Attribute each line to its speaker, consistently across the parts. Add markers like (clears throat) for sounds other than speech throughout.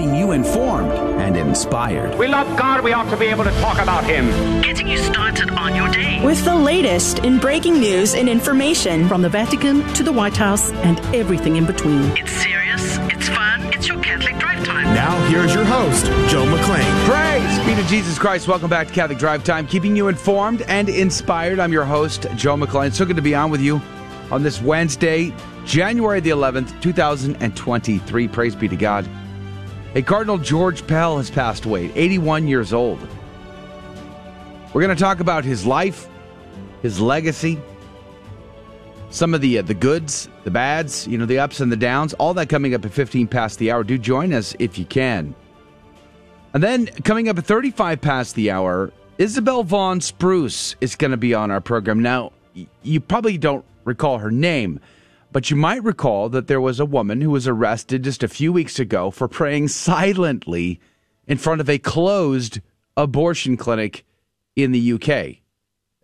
Speaker 1: keeping you informed and inspired.
Speaker 2: We love God, we ought to be able to talk about Him.
Speaker 3: Getting you started on your day.
Speaker 4: With the latest in breaking news and information
Speaker 5: from the Vatican to the White House and everything in between.
Speaker 3: It's serious, it's fun, it's your Catholic Drive Time.
Speaker 6: Now, here's your host, Joe McClain.
Speaker 7: Praise be to Jesus Christ. Welcome back to Catholic Drive Time, keeping you informed and inspired. I'm your host, Joe McClain. So good to be on with you on this Wednesday, January the 11th, 2023. Praise be to God. Hey, Cardinal George Pell has passed away, 81 years old. We're going to talk about his life, his legacy, some of the uh, the goods, the bads, you know, the ups and the downs, all that coming up at 15 past the hour. Do join us if you can. And then coming up at 35 past the hour, Isabel Vaughan Spruce is going to be on our program. Now, you probably don't recall her name, but you might recall that there was a woman who was arrested just a few weeks ago for praying silently in front of a closed abortion clinic in the UK.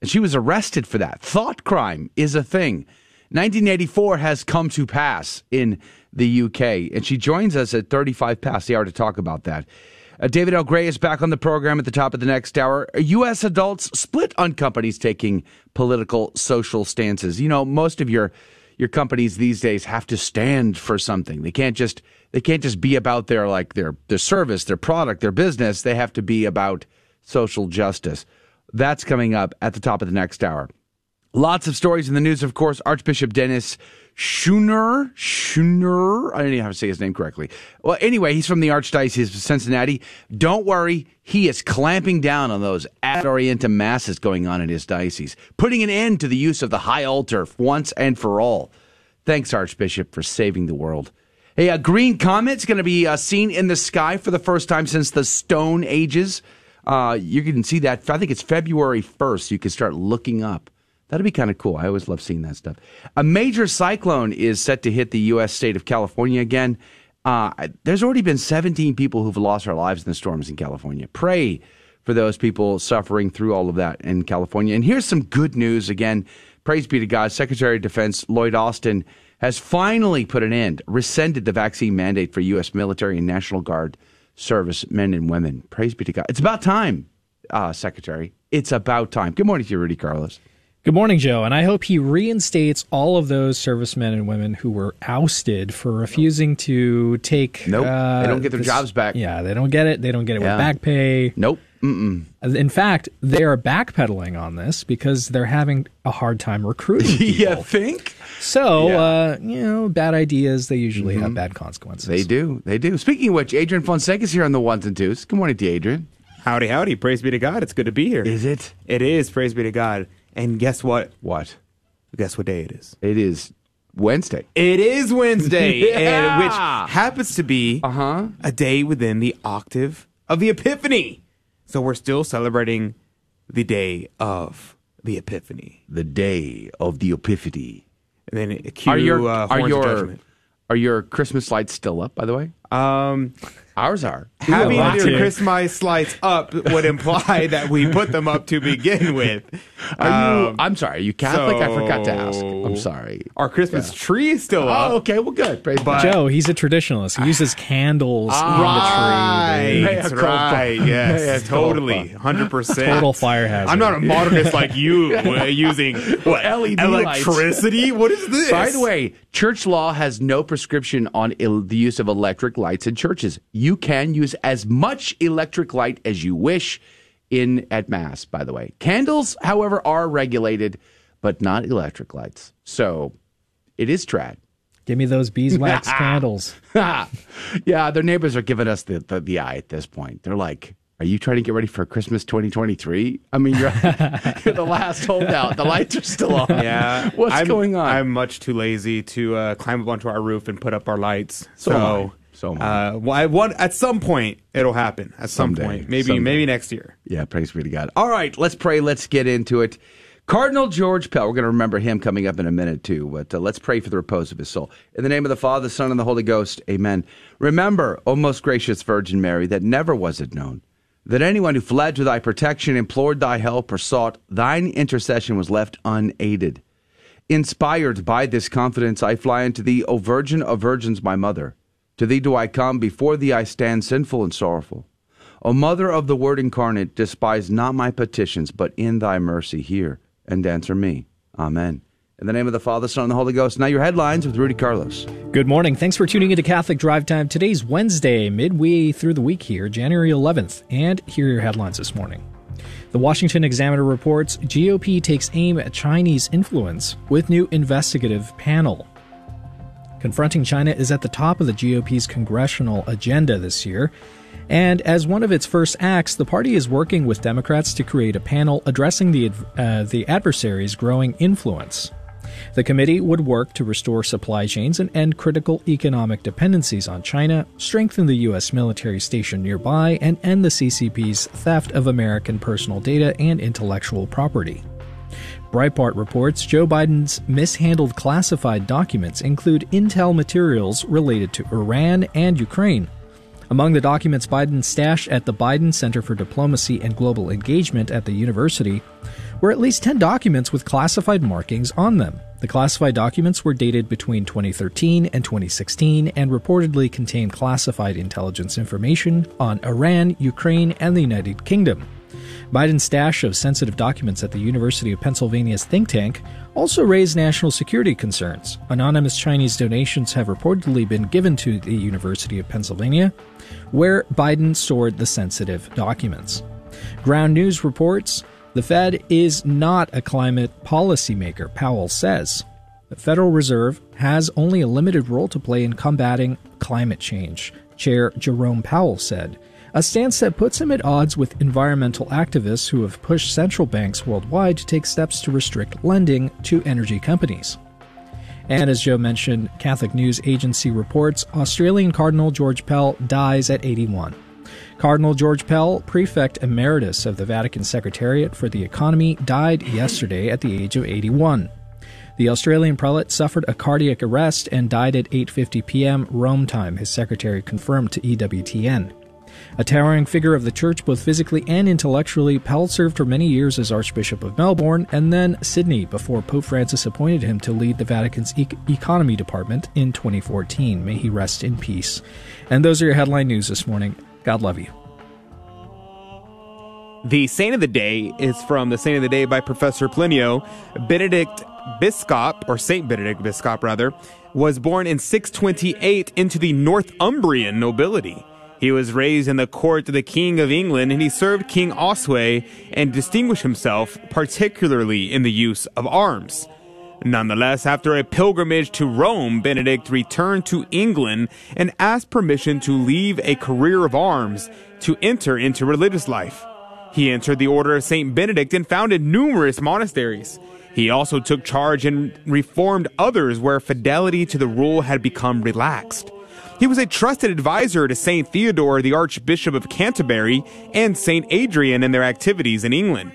Speaker 7: And she was arrested for that. Thought crime is a thing. 1984 has come to pass in the UK, and she joins us at 35 past the hour to talk about that. Uh, David L. Gray is back on the program at the top of the next hour. U.S. adults split on companies taking political, social stances. You know, most of your your companies these days have to stand for something. They can't just they can't just be about their like their their service, their product, their business. They have to be about social justice. That's coming up at the top of the next hour. Lots of stories in the news, of course. Archbishop Dennis Schooner, Schooner, I don't even have to say his name correctly. Well, anyway, he's from the Archdiocese of Cincinnati. Don't worry, he is clamping down on those ad orientem masses going on in his diocese, putting an end to the use of the high altar once and for all. Thanks, Archbishop, for saving the world. Hey, a green comet's going to be uh, seen in the sky for the first time since the Stone Ages. Uh, you can see that. I think it's February 1st. You can start looking up. That'd be kind of cool. I always love seeing that stuff. A major cyclone is set to hit the U.S. state of California again. Uh, there's already been 17 people who've lost their lives in the storms in California. Pray for those people suffering through all of that in California. And here's some good news again. Praise be to God. Secretary of Defense Lloyd Austin has finally put an end, rescinded the vaccine mandate for U.S. military and National Guard service men and women. Praise be to God. It's about time, uh, Secretary. It's about time. Good morning to you, Rudy Carlos.
Speaker 8: Good morning, Joe. And I hope he reinstates all of those servicemen and women who were ousted for refusing to take.
Speaker 7: Nope.
Speaker 8: Uh,
Speaker 7: they don't get their
Speaker 8: this,
Speaker 7: jobs back.
Speaker 8: Yeah, they don't get it. They don't get it
Speaker 7: Yeah.
Speaker 8: with back pay.
Speaker 7: Nope. Mm-mm.
Speaker 8: In fact, they are backpedaling on this because they're having a hard time recruiting (laughs) people.
Speaker 7: you think?
Speaker 8: So,
Speaker 7: Yeah. Mm-hmm.
Speaker 8: uh, you know, bad ideas, they usually have bad consequences.
Speaker 7: They do. They do. Speaking of which, Adrian Fonseca's here on the ones and twos. Good morning to you, Adrian.
Speaker 9: Howdy, howdy. Praise be to God. It's good to be here.
Speaker 7: Is it?
Speaker 9: It is. Praise be to God. And guess what?
Speaker 7: What?
Speaker 9: Guess what day it is?
Speaker 7: It is Wednesday.
Speaker 9: It is Wednesday, (laughs)
Speaker 7: Yeah.
Speaker 9: and which happens to be
Speaker 7: Uh-huh.
Speaker 9: a day within the octave of the Epiphany. So we're still celebrating the day of the Epiphany.
Speaker 7: The day of the Epiphany.
Speaker 9: And then cue
Speaker 7: Are your
Speaker 9: uh,
Speaker 7: are your
Speaker 9: judgment.
Speaker 7: are your Christmas lights still up? By the way,
Speaker 9: Um,
Speaker 7: ours are.
Speaker 9: having
Speaker 8: lot
Speaker 9: your
Speaker 8: to.
Speaker 9: Christmas lights up would imply that we put them up to begin with.
Speaker 7: Are you?
Speaker 9: Um,
Speaker 7: I'm sorry. Are you Catholic? I forgot to ask. I'm sorry.
Speaker 9: Our Christmas tree is still up.
Speaker 7: Oh, okay. Well, good. Praise
Speaker 9: But-
Speaker 8: Joe, he's a traditionalist. He uses candles
Speaker 9: Right,
Speaker 8: in the tree.
Speaker 9: That's
Speaker 7: culpa.
Speaker 9: right. Yes, (laughs)
Speaker 7: culpa.
Speaker 9: totally, hundred percent.
Speaker 8: Total fire hazard.
Speaker 9: I'm not a modernist like you, (laughs) uh, using what
Speaker 7: LED lights.
Speaker 9: electricity. What is this?
Speaker 7: By the way, church law has no prescription on il- the use of electric lights in churches. You can use as much electric light as you wish in at mass. By the way, candles, however, are regulated, but not electric lights. So it is trad.
Speaker 8: Give me those beeswax (laughs) candles. (laughs)
Speaker 7: yeah, their neighbors are giving us the, the the eye at this point. They're like, "Are you trying to get ready for Christmas 2023?" I mean, you're, (laughs) you're the last holdout. The lights are still on.
Speaker 9: yeah,
Speaker 7: what's
Speaker 9: I'm,
Speaker 7: going on?
Speaker 9: I'm much too lazy to uh, climb up onto our roof and put up our lights.
Speaker 7: So am I. So
Speaker 9: uh, well, I want at some point it'll happen. At some
Speaker 7: Someday.
Speaker 9: point, maybe
Speaker 7: Someday.
Speaker 9: maybe next year.
Speaker 7: Yeah, praise be to God. All right, let's pray. Let's get into it. Cardinal George Pell, we're going to remember him coming up in a minute too, but uh, let's pray for the repose of his soul. In the name of the Father, the Son, and the Holy Ghost, amen. Remember, O most gracious Virgin Mary, that never was it known that anyone who fled to thy protection, implored thy help, or sought thine intercession was left unaided. Inspired by this confidence, I fly unto thee, O Virgin of Virgins, my mother. To thee do I come, before thee I stand sinful and sorrowful. O Mother of the Word incarnate, despise not my petitions, but in thy mercy hear and answer me. Amen. In the name of the Father, Son, and the Holy Ghost. Now your headlines with Rudy Carlos.
Speaker 8: Good morning. Thanks for tuning into Catholic Drive Time. Today's Wednesday, midway through the week here, January 11th. And here are your headlines this morning. The Washington Examiner reports GOP takes aim at Chinese influence with new investigative panel. Confronting China is at the top of the GOP's congressional agenda this year. And as one of its first acts, the party is working with Democrats to create a panel addressing the, uh, the adversary's growing influence. The committee would work to restore supply chains and end critical economic dependencies on China, strengthen the U.S. military station nearby, and end the CCP's theft of American personal data and intellectual property. Breitbart reports Joe Biden's mishandled classified documents include intel materials related to Iran and Ukraine. Among the documents Biden stashed at the Biden Center for Diplomacy and Global Engagement at the university were at least 10 documents with classified markings on them. The classified documents were dated between 2013 and 2016 and reportedly contained classified intelligence information on Iran, Ukraine, and the United Kingdom. Biden's stash of sensitive documents at the University of Pennsylvania's think tank also raised national security concerns. Anonymous Chinese donations have reportedly been given to the University of Pennsylvania, where Biden stored the sensitive documents. Ground News reports the Fed is not a climate policymaker, Powell says. The Federal Reserve has only a limited role to play in combating climate change, Chair Jerome Powell said, a stance that puts him at odds with environmental activists who have pushed central banks worldwide to take steps to restrict lending to energy companies. And as Joe mentioned, Catholic News Agency reports Australian Cardinal George Pell dies at 81. Cardinal George Pell, prefect emeritus of the Vatican Secretariat for the Economy, died yesterday at the age of 81. The Australian prelate suffered a cardiac arrest and died at 8:50 p.m. Rome time, his secretary confirmed to EWTN. A towering figure of the church both physically and intellectually, Pell served for many years as Archbishop of Melbourne and then Sydney before Pope Francis appointed him to lead the Vatican's e- economy department in 2014. May he rest in peace. And those are your headline news this morning. God love you.
Speaker 9: The saint of the day is from the saint of the day by Professor Plinio. Benedict Biscop, or Saint Benedict Biscop rather, was born in 628 into the Northumbrian nobility. He was raised in the court of the King of England and he served King Oswy and distinguished himself particularly in the use of arms. Nonetheless, after a pilgrimage to Rome, Benedict returned to England and asked permission to leave a career of arms to enter into religious life. He entered the Order of St. Benedict and founded numerous monasteries. He also took charge and reformed others where fidelity to the rule had become relaxed. He was a trusted advisor to St. Theodore, the Archbishop of Canterbury, and St. Adrian in their activities in England.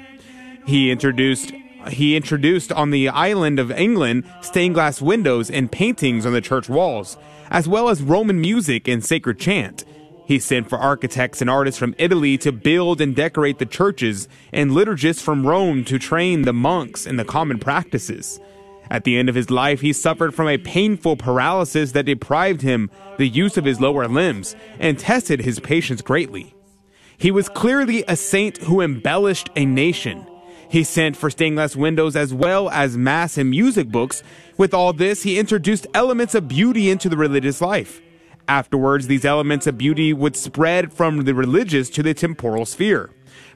Speaker 9: He introduced he introduced on the island of England stained glass windows and paintings on the church walls, as well as Roman music and sacred chant. He sent for architects and artists from Italy to build and decorate the churches, and liturgists from Rome to train the monks in the common practices. At the end of his life, he suffered from a painful paralysis that deprived him the use of his lower limbs and tested his patience greatly. He was clearly a saint who embellished a nation. He sent for stained glass windows as well as mass and music books. With all this, he introduced elements of beauty into the religious life. Afterwards, these elements of beauty would spread from the religious to the temporal sphere.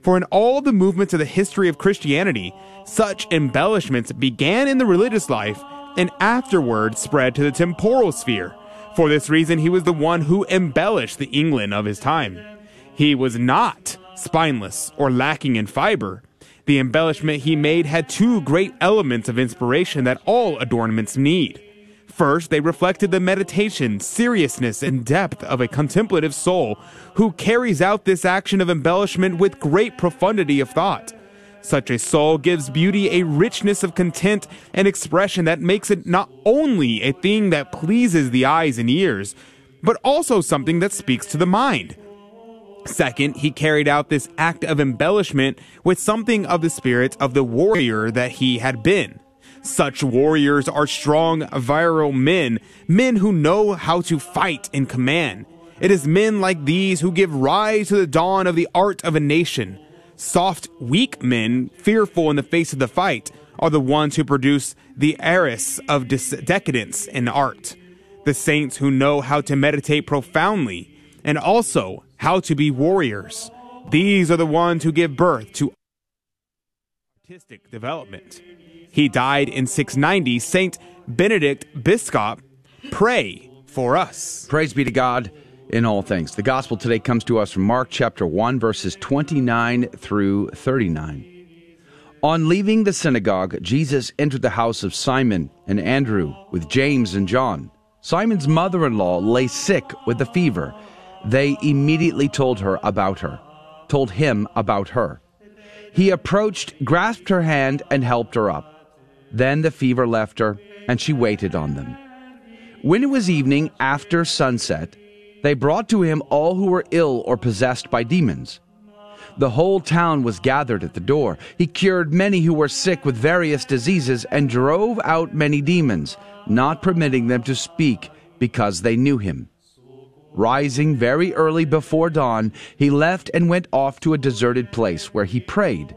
Speaker 9: For in all the movements of the history of Christianity, such embellishments began in the religious life and afterward spread to the temporal sphere. For this reason, he was the one who embellished the England of his time. He was not spineless or lacking in fiber. The embellishment he made had two great elements of inspiration that all adornments need. First, they reflected the meditation, seriousness, and depth of a contemplative soul who carries out this action of embellishment with great profundity of thought. Such a soul gives beauty a richness of content and expression that makes it not only a thing that pleases the eyes and ears, but also something that speaks to the mind. Second, he carried out this act of embellishment with something of the spirit of the warrior that he had been. Such warriors are strong, virile men, men who know how to fight and command. It is men like these who give rise to the dawn of the art of a nation. Soft, weak men, fearful in the face of the fight, are the ones who produce the heiress of decadence in art. The saints who know how to meditate profoundly and also how to be warriors. These are the ones who give birth to artistic development. He died in 690. Saint Benedict Biscop, pray for us.
Speaker 7: Praise be to God in all things. The gospel today comes to us from Mark chapter 1, verses 29 through 39. On leaving the synagogue, Jesus entered the house of Simon and Andrew with James and John. Simon's mother in law lay sick with a fever. They immediately told her about her, told him about her. He approached, grasped her hand, and helped her up. Then the fever left her, and she waited on them. When it was evening after sunset, they brought to him all who were ill or possessed by demons. The whole town was gathered at the door. He cured many who were sick with various diseases and drove out many demons, not permitting them to speak because they knew him. Rising very early before dawn, he left and went off to a deserted place where he prayed.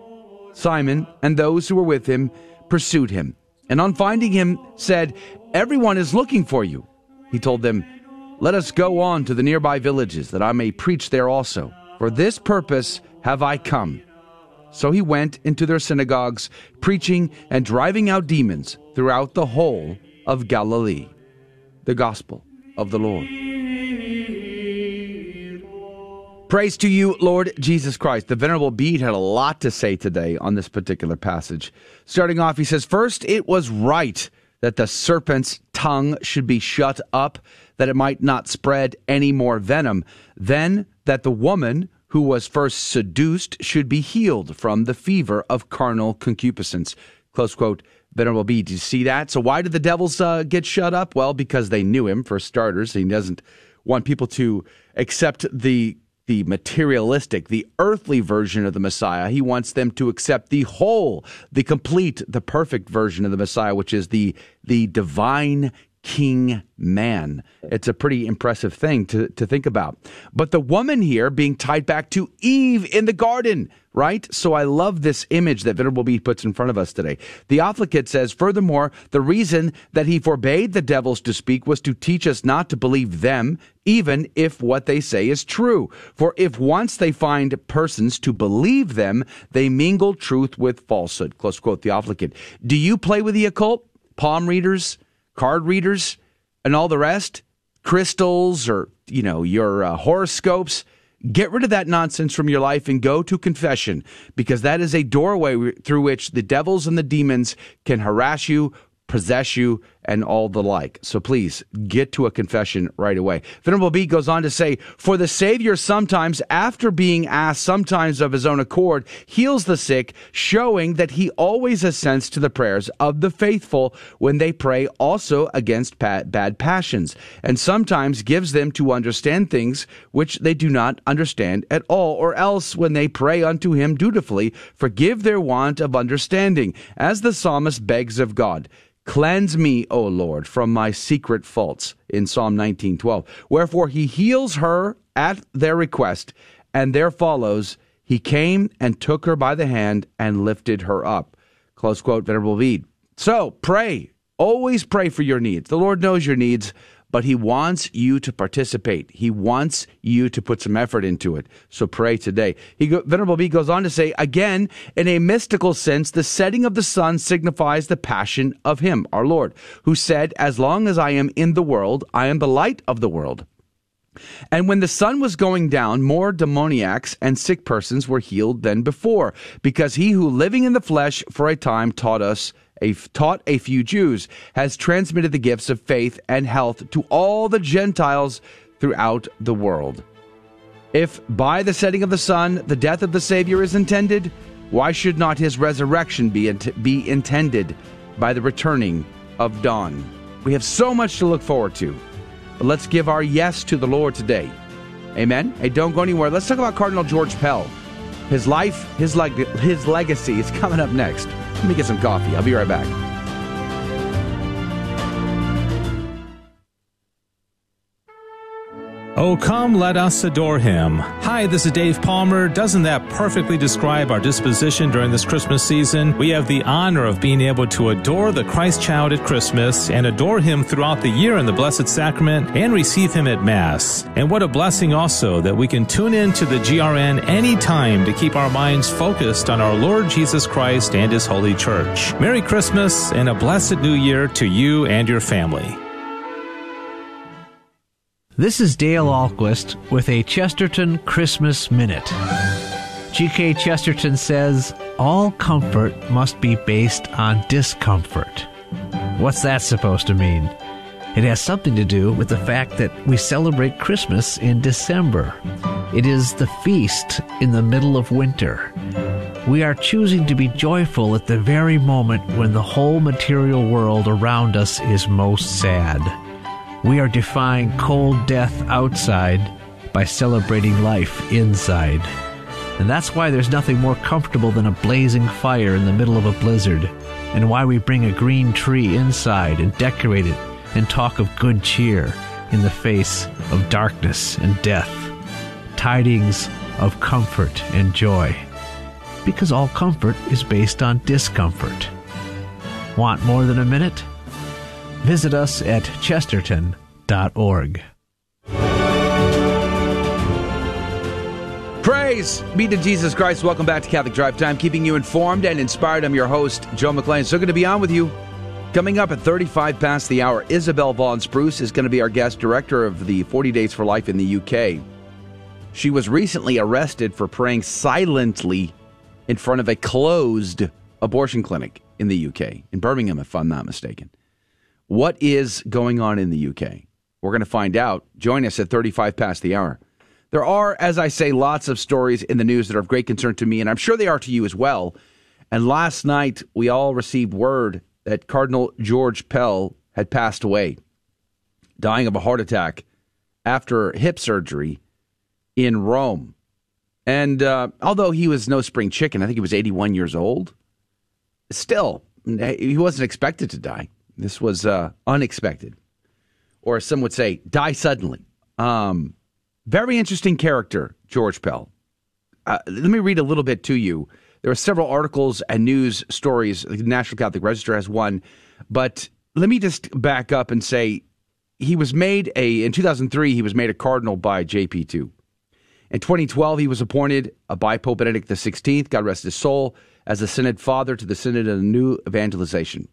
Speaker 7: Simon and those who were with him pursued him, and on finding him said, Everyone is looking for you. He told them, Let us go on to the nearby villages, that I may preach there also. For this purpose have I come. So he went into their synagogues, preaching and driving out demons throughout the whole of Galilee. The Gospel of the Lord. Praise to you, Lord Jesus Christ. The Venerable Bede had a lot to say today on this particular passage. Starting off, he says, First, it was right that the serpent's tongue should be shut up, that it might not spread any more venom. Then, that the woman who was first seduced should be healed from the fever of carnal concupiscence. Close quote. Venerable Bede. Do you see that? So why did the devils uh, get shut up? Well, because they knew him, for starters. He doesn't want people to accept the the materialistic, the earthly version of the Messiah. He wants them to accept the whole, the complete, the perfect version of the Messiah, which is the the divine king man. It's a pretty impressive thing to, to think about. But the woman here being tied back to Eve in the garden, right? So I love this image that Venerable Bede puts in front of us today. Theophylact says, furthermore, the reason that he forbade the devils to speak was to teach us not to believe them, even if what they say is true. For if once they find persons to believe them, they mingle truth with falsehood. Close quote, Theophylact. Do you play with the occult? Palm readers? Card readers and all the rest, crystals or, you know, your uh, horoscopes. Get rid of that nonsense from your life and go to confession because that is a doorway through which the devils and the demons can harass you, possess you, and all the like. So please get to a confession right away. Venerable Bede goes on to say, For the Savior sometimes, after being asked, sometimes of his own accord, heals the sick, showing that he always assents to the prayers of the faithful when they pray also against bad passions, and sometimes gives them to understand things which they do not understand at all, or else when they pray unto him dutifully, forgive their want of understanding, as the psalmist begs of God. Cleanse me, O Lord, from my secret faults in Psalm 19:12. Wherefore he heals her at their request, and there follows, he came and took her by the hand and lifted her up. Close quote, Venerable Bede. So pray. Always pray for your needs. The Lord knows your needs but he wants you to participate. He wants you to put some effort into it. So pray today. He Venerable Bede goes on to say, again, in a mystical sense, the setting of the sun signifies the passion of him, our Lord, who said, As long as I am in the world, I am the light of the world. And when the sun was going down, more demoniacs and sick persons were healed than before, because he who living in the flesh for a time taught us a, taught a few Jews, has transmitted the gifts of faith and health to all the Gentiles throughout the world. If by the setting of the sun the death of the Savior is intended, why should not his resurrection be, be intended by the returning of dawn? We have so much to look forward to. But let's give our yes to the Lord today. Amen. Hey, don't go anywhere. Let's talk about Cardinal George Pell. His life, his, leg- his legacy is (laughs) coming up next. Let me get some coffee. I'll be right back.
Speaker 10: Oh, come, let us adore him. Hi, this is Dave Palmer. Doesn't that perfectly describe our disposition during this Christmas season? We have the honor of being able to adore the Christ child at Christmas and adore him throughout the year in the Blessed Sacrament and receive him at Mass. And what a blessing also that we can tune in to the GRN anytime to keep our minds focused on our Lord Jesus Christ and his holy church. Merry Christmas and a blessed new year to you and your family.
Speaker 11: This is Dale Ahlquist with a Chesterton Christmas Minute. G.K. Chesterton says, All comfort must be based on discomfort. What's that supposed to mean? It has something to do with the fact that we celebrate Christmas in December. It is the feast in the middle of winter. We are choosing to be joyful at the very moment when the whole material world around us is most sad. We are defying cold death outside by celebrating life inside. And that's why there's nothing more comfortable than a blazing fire in the middle of a blizzard, and why we bring a green tree inside and decorate it and talk of good cheer in the face of darkness and death. Tidings of comfort and joy. Because all comfort is based on discomfort. Want more than a minute? Visit us at chesterton.org.
Speaker 7: Praise be to Jesus Christ. Welcome back to Catholic Drive Time, keeping you informed and inspired. I'm your host, Joe McClain. So good to be on with you. Coming up at 35 past the hour, Isabel Vaughan Spruce is going to be our guest director of the 40 Days for Life in the UK. She was recently arrested for praying silently in front of a closed abortion clinic in the UK, in Birmingham, if I'm not mistaken. What is going on in the UK? We're going to find out. Join us at 35 past the hour. There are, as I say, lots of stories in the news that are of great concern to me, and I'm sure they are to you as well. And last night, we all received word that Cardinal George Pell had passed away, dying of a heart attack after hip surgery in Rome. And uh, although he was no spring chicken, I think he was 81 years old, still, he wasn't expected to die. This was uh, unexpected, or some would say, die suddenly. Um, very interesting character, George Pell. Uh, let me read a little bit to you. There are several articles and news stories. The National Catholic Register has one, but let me just back up and say he was made a in 2003 he was made a cardinal by JP2. In 2012 he was appointed by Pope Benedict XVI, God rest his soul, as the synod father to the Synod of New Evangelization.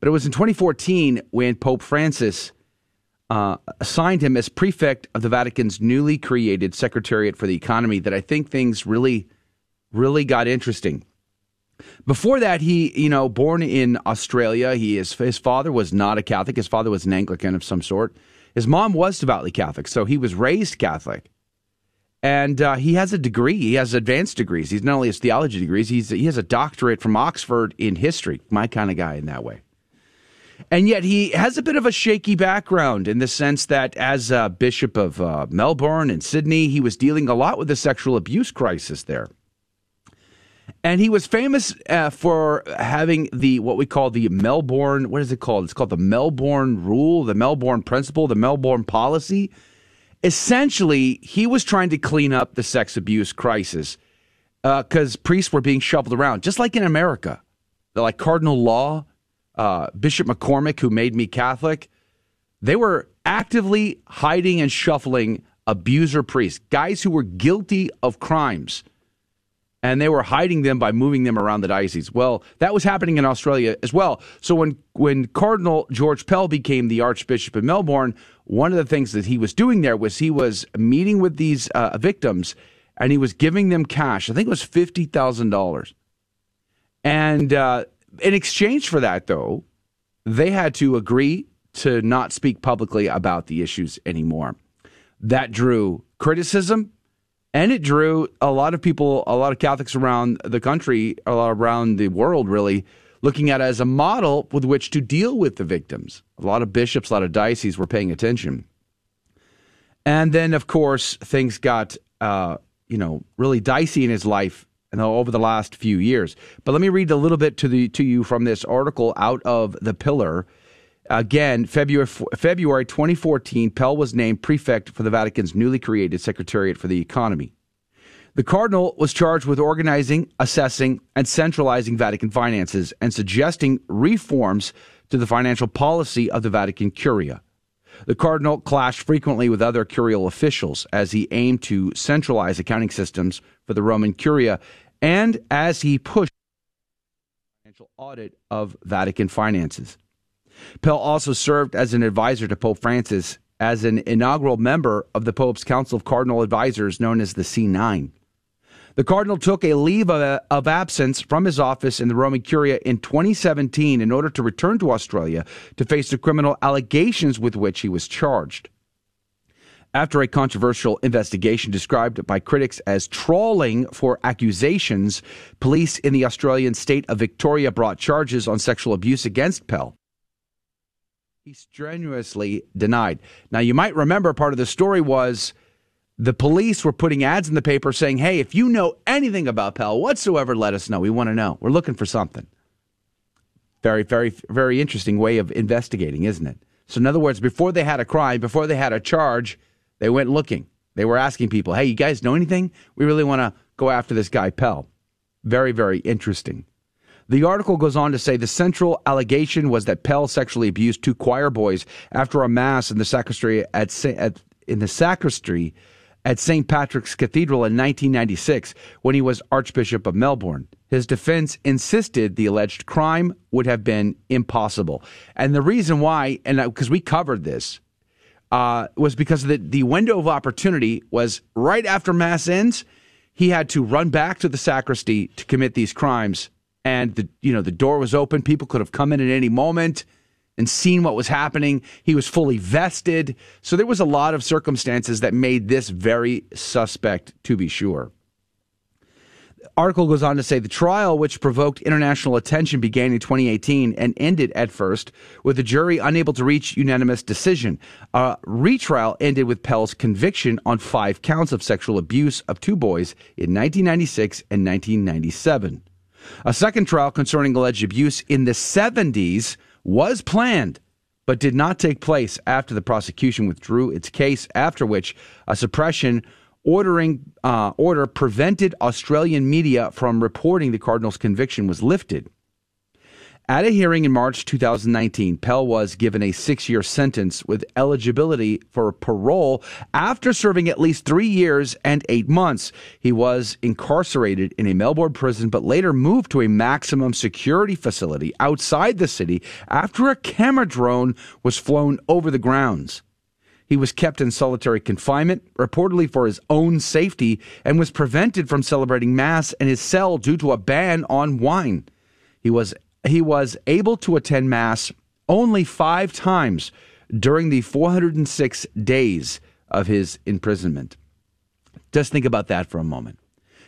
Speaker 7: But it was in 2014 when Pope Francis uh, assigned him as prefect of the Vatican's newly created Secretariat for the Economy that I think things really, really got interesting. Before that, he, you know, born in Australia, he is his father was not a Catholic. His father was an Anglican of some sort. His mom was devoutly Catholic, so he was raised Catholic. And uh, he has a degree. He has advanced degrees. He's not only his theology degrees. He's he has a doctorate from Oxford in history. My kind of guy in that way. And yet he has a bit of a shaky background in the sense that as a Bishop of uh, Melbourne and Sydney, he was dealing a lot with the sexual abuse crisis there. And he was famous uh, for having the what we call the Melbourne, what is it called? It's called the Melbourne Rule, the Melbourne Principle, the Melbourne Policy. Essentially, he was trying to clean up the sex abuse crisis because uh, priests were being shoveled around, just like in America. They're like Cardinal Law uh, Bishop McCormick, who made me Catholic, they were actively hiding and shuffling abuser priests, guys who were guilty of crimes. And they were hiding them by moving them around the diocese. Well, that was happening in Australia as well. So when, when Cardinal George Pell became the Archbishop of Melbourne, one of the things that he was doing there was he was meeting with these uh, victims and he was giving them cash. I think it was $50,000. And uh, in exchange for that, though, they had to agree to not speak publicly about the issues anymore. That drew criticism and it drew a lot of people, a lot of Catholics around the country, a lot around the world, really looking at it as a model with which to deal with the victims. A lot of bishops, a lot of dioceses were paying attention. And then, of course, things got, uh, you know, really dicey in his life over the last few years. But let me read a little bit to the to you from this article out of the Pillar. Again, February, February 2014, Pell was named prefect for the Vatican's newly created Secretariat for the Economy. The cardinal was charged with organizing, assessing, and centralizing Vatican finances and suggesting reforms to the financial policy of the Vatican Curia. The cardinal clashed frequently with other curial officials as he aimed to centralize accounting systems for the Roman Curia and as he pushed financial audit of Vatican finances. Pell also served as an advisor to Pope Francis as an inaugural member of the Pope's Council of Cardinal Advisors known as the C9. The cardinal took a leave of, of, absence from his office in the Roman Curia in 2017 in order to return to Australia to face the criminal allegations with which he was charged. After a controversial investigation described by critics as trawling for accusations, police in the Australian state of Victoria brought charges on sexual abuse against Pell. He strenuously denied. Now, you might remember part of the story was the police were putting ads in the paper saying, hey, if you know anything about Pell whatsoever, let us know. We want to know. We're looking for something. Very, very, very interesting way of investigating, isn't it? So, in other words, before they had a crime, before they had a charge, they went looking. They were asking people, hey, you guys know anything? We really want to go after this guy, Pell. Very, very interesting. The article goes on to say the central allegation was that Pell sexually abused two choir boys after a mass in the sacristy at, at in the sacristy at St. Patrick's Cathedral in 1996 when he was Archbishop of Melbourne. His defense insisted the alleged crime would have been impossible. And the reason why, and because we covered this, uh, was because the, the window of opportunity was right after Mass ends. He had to run back to the sacristy to commit these crimes. And the, you know, the door was open. People could have come in at any moment and seen what was happening. He was fully vested. So there was a lot of circumstances that made this very suspect, to be sure. Article goes on to say the trial, which provoked international attention, began in 2018 and ended at first with the jury unable to reach unanimous decision. A retrial ended with Pell's conviction on five counts of sexual abuse of two boys in 1996 and 1997. A second trial concerning alleged abuse in the 70s was planned but did not take place after the prosecution withdrew its case, after which a suppression ordering uh, order prevented Australian media from reporting the Cardinals' conviction was lifted. At a hearing in March 2019, Pell was given a six year sentence with eligibility for parole after serving at least three years and eight months. He was incarcerated in a Melbourne prison, but later moved to a maximum security facility outside the city after a camera drone was flown over the grounds. He was kept in solitary confinement, reportedly for his own safety, and was prevented from celebrating Mass in his cell due to a ban on wine. He was he was able to attend Mass only five times during the 406 days of his imprisonment. Just think about that for a moment.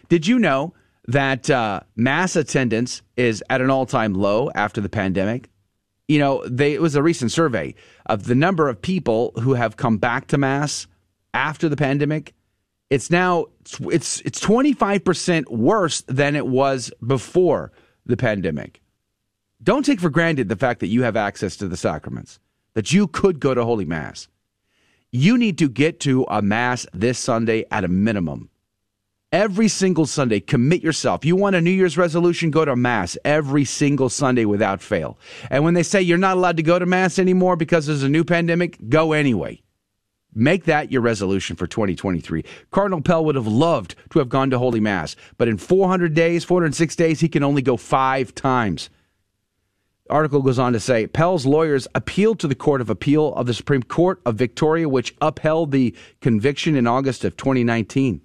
Speaker 7: Did you know that uh, Mass attendance is at an all time low after the pandemic? You know, they, it was a recent survey of the number of people who have come back to Mass after the pandemic. It's now it's it's 25% worse than it was before the pandemic. Don't take for granted the fact that you have access to the sacraments, that you could go to Holy Mass. You need to get to a Mass this Sunday at a minimum. Every single Sunday, commit yourself. You want a New Year's resolution? Go to Mass every single Sunday without fail. And when they say you're not allowed to go to Mass anymore because there's a new pandemic, go anyway. Make that your resolution for 2023. Cardinal Pell would have loved to have gone to Holy Mass, but in 400 days, 406 days, he can only go five times article goes on to say Pell's lawyers appealed to the Court of Appeal of the Supreme Court of Victoria, which upheld the conviction in August of 2019.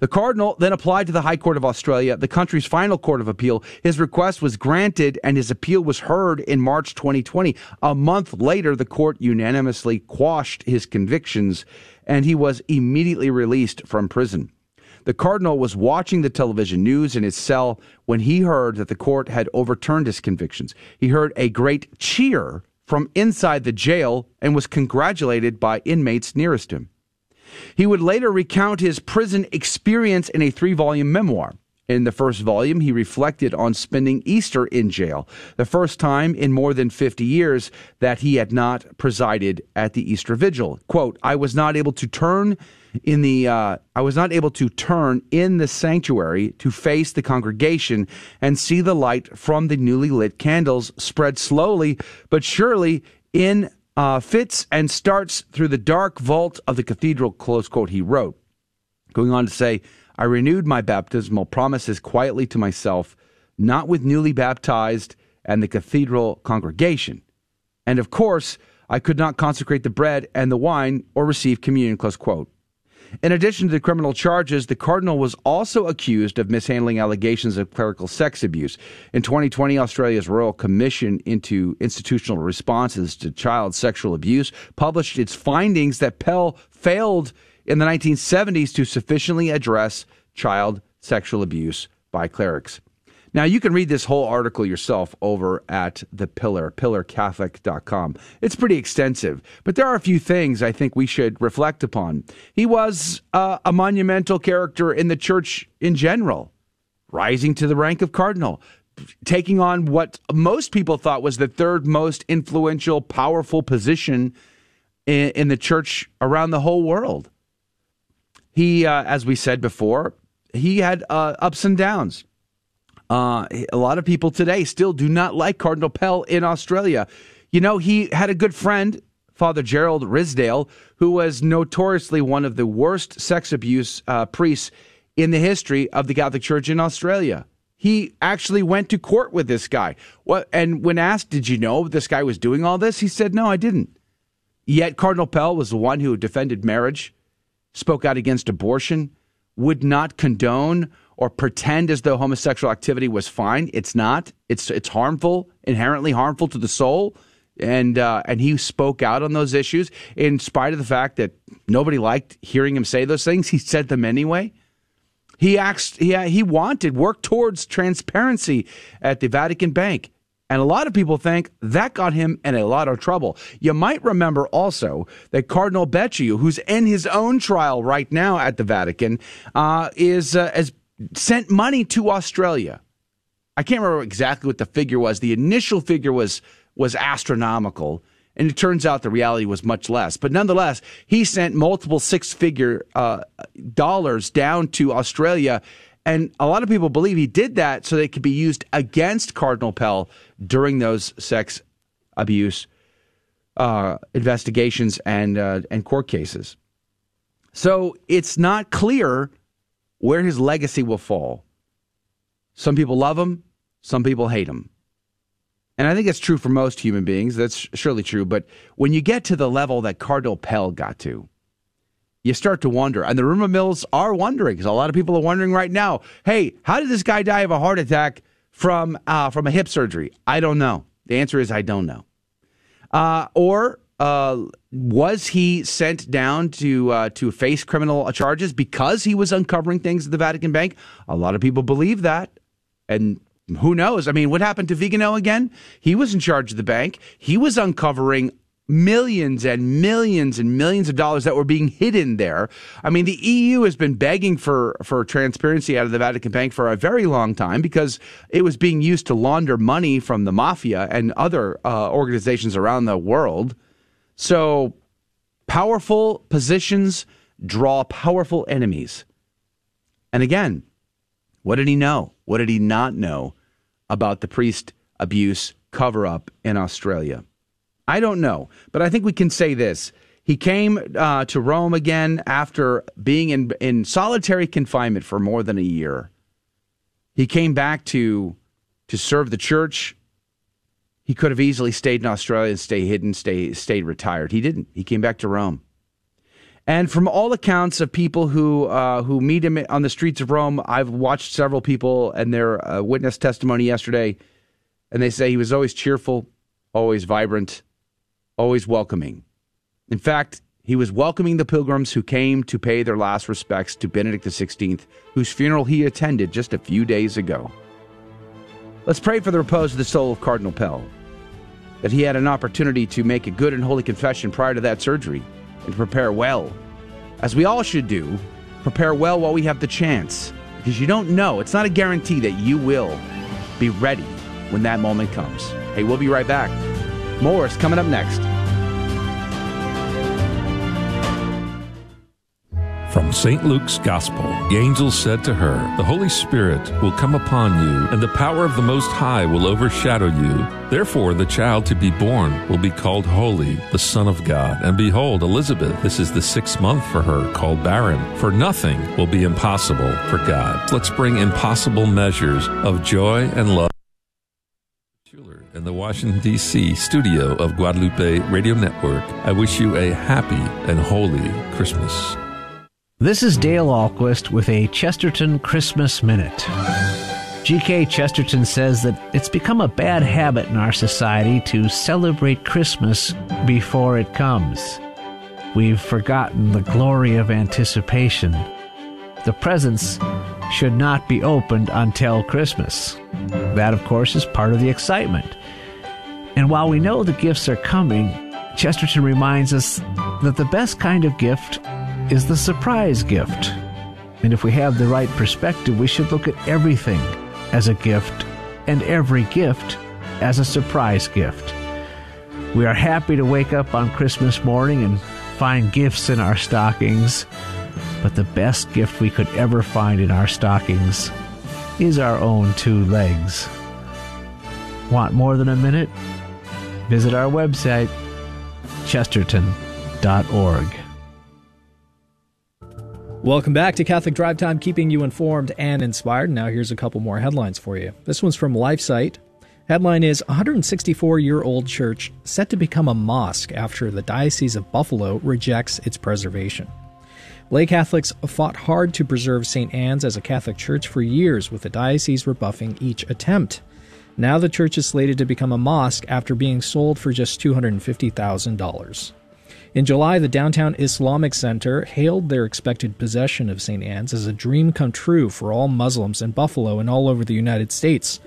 Speaker 7: The Cardinal then applied to the High Court of Australia, the country's final court of appeal. His request was granted and his appeal was heard in March 2020. A month later, the court unanimously quashed his convictions and he was immediately released from prison. The cardinal was watching the television news in his cell when he heard that the court had overturned his convictions. He heard a great cheer from inside the jail and was congratulated by inmates nearest him. He would later recount his prison experience in a three volume memoir. In the first volume, he reflected on spending Easter in jail, the first time in more than 50 years that he had not presided at the Easter Vigil. Quote, I was not able to turn in the uh, I was not able to turn in the sanctuary to face the congregation and see the light from the newly lit candles spread slowly but surely in uh, fits and starts through the dark vault of the cathedral. Close quote. He wrote, going on to say, "I renewed my baptismal promises quietly to myself, not with newly baptized and the cathedral congregation, and of course." I could not consecrate the bread and the wine or receive communion. Close quote. In addition to the criminal charges, the cardinal was also accused of mishandling allegations of clerical sex abuse. In 2020, Australia's Royal Commission into Institutional Responses to Child Sexual Abuse published its findings that Pell failed in the 1970s to sufficiently address child sexual abuse by clerics. Now, you can read this whole article yourself over at The Pillar, pillarcatholic.com. It's pretty extensive, but there are a few things I think we should reflect upon. He was uh, a monumental character in the church in general, rising to the rank of cardinal, taking on what most people thought was the third most influential, powerful position in, in the church around the whole world. He, uh, as we said before, he had uh, ups and downs uh, a lot of people today still do not like Cardinal Pell in Australia. You know, he had a good friend, Father Gerald Ridsdale, who was notoriously one of the worst sex abuse uh, priests in the history of the Catholic Church in Australia. He actually went to court with this guy. What? And when asked, "Did you know this guy was doing all this?" He said, "No, I didn't." Yet Cardinal Pell was the one who defended marriage, spoke out against abortion, would not condone or pretend as though homosexual activity was fine. It's not. It's it's harmful, inherently harmful to the soul. And uh, and he spoke out on those issues in spite of the fact that nobody liked hearing him say those things. He said them anyway. He asked. He he wanted work towards transparency at the Vatican Bank. And a lot of people think that got him in a lot of trouble. You might remember also that Cardinal Becciu, who's in his own trial right now at the Vatican, uh, is uh, as sent money to Australia. I can't remember exactly what the figure was. The initial figure was was astronomical, and it turns out the reality was much less. But nonetheless, he sent multiple six figure uh, dollars down to Australia, and a lot of people believe he did that so they could be used against Cardinal Pell during those sex abuse uh, investigations and uh, and court cases. So it's not clear where his legacy will fall. Some people love him, some people hate him. And I think it's true for most human beings. That's surely true. But when you get to the level that Cardinal Pell got to, you start to wonder. And the rumor mills are wondering because a lot of people are wondering right now hey, how did this guy die of a heart attack from, uh, from a hip surgery? I don't know. The answer is I don't know. Uh, or was he sent down to uh, to face criminal charges because he was uncovering things at the Vatican Bank? A lot of people believe that, and who knows? I mean, what happened to Vigano again? He was in charge of the bank. He was uncovering millions and millions and millions of dollars that were being hidden there. I mean, the EU has been begging for, for transparency out of the Vatican Bank for a very long time because it was being used to launder money from the mafia and other uh, organizations around the world. So powerful positions draw powerful enemies. And again, what did he know? What did he not know about the priest abuse cover up in Australia? I don't know, but I think we can say this. He came uh, to Rome again after being in, in solitary confinement for more than a year. He came back to, to serve the church he could have easily stayed in Australia and stay hidden, stay stayed retired. He didn't. He came back to Rome. And from all accounts of people who uh, who meet him on the streets of Rome, I've watched several people and their uh, witness testimony yesterday, and they say he was always cheerful, always vibrant, always welcoming. In fact, he was welcoming the pilgrims who came to pay their last respects to Benedict XVI, whose funeral he attended just a few days ago. Let's pray for the repose of the soul of Cardinal Pell, that he had an opportunity to make a good and holy confession prior to that surgery and prepare well, as we all should do, prepare well while we have the chance, because you don't know. It's not a guarantee that you will be ready when that moment comes. Hey, we'll be right back. More is coming up next.
Speaker 12: From St. Luke's Gospel, the angel said to her, The Holy Spirit will come upon you, and the power of the Most High will overshadow you. Therefore, the child to be born will be called Holy, the Son of God. And behold, Elizabeth, this is the sixth month for her, called barren. For nothing will be impossible for God. Let's bring impossible measures of joy and love. In the Washington, D.C. studio of Guadalupe Radio Network, I wish you a happy and holy Christmas.
Speaker 11: This is Dale Ahlquist with a Chesterton Christmas Minute. G.K. Chesterton says that it's become a bad habit in our society to celebrate Christmas before it comes. We've forgotten the glory of anticipation. The presents should not be opened until Christmas. That, of course, is part of the excitement. And while we know the gifts are coming, Chesterton reminds us that the best kind of gift is the surprise gift. And if we have the right perspective, we should look at everything as a gift and every gift as a surprise gift. We are happy to wake up on Christmas morning and find gifts in our stockings, but the best gift we could ever find in our stockings is our own two legs. Want more than a minute? Visit our website, chesterton.org.
Speaker 8: Welcome back to Catholic Drive Time, keeping you informed and inspired. Now, here's a couple more headlines for you. This one's from LifeSite. Headline is 164 year old church set to become a mosque after the Diocese of Buffalo rejects its preservation. Lay Catholics fought hard to preserve St. Anne's as a Catholic church for years, with the diocese rebuffing each attempt. Now the church is slated to become a mosque after being sold for just $250,000. In July, the Downtown Islamic Center hailed their expected possession of St. Anne's as a dream come true for all Muslims in Buffalo and all over the United States.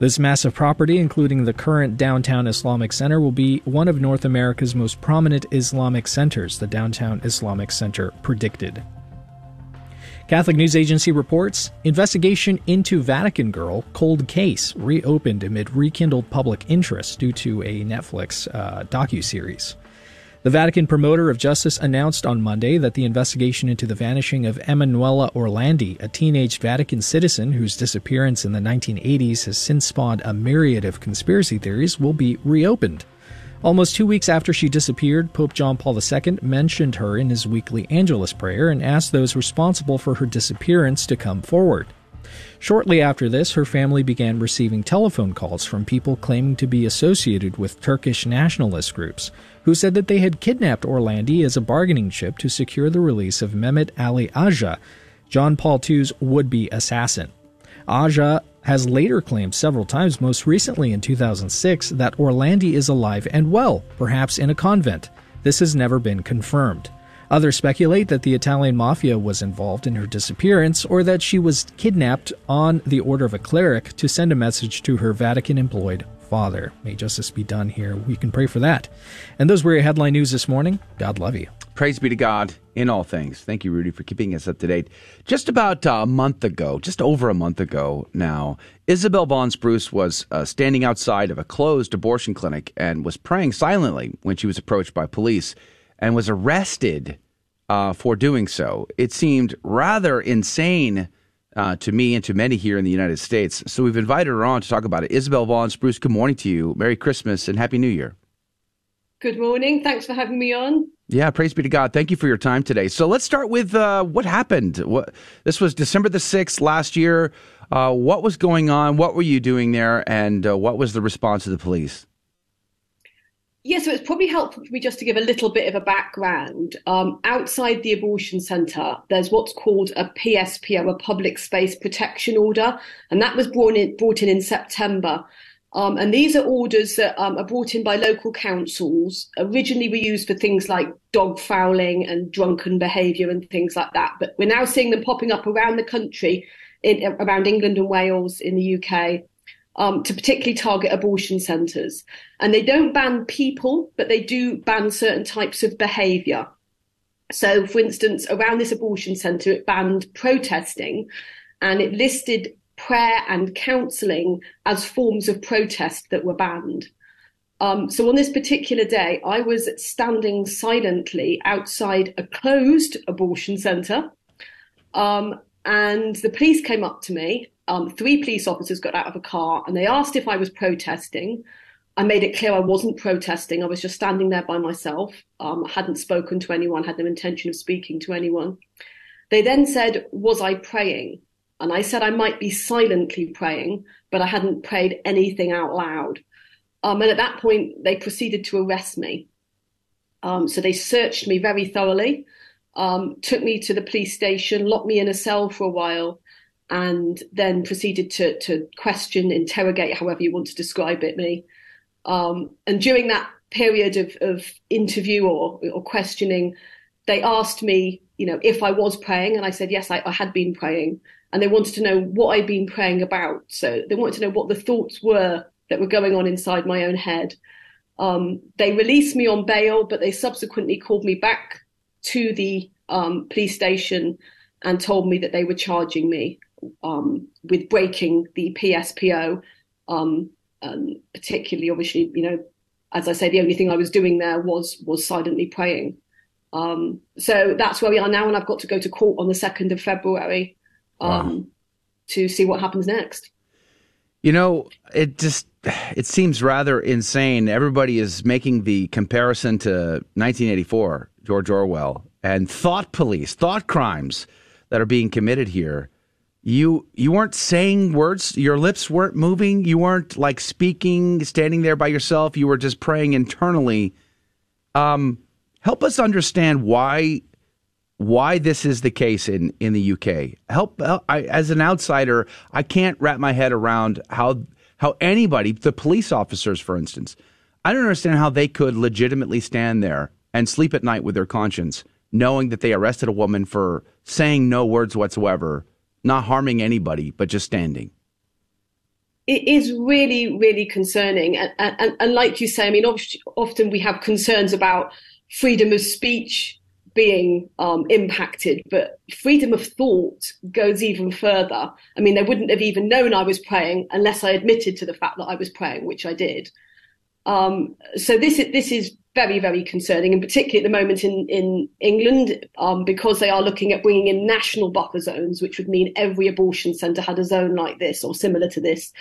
Speaker 8: This massive property, including the current Downtown Islamic Center, will be one of North America's most prominent Islamic centers, the Downtown Islamic Center predicted. Catholic News Agency reports investigation into Vatican girl cold case reopened amid rekindled public interest due to a Netflix uh, docu series. The Vatican promoter of justice announced on Monday that the investigation into the vanishing of Emanuela Orlandi, a teenage Vatican citizen whose disappearance in the 1980s has since spawned a myriad of conspiracy theories, will be reopened. Almost two weeks after she disappeared, Pope John Paul II mentioned her in his weekly Angelus prayer and asked those responsible for her disappearance to come forward. Shortly after this, her family began receiving telephone calls from people claiming to be associated with Turkish nationalist groups, who said that they had kidnapped Orlandi as a bargaining chip to secure the release of Mehmet Ali Agca, John Paul II's would be assassin. Agca has later claimed several times, most recently in 2006, that Orlandi is alive and well, perhaps in a convent. This has never been confirmed. Others speculate that the Italian mafia was involved in her disappearance or that she was kidnapped on the order of a cleric to send a message to her Vatican employed father. May justice be done here. We can pray for that. And those were your headline news this morning. God love you.
Speaker 7: Praise be to God in all things. Thank you, Rudy, for keeping us up to date. Just about a month ago, just over a month ago now, Isabel Vaughan Spruce was uh, standing outside of a closed abortion clinic and was praying silently when she was approached by police and was arrested uh, for doing so. It seemed rather insane uh, to me and to many here in the United States. So we've invited her on to talk about it. Isabel Vaughan Spruce, good morning to you. Merry Christmas and Happy New Year.
Speaker 13: Good morning. Thanks for having me on.
Speaker 7: Yeah, praise be to God. Thank you for your time today. So let's start with uh, what happened. What this was December the sixth last year. Uh, what was going on? What were you doing there? And uh, what was the response of the police?
Speaker 13: Yeah, so it's probably helpful for me just to give a little bit of a background. Um, outside the abortion centre, there's what's called a PSP, a Public Space Protection Order, and that was brought in, brought in in September. Um, and these are orders that um, are brought in by local councils. Originally, were used for things like dog fouling and drunken behaviour and things like that. But we're now seeing them popping up around the country, in, around England and Wales, in the UK, um, to particularly target abortion centres. And they don't ban people, but they do ban certain types of behaviour. So, for instance, around this abortion centre, it banned protesting. and it listed prayer and counselling as forms of protest that were banned. Um, so on this particular day, I was standing silently outside a closed abortion centre, um, and the police came up to me. Um, three police officers got out of a car and they asked if I was protesting. I made it clear I wasn't protesting. I was just standing there by myself. Um, I hadn't spoken to anyone, had no intention of speaking to anyone. They then said, Was I praying? And I said I might be silently praying, but I hadn't prayed anything out loud. Um, and at that point, they proceeded to arrest me. Um, so they searched me very thoroughly, um, took me to the police station, locked me in a cell for a while, and then proceeded to, to question, interrogate, however you want to describe it, me. Um, and during that period of, of interview or, or questioning, they asked me, you know, if I was praying, and I said yes, I, I had been praying, and they wanted to know what I'd been praying about. So they wanted to know what the thoughts were that were going on inside my own head. Um, they released me on bail, but they subsequently called me back to the um, police station and told me that they were charging me um, with breaking the PSPO, um, particularly, obviously, you know, as I say, the only thing I was doing there was was silently praying. Um, so that's where we are now, and I've got to go to court on the second of February um, wow. to see what happens next.
Speaker 7: You know, it just it seems rather insane. Everybody is making the comparison to 1984, George Orwell, and thought police, thought crimes that are being committed here. You you weren't saying words, your lips weren't moving, you weren't like speaking, standing there by yourself, you were just praying internally. Um, help us understand why why this is the case in, in the UK. Help, I, as an outsider, I can't wrap my head around how how anybody, the police officers, for instance, I don't understand how they could legitimately stand there and sleep at night with their conscience, knowing that they arrested a woman for saying no words whatsoever, not harming anybody, but just standing.
Speaker 13: It is really, really concerning. And, and, and like you say, I mean, often we have concerns about freedom of speech being um, impacted, but freedom of thought goes even further. I mean, they wouldn't have even known I was praying unless I admitted to the fact that I was praying, which I did. Um, so this is this is very very concerning, and particularly at the moment in in England, um, because they are looking at bringing in national buffer zones, which would mean every abortion centre had a zone like this or similar to this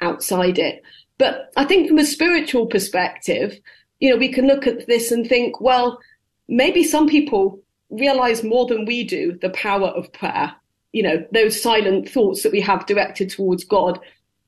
Speaker 13: outside it. But I think from a spiritual perspective, you know, we can look at this and think, well maybe some people realize more than we do the power of prayer. You know, those silent thoughts that we have directed towards God,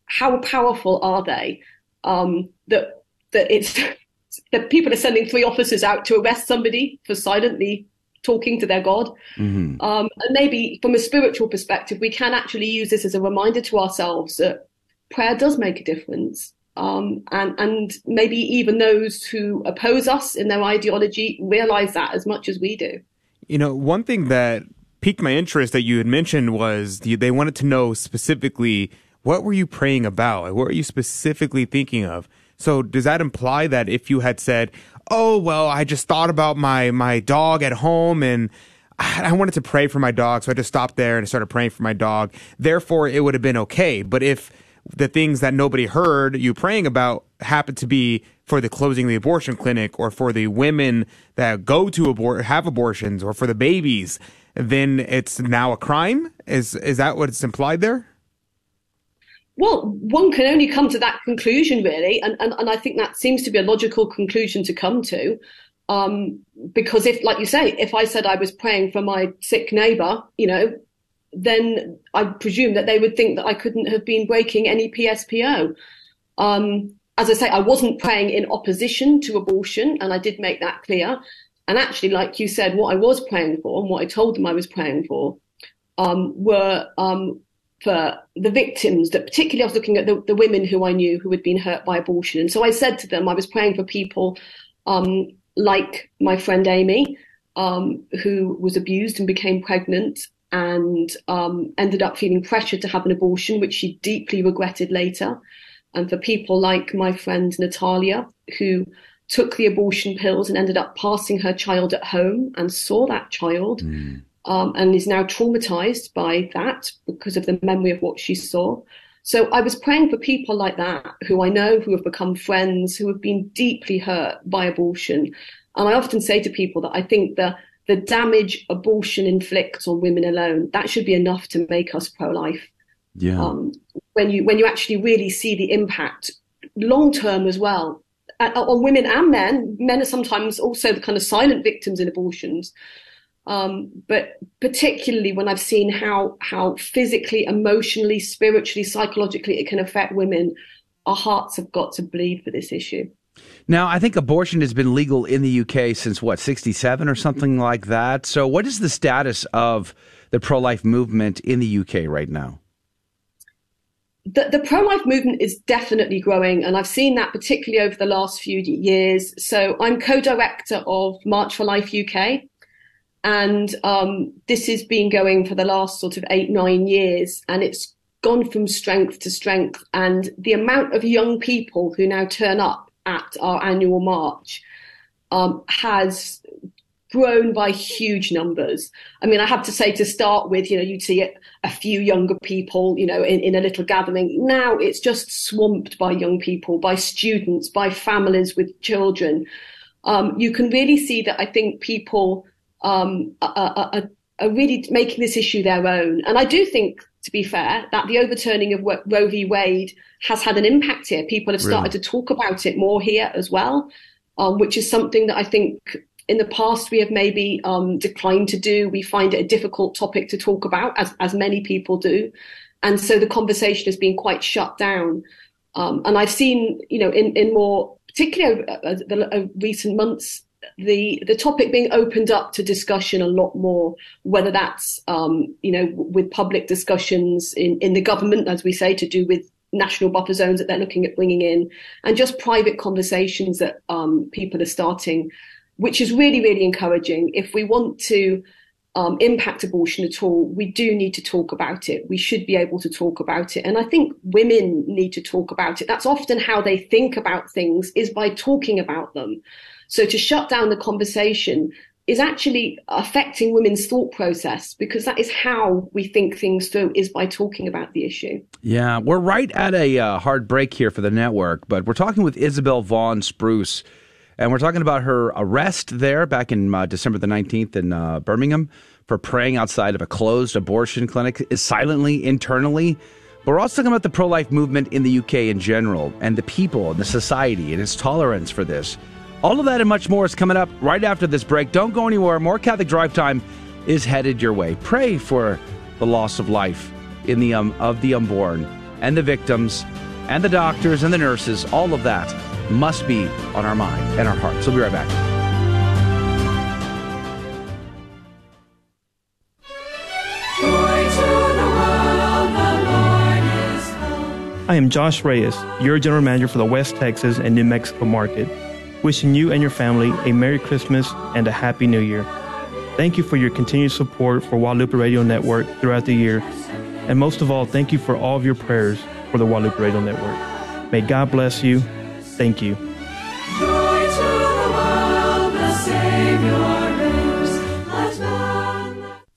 Speaker 13: how powerful are they? Um, that that it's (laughs) that people are sending three officers out to arrest somebody for silently talking to their God. Mm-hmm. Um, and maybe from a spiritual perspective, we can actually use this as a reminder to ourselves that prayer does make a difference. Um, and, and maybe even those who oppose us in their ideology realize that as much as we do.
Speaker 9: You know, one thing that piqued my interest that you had mentioned was they wanted to know specifically what were you praying about? What were you specifically thinking of? So does that imply that if you had said, "Oh, well, I just thought about my my dog at home and I wanted to pray for my dog, so I just stopped there and started praying for my dog. Therefore, it would have been okay. But if the things that nobody heard you praying about happen to be for the closing of the abortion clinic or for the women that go to abort have abortions or for the babies then it's now a crime? Is is that what's implied there?
Speaker 13: Well one can only come to that conclusion really and and, and i think that seems to be a logical conclusion to come to um, because if like you say if i said i was praying for my sick neighbor you know then I presume that they would think that I couldn't have been breaking any PSPO. Um, as I say, I wasn't praying in opposition to abortion, and I did make that clear. And actually, like you said, what I was praying for and what I told them I was praying for um, were um, for the victims. That particularly, I was looking at the, the, women who I knew who had been hurt by abortion. And so I said to them, I was praying for people um, like my friend Amy, um, who was abused and became pregnant, and um, ended up feeling pressured to have an abortion, which she deeply regretted later. And for people like my friend Natalia, who took the abortion pills and ended up passing her child at home and saw that child mm. um, and is now traumatized by that because of the memory of what she saw. So I was praying for people like that who I know who have become friends, who have been deeply hurt by abortion. And I often say to people that I think the the damage abortion inflicts on women alone that should be enough to make us pro-life.
Speaker 7: Yeah.
Speaker 13: Um, when you when you actually really see the impact long term as well uh, on women and men. Men are sometimes also the kind of silent victims in abortions. Um, but particularly when I've seen how how physically, emotionally, spiritually, psychologically it can affect women, our hearts have got to bleed for this issue.
Speaker 7: Now, I think abortion has been legal in the UK since what, 67 or something like that. So, what is the status of the pro life movement in the UK right now?
Speaker 13: The, the pro life movement is definitely growing, and I've seen that particularly over the last few years. So, I'm co director of March for Life UK, and um, this has been going for the last sort of eight, nine years, and it's gone from strength to strength. And the amount of young people who now turn up at our annual march um, has grown by huge numbers. I mean, I have to say to start with, you know, you'd see a few younger people, you know, in, in a little gathering. Now it's just swamped by young people, by students, by families with children. Um, you can really see that I think people um, are, are, are, really making this issue their own. And I do think, to be fair, that the overturning of Roe v. Wade has had an impact here. People have started really? to talk about it more here as well, um, which is something that I think in the past we have maybe um, declined to do. We find it a difficult topic to talk about, as, as many people do. And so the conversation has been quite shut down. Um, and I've seen, you know, in, in more, particularly over uh, the uh, recent months, the the topic being opened up to discussion a lot more, whether that's um, you know with public discussions in in the government, as we say, to do with national buffer zones that they're looking at bringing in, and just private conversations that um, people are starting, which is really really encouraging. If we want to um, impact abortion at all, we do need to talk about it. We should be able to talk about it. And I think women need to talk about it. That's often how they think about things is by talking about them. So to shut down the conversation is actually affecting women's thought process because that is how we think things through is by talking about the issue.
Speaker 7: Yeah, we're right at a uh, hard break here for the network, but we're talking with Isabel Vaughan Spruce, and we're talking about her arrest there back in uh, December the 19th in uh, Birmingham for praying outside of a closed abortion clinic silently, internally. But we're also talking about the pro life movement in the UK in general and the people and the society and its tolerance for this. All of that and much more is coming up right after this break. Don't go anywhere. More Catholic Drive Time is headed your way. Pray for the loss of life in the um, of the unborn and the victims and the doctors and the nurses. All of that must be on our mind and our hearts. We'll be right back.
Speaker 14: I am Josh Reyes, your general manager for the West Texas and New Mexico market wishing you and your family a Merry Christmas and a Happy New Year. Thank you for your continued support for Guadalupe Radio Network throughout the year. And most of all, thank you for all of your prayers for the Guadalupe Radio Network. May God bless you. Thank you.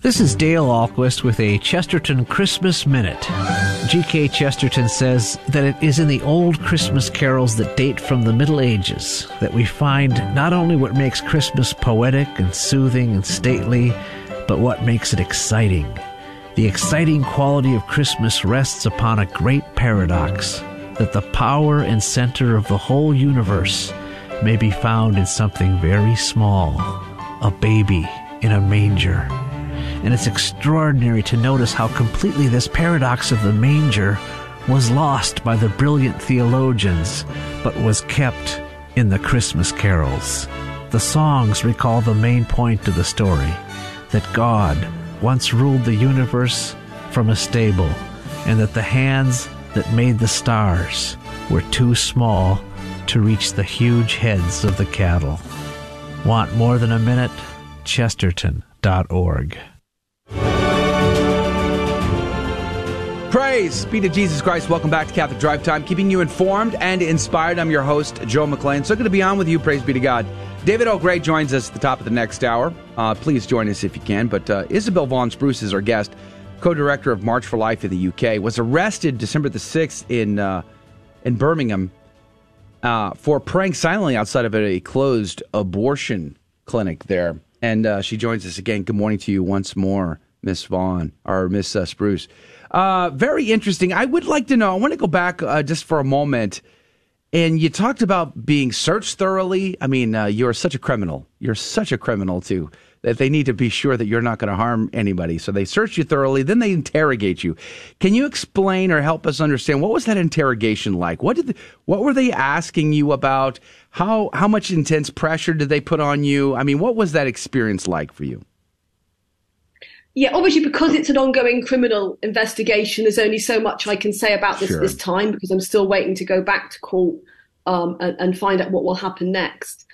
Speaker 11: This is Dale Ahlquist with a Chesterton Christmas Minute. G.K. Chesterton says that it is in the old Christmas carols that date from the Middle Ages that we find not only what makes Christmas poetic and soothing and stately, but what makes it exciting. The exciting quality of Christmas rests upon a great paradox that the power and center of the whole universe may be found in something very small a baby in a manger and it's extraordinary to notice how completely this paradox of the manger was lost by the brilliant theologians, but was kept in the Christmas carols. The songs recall the main point of the story that God once ruled the universe from a stable, and that the hands that made the stars were too small to reach the huge heads of the cattle. Want more than a minute? Chesterton.org.
Speaker 7: Praise be to Jesus Christ. Welcome back to Catholic Drive Time, keeping you informed and inspired. I'm your host, Joe McLean. So good to be on with you. Praise be to God. David L. Gray joins us at the top of the next hour. Uh, please join us if you can. But uh, Isabel Vaughan Spruce is our guest, co-director of March for Life in the UK. Was arrested December the sixth in uh, in Birmingham uh, for praying silently outside of a closed abortion clinic there. And uh, she joins us again. Good morning to you once more, Miss Vaughan or Miss uh, Spruce. very interesting. I would like to know. I want to go back just for a moment and you talked about being searched thoroughly. I mean, uh, you're such a criminal. You're such a criminal, too, that they need to be sure that you're not going to harm anybody. So they search you thoroughly, then they interrogate you. Can you explain or help us understand what was that interrogation like? What did the, what were they asking you about? How how much intense pressure did they put on you? I mean, what was that experience like for you?
Speaker 13: Yeah, obviously because it's an ongoing criminal investigation, there's only so much I can say about this
Speaker 7: Sure.
Speaker 13: this time because I'm still waiting to go back to court um, and, and find out what will happen next.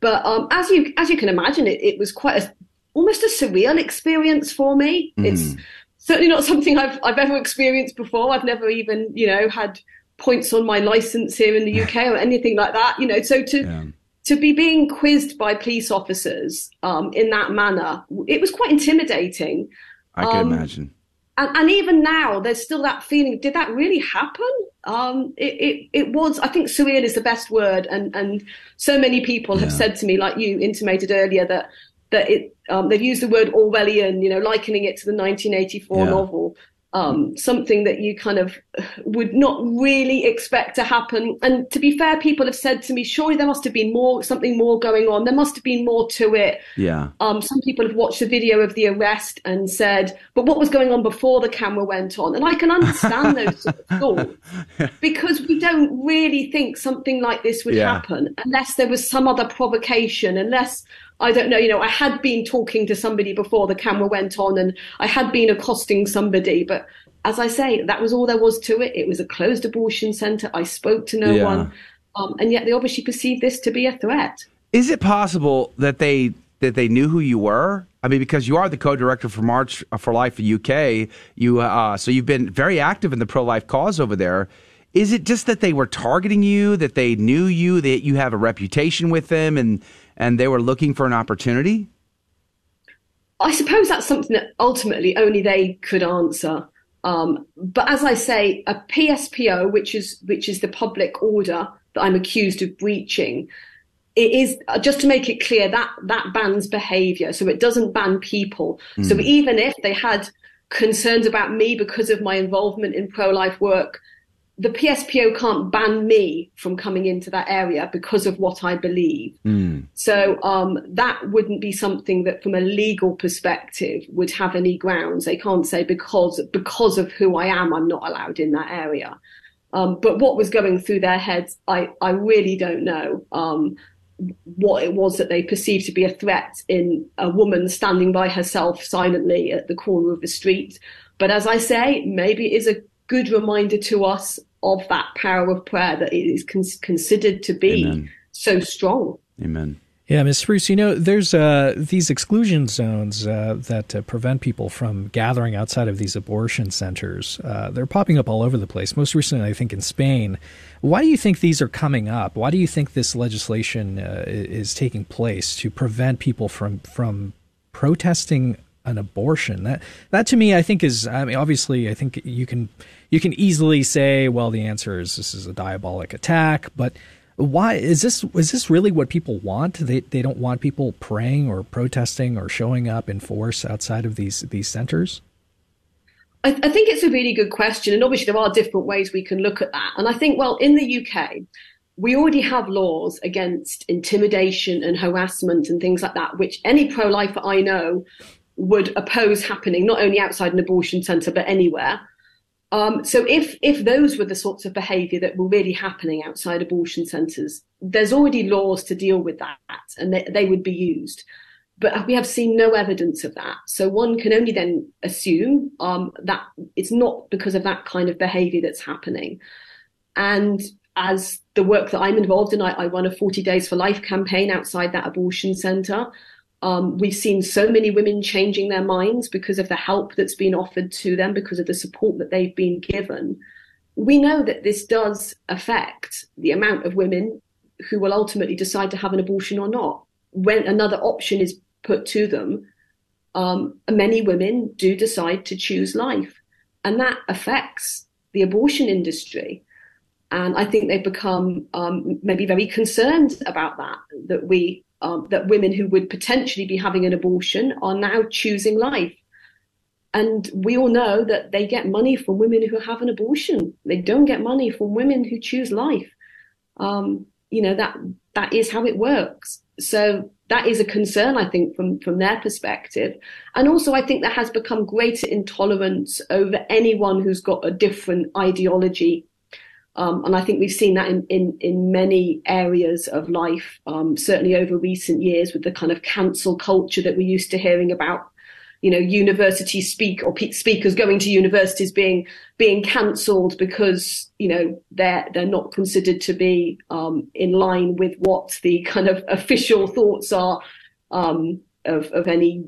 Speaker 13: But um, as you as you can imagine, it, it was quite a almost a surreal experience for me. It's certainly not something I've I've ever experienced before. I've never even you know had points on my license here in the UK or anything like that. You know, so to to be being quizzed by police officers um, in that manner, it was quite intimidating.
Speaker 7: I can
Speaker 13: Um,
Speaker 7: imagine.
Speaker 13: And, and even now, there's still that feeling: did that really happen? Um, it, it it was. I think surreal is the best word, and and so many people have said to me, like you intimated earlier, that that it um, they've used the word Orwellian, you know, likening it to the 1984
Speaker 7: Yeah.
Speaker 13: novel. Um, something that you kind of would not really expect to happen. And to be fair, people have said to me, surely there must have been more, something more going on. There must have been more to it.
Speaker 7: Yeah.
Speaker 13: Um, some people have watched the video of the arrest and said, but what was going on before the camera went on? And I can understand those sort of (laughs) thoughts because we don't really think something like this would
Speaker 15: Yeah.
Speaker 13: happen unless there was some other provocation, unless I don't know, you know, I had been talking to somebody before the camera went on and I had been accosting somebody, but as I say, that was all there was to it. It was a closed abortion centre. I spoke to no
Speaker 7: Yeah.
Speaker 13: one. Um, and yet they obviously perceived this to be a threat.
Speaker 7: Is it possible that they that they knew who you were? I mean, because you are the co-director for March for Life UK, you uh, so you've been very active in the pro-life cause over there. Is it just that they were targeting you, that they knew you, that you have a reputation with them, and and they were looking for an opportunity?
Speaker 13: I suppose that's something that ultimately only they could answer. Um, but as I say, a PSPO, which is which is the public order that I'm accused of breaching, it is uh, just to make it clear that that bans behaviour, so it doesn't ban people. So
Speaker 15: Mm.
Speaker 13: even if they had concerns about me because of my involvement in pro-life work, the PSPO can't ban me from coming into that area because of what I believe. So um, that wouldn't be something that, from a legal perspective, would have any grounds. They can't say because because of who I am, I'm not allowed in that area. Um, but what was going through their heads, I I really don't know. Um, what it was that they perceived to be a threat in a woman standing by herself silently at the corner of the street. But as I say, maybe it is a good reminder to us of that power of prayer that it is cons- considered to be so strong.
Speaker 7: Amen.
Speaker 8: Yeah, Ms. Spruce, you know, there's uh, these exclusion zones uh, that uh, prevent people from gathering outside of these abortion centers. Uh, they're popping up all over the place, most recently, I think, in Spain. Why do you think these are coming up? Why do you think this legislation uh, is taking place to prevent people from, from protesting an abortion? That, that to me, I think is, I mean, obviously, I think you can, you can easily say, well, the answer is this is a diabolic attack, but why is this is this really what people want they they don't want people praying or protesting or showing up in force outside of these these centers
Speaker 13: I, I think it's a really good question, and obviously there are different ways we can look at that. And I think, well, in the UK, we already have laws against intimidation and harassment and things like that, which any pro-lifer I know would oppose happening, not only outside an abortion centre but anywhere. Um, so if if those were the sorts of behaviour that were really happening outside abortion centres, there's already laws to deal with that, and they, they would be used. But we have seen no evidence of that. So one can only then assume um, that it's not because of that kind of behaviour that's happening. And as the work that I'm involved in, I, I run a 40 Days for Life campaign outside that abortion centre. Um, we've seen so many women changing their minds because of the help that's been offered to them, because of the support that they've been given. We know that this does affect the amount of women who will ultimately decide to have an abortion or not. when another option is put to them, um, many women do decide to choose life. And that affects the abortion industry. And I think they've become um, maybe very concerned about that, that we, um, that women who would potentially be having an abortion are now choosing life. And we all know that they get money from women who have an abortion. They don't get money from women who choose life. Um, you know, that, that is how it works. So that is a concern, I think, from, from their perspective. And also, I think there has become greater intolerance over anyone who's got a different ideology. Um, and I think we've seen that in, in, in many areas of life, um, certainly over recent years with the kind of cancel culture that we're used to hearing about you know, university speak or pe- speakers going to universities being being cancelled because you know they're they're not considered to be um, in line with what the kind of official thoughts are um, of of any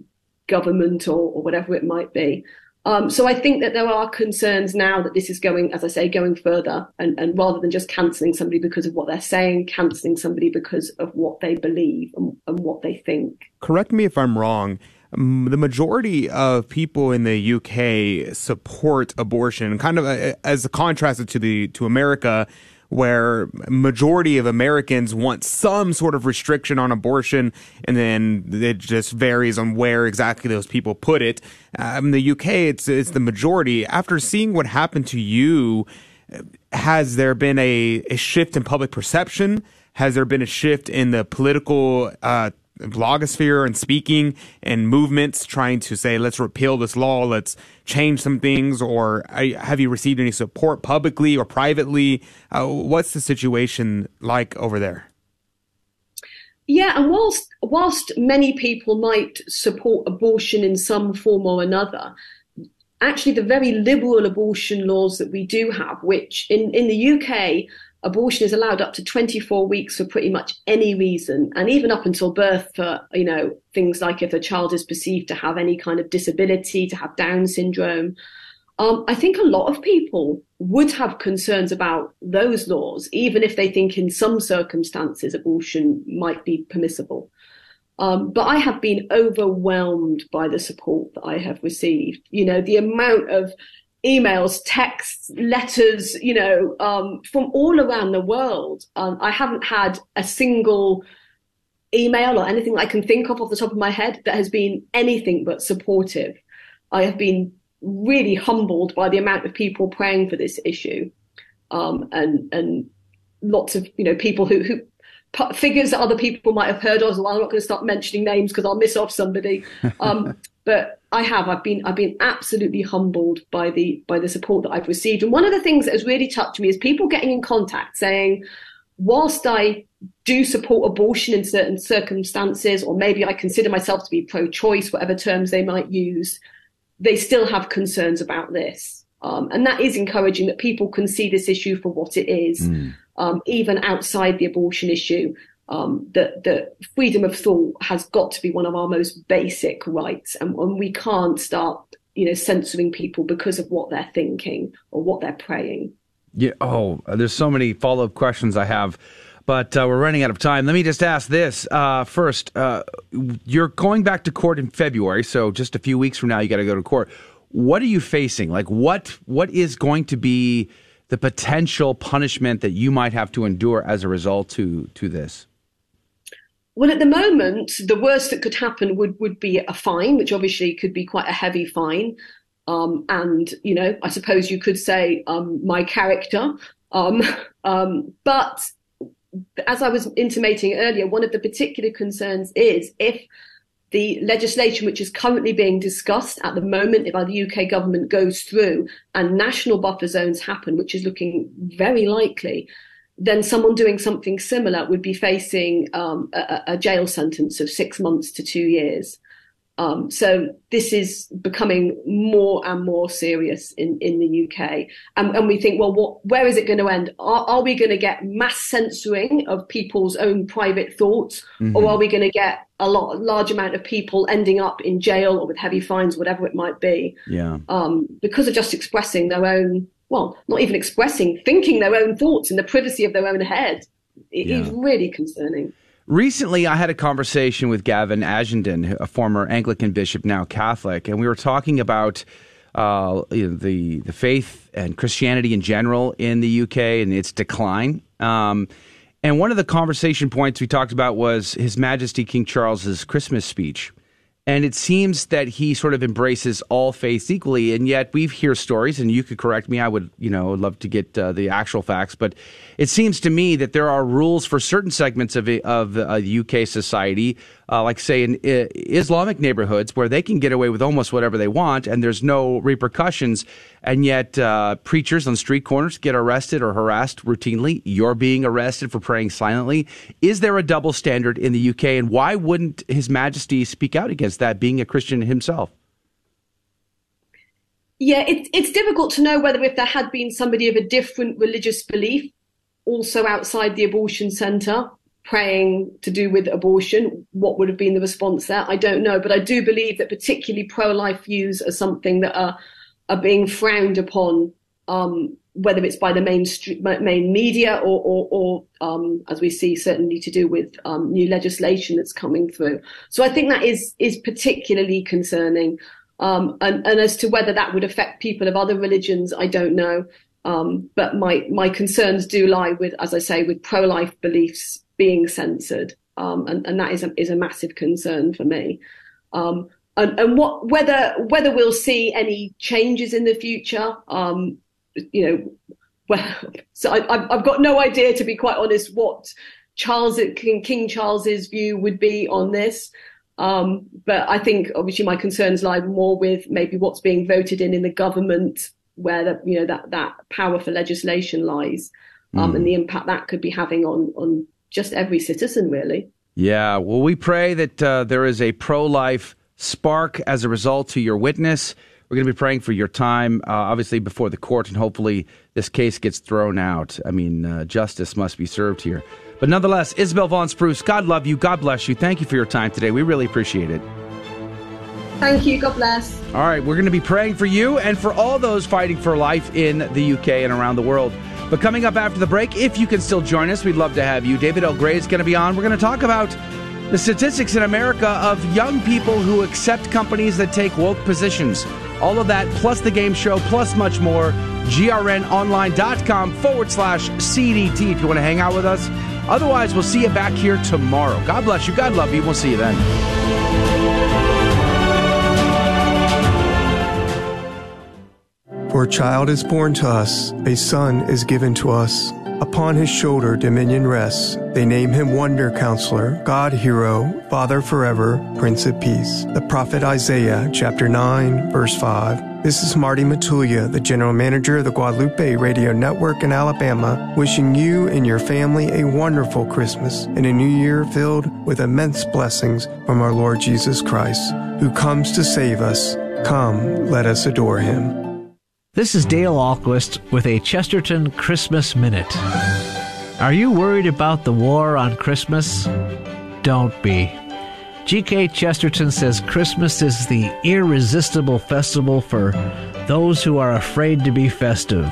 Speaker 13: government or, or whatever it might be. Um, so I think that there are concerns now that this is going, as I say, going further, and, and rather than just cancelling somebody because of what they're saying, cancelling somebody because of what they believe and, and what they think.
Speaker 9: Correct me if I'm wrong the majority of people in the UK support abortion, kind of as a, contrast to the to America, where majority of Americans want some sort of restriction on abortion, and then it just varies on where exactly those people put it. Um, in the UK, it's it's the majority. After seeing what happened to you, has there been a, a shift in public perception? Has there been a shift in the political uh, blogosphere and speaking and movements trying to say, let's repeal this law, let's change some things, or have you received any support publicly or privately? Uh, what's the situation like over there?
Speaker 13: Yeah, and whilst whilst many people might support abortion in some form or another, actually the very liberal abortion laws that we do have, which in, in the UK abortion is allowed up to 24 weeks for pretty much any reason. And even up until birth for you know things like if a child is perceived to have any kind of disability to have down syndrome. Um, i think a lot of people would have concerns about those laws even if they think in some circumstances abortion might be permissible. Um, but I have been overwhelmed by the support that I have received. You know, the amount of emails, texts, letters, you know, um, from all around the world. Um, I haven't had a single email or anything I can think of off the top of my head that has been anything but supportive. I have been really humbled by the amount of people praying for this issue, um, and and lots of you know people who who figures that other people might have heard of. Well, I'm not going to start mentioning names because I'll miss off somebody. (laughs) Um, but I have. I've been I've been absolutely humbled by the by the support that I've received. And one of the things that has really touched me is people getting in contact saying, whilst I do support abortion in certain circumstances, or maybe I consider myself to be pro-choice, whatever terms they might use, they still have concerns about this. Um, and that is encouraging that people can see this issue for what it is, mm. um, even outside the abortion issue um, that that freedom of thought has got to be one of our most basic rights, and, and we can't start, you know, censoring people because of what they're thinking or what they're praying.
Speaker 7: Yeah. Oh, there's so many follow up questions I have, but uh, we're running out of time. Let me just ask this uh, first. Uh, you're going back to court in February, so just a few weeks from now, you got to go to court. What are you facing? Like, what what is going to be the potential punishment that you might have to endure as a result to to this?
Speaker 13: Well, at the moment, the worst that could happen would, would be a fine, which obviously could be quite a heavy fine. Um, and, you know, I suppose you could say um, my character. Um, (laughs) um, but as I was intimating earlier, one of the particular concerns is if the legislation which is currently being discussed at the moment by the UK government goes through and national buffer zones happen, which is looking very likely, then someone doing something similar would be facing um, a, a, jail sentence of six months to two years. Um, so this is becoming more and more serious in, in the UK. And, and we think, well, what, where is it going to end? Are, are we going to get mass censoring of people's own private thoughts? Mm-hmm. Or are we going to get a lot, large amount of people ending up in jail or with heavy fines, whatever it might be?
Speaker 7: Yeah.
Speaker 13: Um, because of just expressing their own well, not even expressing, thinking their own thoughts in the privacy of their own head. It yeah. is really concerning.
Speaker 7: Recently, I had a conversation with Gavin Ashenden, a former Anglican bishop, now Catholic, and we were talking about uh, you know, the the faith and Christianity in general in the UK and its decline. Um, and one of the conversation points we talked about was His Majesty King Charles's Christmas speech. And it seems that he sort of embraces all faiths equally. And yet we hear stories, and you could correct me. I would, you know, love to get uh, the actual facts. But it seems to me that there are rules for certain segments of, of uh, UK society uh, like say in uh, Islamic neighborhoods where they can get away with almost whatever they want and there's no repercussions, and yet uh, preachers on street corners get arrested or harassed routinely. You're being arrested for praying silently. Is there a double standard in the UK, and why wouldn't His Majesty speak out against that, being a Christian himself?
Speaker 13: Yeah, it, it's difficult to know whether if there had been somebody of a different religious belief also outside the abortion centre praying to do with abortion, what would have been the response there? I don't know, but I do believe that particularly pro-life views are something that are are being frowned upon, um, whether it's by the main main media or, or, or um, as we see, certainly to do with um, new legislation that's coming through. So I think that is is particularly concerning. Um, and, and as to whether that would affect people of other religions, I don't know. Um, but my my concerns do lie with, as I say, with pro-life beliefs being censored, um, and, and that is a, is a massive concern for me. Um, and, and, what whether whether we'll see any changes in the future, um, you know, well, (laughs) so I, have got no idea, to be quite honest, what Charles King, King Charles's view would be on this. Um, but I think obviously my concerns lie more with maybe what's being voted in in the government, where the, you know that that power for legislation lies, um, mm. and the impact that could be having on on just every citizen, really.
Speaker 7: Yeah. Well, we pray that uh, there is a pro life spark as a result to your witness. We're going to be praying for your time, uh, obviously, before the court, and hopefully this case gets thrown out. I mean, uh, justice must be served here. But nonetheless, Isabel Vaughan Spruce, God love you. God bless you. Thank you for your time today. We really appreciate it.
Speaker 13: Thank you. God bless.
Speaker 7: All right. We're going to be praying for you and for all those fighting for life in the UK and around the world. But coming up after the break, if you can still join us, we'd love to have you. David L. Gray is going to be on. We're going to talk about the statistics in America of young people who accept companies that take woke positions. All of that, plus the game show, plus much more. GRNonline.com forward slash CDT if you want to hang out with us. Otherwise, we'll see you back here tomorrow. God bless you. God love you. We'll see you then.
Speaker 15: For a child is born to us, a son is given to us. Upon his shoulder dominion rests. They name him Wonder Counselor, God Hero, Father Forever, Prince of Peace. The prophet Isaiah, chapter 9, verse 5. This is Marty Matulia, the general manager of the Guadalupe Radio Network in Alabama, wishing you and your family a wonderful Christmas and a new year filled with immense blessings from our Lord Jesus Christ, who comes to save us. Come, let us adore him.
Speaker 11: This is Dale Ahlquist with a Chesterton Christmas Minute. Are you worried about the war on Christmas? Don't be. G.K. Chesterton says Christmas is the irresistible festival for those who are afraid to be festive.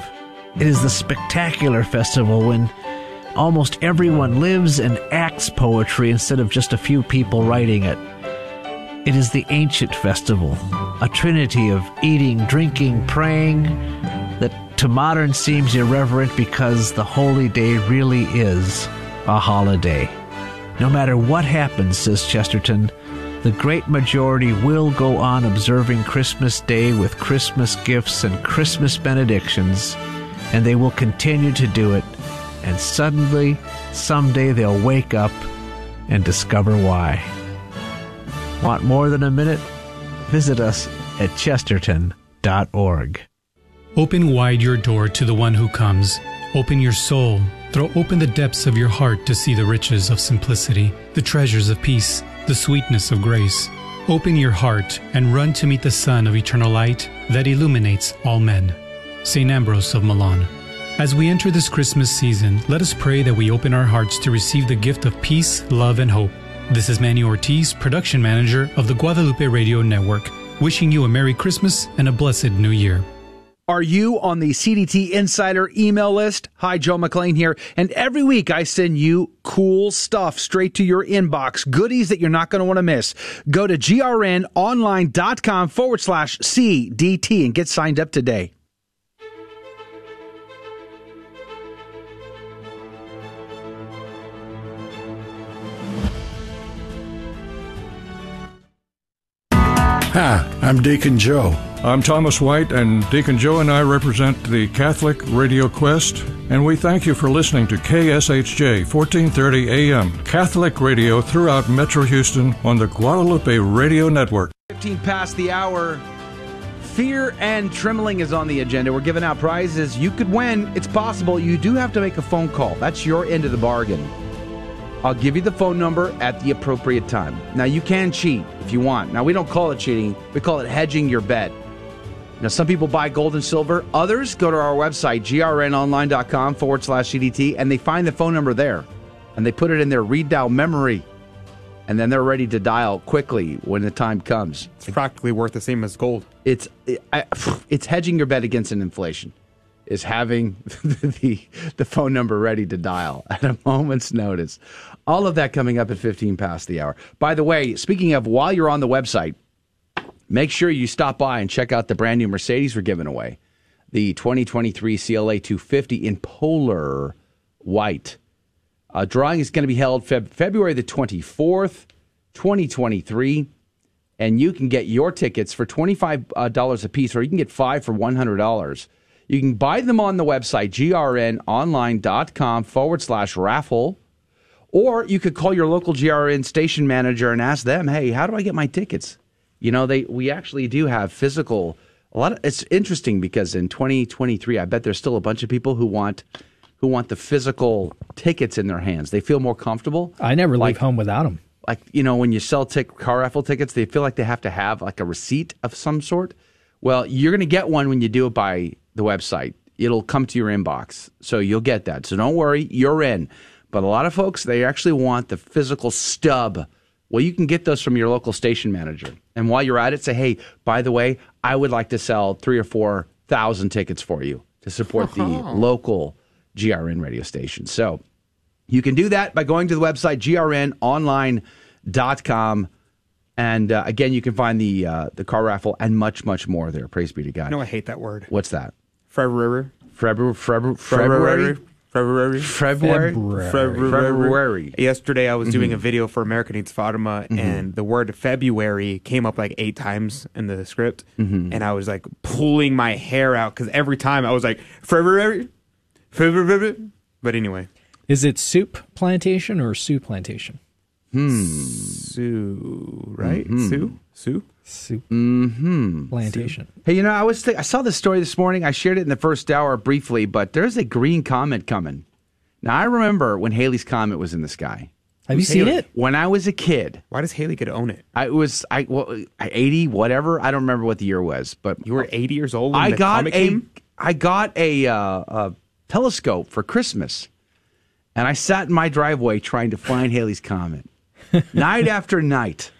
Speaker 11: It is the spectacular festival when almost everyone lives and acts poetry instead of just a few people writing it. It is the ancient festival, a trinity of eating, drinking, praying, that to modern seems irreverent because the holy day really is a holiday. No matter what happens, says Chesterton, the great majority will go on observing Christmas Day with Christmas gifts and Christmas benedictions, and they will continue to do it, and suddenly, someday they'll wake up and discover why. Want more than a minute? Visit us at chesterton.org.
Speaker 16: Open wide your door to the one who comes. Open your soul. Throw open the depths of your heart to see the riches of simplicity, the treasures of peace, the sweetness of grace. Open your heart and run to meet the sun of eternal light that illuminates all men. St. Ambrose of Milan. As we enter this Christmas season, let us pray that we open our hearts to receive the gift of peace, love, and hope. This is Manny Ortiz, production manager of the Guadalupe Radio Network, wishing you a Merry Christmas and a blessed New Year.
Speaker 7: Are you on the CDT Insider email list? Hi, Joe McLean here. And every week I send you cool stuff straight to your inbox, goodies that you're not going to want to miss. Go to grnonline.com forward slash CDT and get signed up today.
Speaker 17: Hi, I'm Deacon Joe. I'm Thomas White, and Deacon Joe and I represent the Catholic Radio Quest, and we thank you for listening to KSHJ 1430 AM, Catholic radio throughout Metro Houston on the Guadalupe Radio Network.
Speaker 7: 15 past the hour. Fear and trembling is on the agenda. We're giving out prizes. You could win. It's possible. You do have to make a phone call. That's your end of the bargain. I'll give you the phone number at the appropriate time. Now, you can cheat if you want. Now, we don't call it cheating, we call it hedging your bet. Now, some people buy gold and silver. Others go to our website, grnonline.com forward slash CDT, and they find the phone number there. And they put it in their read dial memory. And then they're ready to dial quickly when the time comes.
Speaker 9: It's practically worth the same as gold.
Speaker 7: It's I, (sighs) it's hedging your bet against an inflation. Is having (laughs) the the phone number ready to dial at a moment's notice. All of that coming up at 15 past the hour. By the way, speaking of, while you're on the website, make sure you stop by and check out the brand new Mercedes we're giving away. The 2023 CLA 250 in polar white. Uh, drawing is going to be held Feb- February the 24th, 2023. And you can get your tickets for $25 uh, a piece, or you can get five for $100. You can buy them on the website, grnonline.com forward slash raffle. Or you could call your local GRN station manager and ask them, hey, how do I get my tickets? You know, they we actually do have physical a lot of it's interesting because in 2023 I bet there's still a bunch of people who want who want the physical tickets in their hands. They feel more comfortable.
Speaker 8: I never
Speaker 7: Like-
Speaker 8: leave home without them.
Speaker 7: Like, you know, when you sell tic- car raffle tickets, they feel like they have to have like a receipt of some sort. Well, you're going to get one when you do it by the website. It'll come to your inbox. So you'll get that. So don't worry, you're in. But a lot of folks, they actually want the physical stub. Well, you can get those from your local station manager. And while you're at it, say, hey, by the way, I would like to sell three or 4,000 tickets for you to support the
Speaker 18: Oh.
Speaker 7: local GRN radio station. So you can do that by going to the website grnonline.com. And uh, again, you can find the uh, the car raffle and much, much more there. Praise be to God.
Speaker 9: Know I hate that word.
Speaker 7: What's that?
Speaker 9: February.
Speaker 7: February. February.
Speaker 9: February.
Speaker 7: February.
Speaker 9: February.
Speaker 7: February. February.
Speaker 9: Yesterday, I was doing a
Speaker 7: Mhm.
Speaker 9: video for American Needs Fatima,
Speaker 7: Mhm.
Speaker 9: and the word February came up like eight times in the script,
Speaker 7: Mhm.
Speaker 9: and I was like pulling my hair out because every time I was like February, February. But anyway,
Speaker 8: Is it soup plantation or Sue plantation?
Speaker 7: Hmm.
Speaker 9: Sue, right? Sue, Sue,
Speaker 8: Soup
Speaker 7: Mm-hmm.
Speaker 8: plantation.
Speaker 7: Hey, you know, I was th- I saw this story this morning. I shared it in the first hour briefly, but there's a green comet coming. Now I remember when Halley's comet was in the sky.
Speaker 8: Have you seen it?
Speaker 7: When I was a kid.
Speaker 9: Why does Halley get to own it?
Speaker 7: I was I well, 80 whatever. I don't remember what the year was, but
Speaker 9: You were 80 years old when
Speaker 7: I
Speaker 9: the
Speaker 7: got
Speaker 9: comet
Speaker 7: a
Speaker 9: came?
Speaker 7: I got a, uh, a telescope for Christmas, and I sat in my driveway trying to find Halley's comet, (laughs) night after night.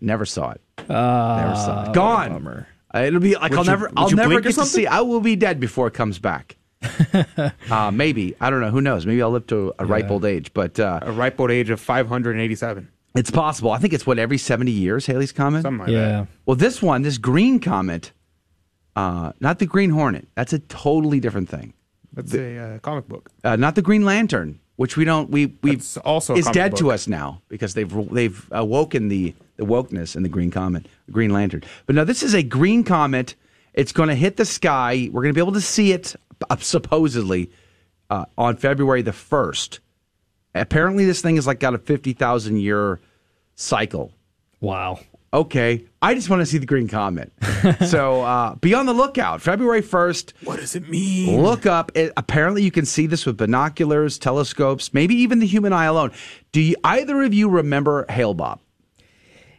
Speaker 7: Never saw it. never saw it. Gone. Uh, it'll be like
Speaker 9: Would
Speaker 7: I'll
Speaker 9: you-
Speaker 7: never
Speaker 9: would
Speaker 7: I'll never get to see. I will be dead before it comes back. (laughs) uh, maybe I don't know. Who knows? Maybe I'll live to a ripe old age. But uh,
Speaker 9: a ripe old age of 587.
Speaker 7: it's possible. I think it's what every seventy years. Halley's comment.
Speaker 9: Something like
Speaker 8: Yeah.
Speaker 7: Well, this one, this green comet, uh, not the Green Hornet. That's a totally different thing.
Speaker 9: That's a uh, comic book.
Speaker 7: Uh, not the Green Lantern, which we don't we we
Speaker 9: That's also
Speaker 7: is
Speaker 9: comic
Speaker 7: dead to us now because they've they've awoken the the wokeness in the Green Comet, the Green Lantern. But no, this is a green comet. It's going to hit the sky. We're going to be able to see it uh, supposedly uh, on February the first. Apparently, this thing has like got a fifty thousand year cycle.
Speaker 8: Wow.
Speaker 7: Okay, I just want to see the green comet. (laughs) so uh, be on the lookout. February first.
Speaker 9: What does it mean?
Speaker 7: Look up. It, apparently, you can see this with binoculars, telescopes, maybe even the human eye alone. Do you, either of you remember Hail Bob?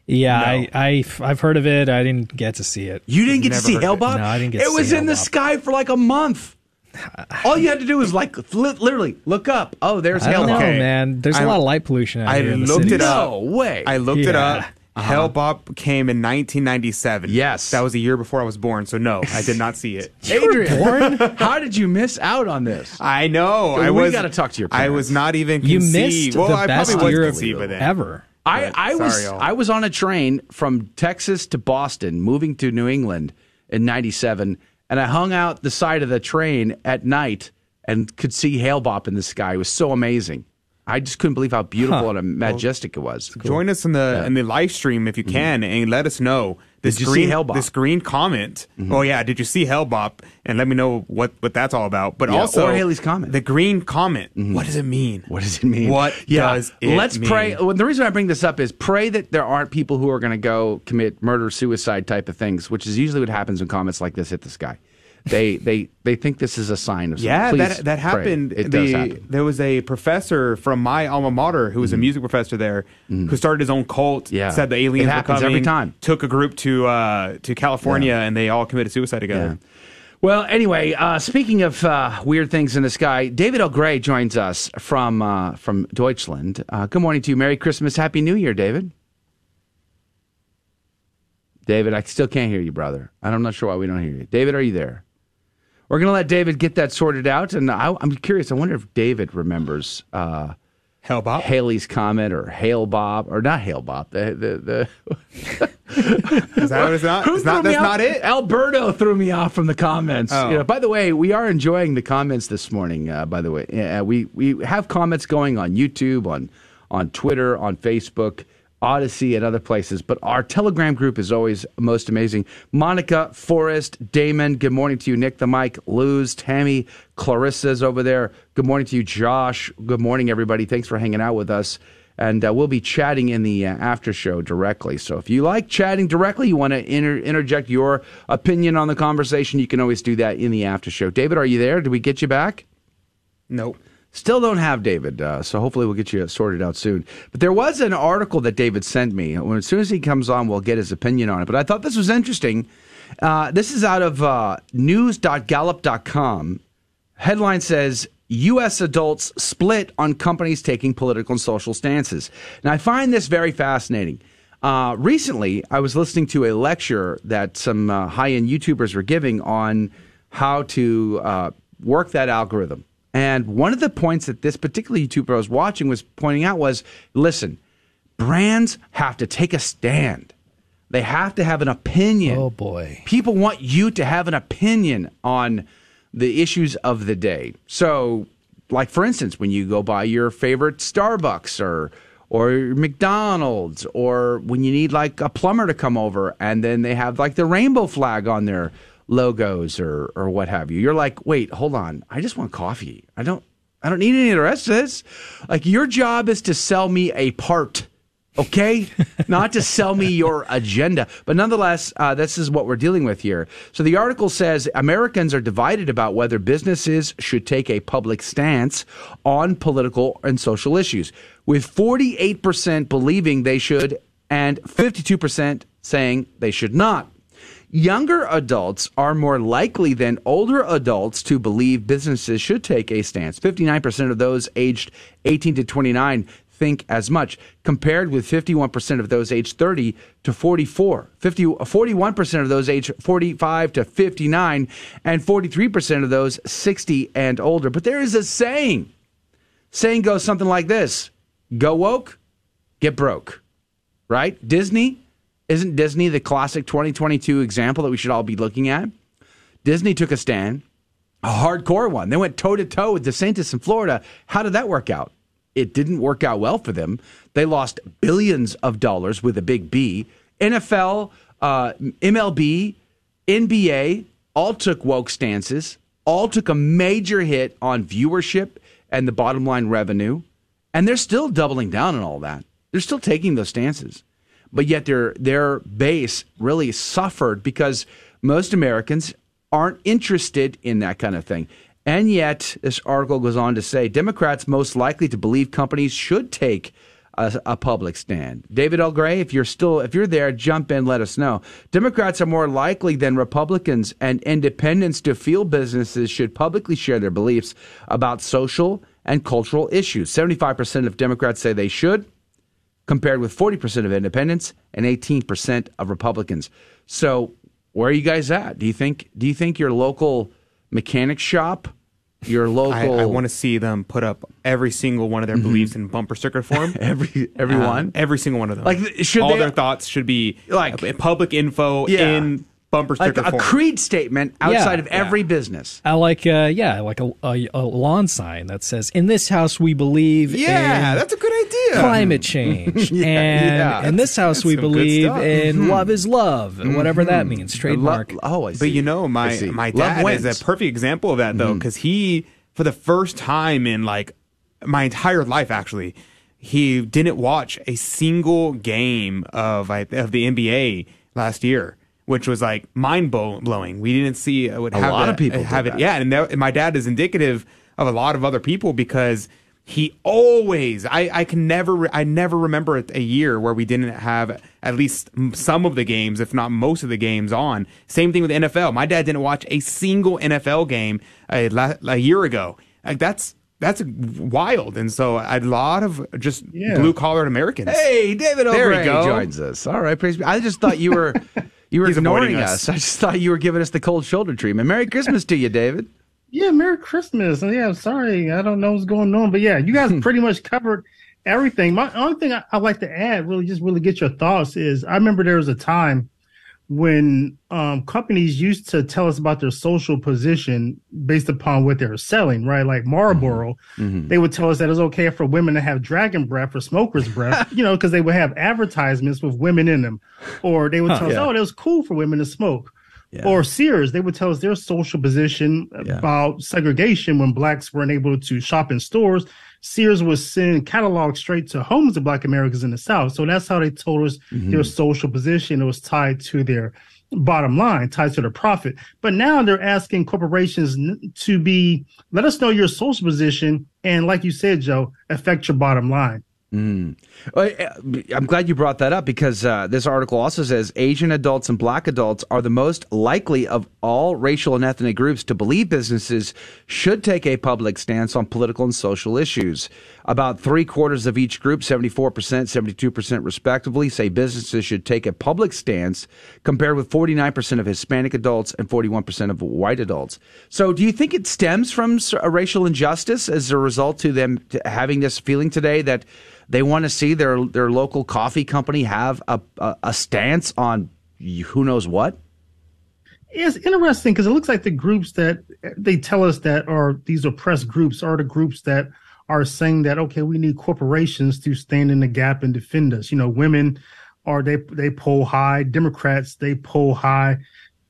Speaker 8: Yeah, I, I, I've heard of it. I didn't get to see it.
Speaker 7: You didn't get to see
Speaker 8: heard
Speaker 7: Hail. Bob?
Speaker 8: No, I didn't get to see
Speaker 7: It
Speaker 8: to
Speaker 7: was in
Speaker 8: Hail
Speaker 7: the
Speaker 8: Bob.
Speaker 7: sky for like a month. All you had to do was like li- literally look up. Oh, there's
Speaker 8: I
Speaker 7: Hail
Speaker 8: don't know, man. There's a
Speaker 9: I-
Speaker 8: lot of light pollution out
Speaker 9: I
Speaker 8: here in the
Speaker 9: looked
Speaker 8: city.
Speaker 9: it up.
Speaker 7: No way.
Speaker 9: I looked it up,
Speaker 7: Uh-huh.
Speaker 9: Hale-Bopp came in 1997.
Speaker 7: Yes.
Speaker 9: That was a year before I was born, so no, I did not see it. (laughs)
Speaker 7: Adrian, how did you miss out on this?
Speaker 9: I know. I
Speaker 7: we
Speaker 9: was.
Speaker 7: got to talk to your.
Speaker 9: I was not even.
Speaker 8: You
Speaker 9: conceived.
Speaker 8: missed
Speaker 9: well,
Speaker 8: the
Speaker 9: I
Speaker 8: best
Speaker 9: probably was
Speaker 8: year of
Speaker 9: conceived by then.
Speaker 8: ever.
Speaker 7: I,
Speaker 9: But
Speaker 7: I was
Speaker 9: y'all.
Speaker 7: I was on a train from Texas to Boston, moving to New England in '97, and I hung out the side of the train at night and could see Hale-Bopp in the sky. It was so amazing. I just couldn't believe how beautiful
Speaker 9: Huh.
Speaker 7: and majestic it was.
Speaker 9: Join us in the in the live stream if you can, and let us know this
Speaker 7: Mm-hmm. Did you see
Speaker 9: green
Speaker 7: Hellbop?
Speaker 9: this green comment.
Speaker 7: Mhm.
Speaker 9: Oh yeah, did you see Hellbop? And let me know what what that's all about. But
Speaker 7: Yeah,
Speaker 9: also
Speaker 7: or Halley's comment.
Speaker 9: The green comment. What does it mean?
Speaker 7: What does it mean?
Speaker 9: What
Speaker 7: yeah.
Speaker 9: does it mean?
Speaker 7: Let's
Speaker 9: mean?
Speaker 7: pray. Well, the reason I bring this up is pray that there aren't people who are going to go commit murder, suicide type of things, which is usually what happens when comments like this hit the sky. They they they think this is a sign of something.
Speaker 9: Yeah,
Speaker 7: Please
Speaker 9: that that
Speaker 7: pray.
Speaker 9: happened.
Speaker 7: It
Speaker 9: the,
Speaker 7: does happen.
Speaker 9: There was a professor from my alma mater who was a music professor there who started his own cult.
Speaker 7: Mm-hmm. Yeah.
Speaker 9: said the aliens
Speaker 7: It
Speaker 9: were
Speaker 7: happens
Speaker 9: coming.
Speaker 7: every time.
Speaker 9: Took a group to uh, to California and they all committed suicide together.
Speaker 7: Well, anyway, uh, speaking of uh, weird things in the sky, David L. Gray joins us from uh, from Deutschland. Uh, good morning to you. Merry Christmas, Happy New Year, David. David, I still can't hear you, brother. I'm not sure why we don't hear you. David, are you there? We're going to let David get that sorted out, and I, I'm curious. I wonder if David remembers uh,
Speaker 9: Hail Bob,
Speaker 7: Halley's comment, or Hail Bob, or not Hail Bob. The the, the (laughs)
Speaker 9: Is that what it's not?
Speaker 7: Who
Speaker 9: It's not that's
Speaker 7: off?
Speaker 9: not it.
Speaker 7: Alberto threw me off from the comments.
Speaker 9: Oh.
Speaker 7: You know, by the way, we are enjoying the comments this morning. Uh, by the way, uh, we we have comments going on YouTube, on on Twitter, on Facebook, Odysee, and other places. But our Telegram group is always most amazing. Monica, Forrest, Damon. Good morning to you, Nick the Mike, Luz, Tammy, Clarissa's over there. Good morning to you, Josh. Good morning, everybody. Thanks for hanging out with us and uh, we'll be chatting in the uh, after show directly. So if you like chatting directly, you want to inter- interject your opinion on the conversation, you can always do that in the after show. David, are you there? Did we get you back?
Speaker 9: Nope.
Speaker 7: Still don't have David, uh, so hopefully we'll get you sorted out soon. But there was an article that David sent me. As soon as he comes on, we'll get his opinion on it. But I thought this was interesting. Uh, this is out of uh, news.gallup.com. Headline says U.S. adults split on companies taking political and social stances. And I find this very fascinating. Uh, recently, I was listening to a lecture that some uh, high end YouTubers were giving on how to uh, work that algorithm. And one of the points that this particular YouTuber I was watching was pointing out was listen, brands have to take a stand. They have to have an opinion.
Speaker 8: Oh, boy.
Speaker 7: People want you to have an opinion on the issues of the day. So, like for instance, when you go buy your favorite Starbucks or or McDonald's or when you need like a plumber to come over and then they have like the rainbow flag on their logos or or what have you. You're like, "Wait, hold on. I just want coffee. I don't I don't need any of the rest of this." Like your job is to sell me a part okay? (laughs) Not to sell me your agenda. But nonetheless, uh, this is what we're dealing with here. So the article says Americans are divided about whether businesses should take a public stance on political and social issues, with 48% believing they should and 52% saying they should not. Younger adults are more likely than older adults to believe businesses should take a stance. 59% of those aged 18 to 29 think as much, compared with 51% of those aged 30 to 44, 50, 41% of those aged 45 to 59, and 43% of those 60 and older. But there is a saying. Saying goes something like this Go woke, get broke. Right? Disney, isn't Disney the classic 2022 example that we should all be looking at? Disney took a stand, a hardcore one. They went toe to toe with DeSantis in Florida. How did that work out? It didn't work out well for them. They lost billions of dollars with a big B. NFL, uh, MLB, NBA all took woke stances, all took a major hit on viewership and the bottom line revenue. And they're still doubling down on all that. They're still taking those stances. But yet their their base really suffered because most Americans aren't interested in that kind of thing. And yet, this article goes on to say Democrats most likely to believe companies should take a, a, public stand. David L. Gray, if you're still if you're there, jump in, let us know. Democrats are more likely than Republicans and independents to feel businesses should publicly share their beliefs about social and cultural issues. 75% of Democrats say they should. Compared with 40% of independents and 18% of Republicans. So, where are you guys at? Do you think do you think your local mechanic shop, your local
Speaker 9: I, I want to see them put up every single one of their beliefs in bumper sticker form. (laughs)
Speaker 7: every every
Speaker 9: Uh,
Speaker 7: one?
Speaker 9: every single one of them.
Speaker 7: Like, should
Speaker 9: all
Speaker 7: they-
Speaker 9: their thoughts should be
Speaker 7: Like-
Speaker 9: like public info
Speaker 7: Yeah.
Speaker 9: in bumper
Speaker 7: like
Speaker 9: sticker
Speaker 7: a
Speaker 9: form.
Speaker 7: creed statement outside
Speaker 8: Yeah.
Speaker 7: of every business.
Speaker 8: I like, uh, yeah, like a, a, a lawn sign that says, "In this house we believe
Speaker 9: yeah,
Speaker 8: in
Speaker 9: that's a good idea.
Speaker 8: climate change, (laughs)
Speaker 7: Yeah,
Speaker 8: and
Speaker 7: yeah.
Speaker 8: in this house we
Speaker 9: That's some
Speaker 8: believe
Speaker 9: stuff.
Speaker 8: in
Speaker 7: Mhm.
Speaker 8: love is love, and whatever that means, trademark."
Speaker 7: Lo- oh, I see.
Speaker 9: But you know,
Speaker 7: I
Speaker 9: my my
Speaker 7: Love
Speaker 9: dad
Speaker 7: wins.
Speaker 9: is a perfect example of that though, because he, for the first time in like my entire life, actually, he didn't watch a single game of of the NBA last year. Which was like mind blowing. We didn't see uh, would
Speaker 7: A
Speaker 9: have
Speaker 7: lot
Speaker 9: that-
Speaker 7: of people
Speaker 9: have it.
Speaker 7: that.
Speaker 9: Yeah, and, that, and my dad is indicative of a lot of other people because he always I, I can never I never remember a, a year where we didn't have at least some of the games if not most of the games on same thing with NFL my dad didn't watch a single NFL game a, a year ago like that's that's wild and so a lot of just
Speaker 7: Yeah.
Speaker 9: blue collar Americans
Speaker 7: Hey, David
Speaker 9: There
Speaker 7: O'Brien
Speaker 9: you go.
Speaker 7: joins us. All right, praise be. I just thought you were (laughs) you were
Speaker 9: He's
Speaker 7: ignoring
Speaker 9: us.
Speaker 7: us. I just thought you were giving us the cold shoulder treatment. Merry Christmas to you, David. (laughs)
Speaker 18: Yeah, Merry Christmas. And yeah, I'm sorry, I don't know what's going on, but yeah, you guys (laughs) pretty much covered everything. My only thing I, I'd like to add, really, just really get your thoughts is I remember there was a time when um, companies used to tell us about their social position based upon what they were selling, right? Like Marlboro, they would tell us that it's okay for women to have dragon breath or smoker's breath, (laughs) you know, because they would have advertisements with women in them. Or they would
Speaker 7: Huh.
Speaker 18: tell us,
Speaker 7: Yeah.
Speaker 18: oh, it was cool for women to smoke. Or Sears, they would tell us their social position about segregation when blacks weren't able to shop in stores. Sears was sending catalogs straight to homes of black Americans in the South. So that's how they told us mm-hmm. their social position. It was tied to their bottom line, tied to their profit. But now they're asking corporations to be, let us know your social position. And like you said, Joe, affect your bottom line.
Speaker 7: Mm. Uh, I'm glad you brought that up because uh, this article also says Asian adults and black adults are the most likely of all racial and ethnic groups to believe businesses should take a public stance on political and social issues. About three quarters of each group, 74%, 72% respectively, say businesses should take a public stance, compared with 49% of Hispanic adults and 41% of white adults. So, do you think it stems from racial injustice as a result to them having this feeling today that they want to see their their local coffee company have a a, a stance on who knows what?
Speaker 18: It's interesting because it looks like the groups that they tell us that are these oppressed groups are the groups that are saying that okay, we need corporations to stand in the gap and defend us. You know, women are they they poll high, Democrats they poll high.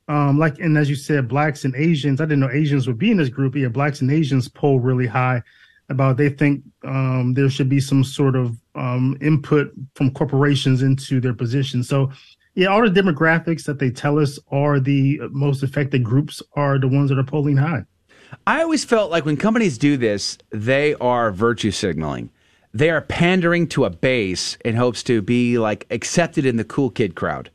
Speaker 18: Um, like and as you said, blacks and Asians. I didn't know Asians would be in this group. Yeah, blacks and Asians poll really high about they think um, there should be some sort of um, input from corporations into their position. So yeah, all the demographics that they tell us are the most affected groups are the ones that are polling high.
Speaker 7: I always felt like when companies do this, they are virtue signaling. They are pandering to a base in hopes to be like accepted in the cool kid crowd.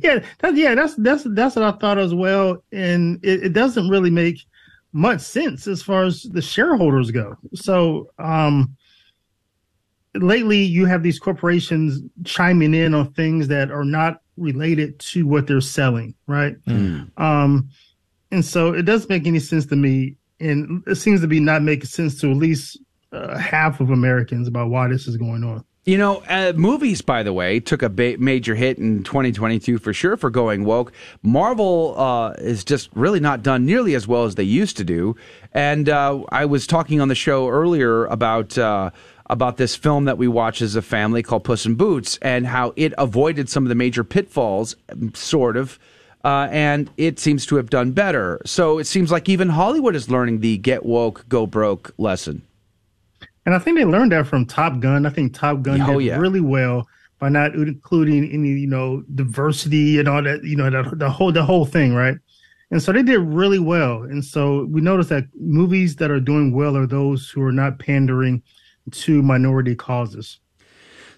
Speaker 18: Yeah, that, yeah, that's that's that's what I thought as well, and it, it doesn't really make much sense as far as the shareholders go. So, um, lately you have these corporations chiming in on things that are not related to what they're selling, right? Um, and so it doesn't make any sense to me, and it seems to be not making sense to at least uh, half of Americans about why this is going on.
Speaker 7: You know, uh, movies, by the way, took a ba- major hit in 2022 for sure for going woke. Marvel uh, is just really not done nearly as well as they used to do. And uh, I was talking on the show earlier about. Uh, about this film that we watch as a family called Puss in Boots and how it avoided some of the major pitfalls, sort of, uh, and it seems to have done better. So it seems like even Hollywood is learning the get woke, go broke lesson.
Speaker 18: And I think they learned that from Top Gun. I think Top Gun
Speaker 7: Oh,
Speaker 18: did
Speaker 7: yeah.
Speaker 18: really well by not including any, you know, diversity and all that, you know, the, the whole the whole thing, right? And so they did really well. And so we noticed that movies that are doing well are those who are not pandering to minority causes.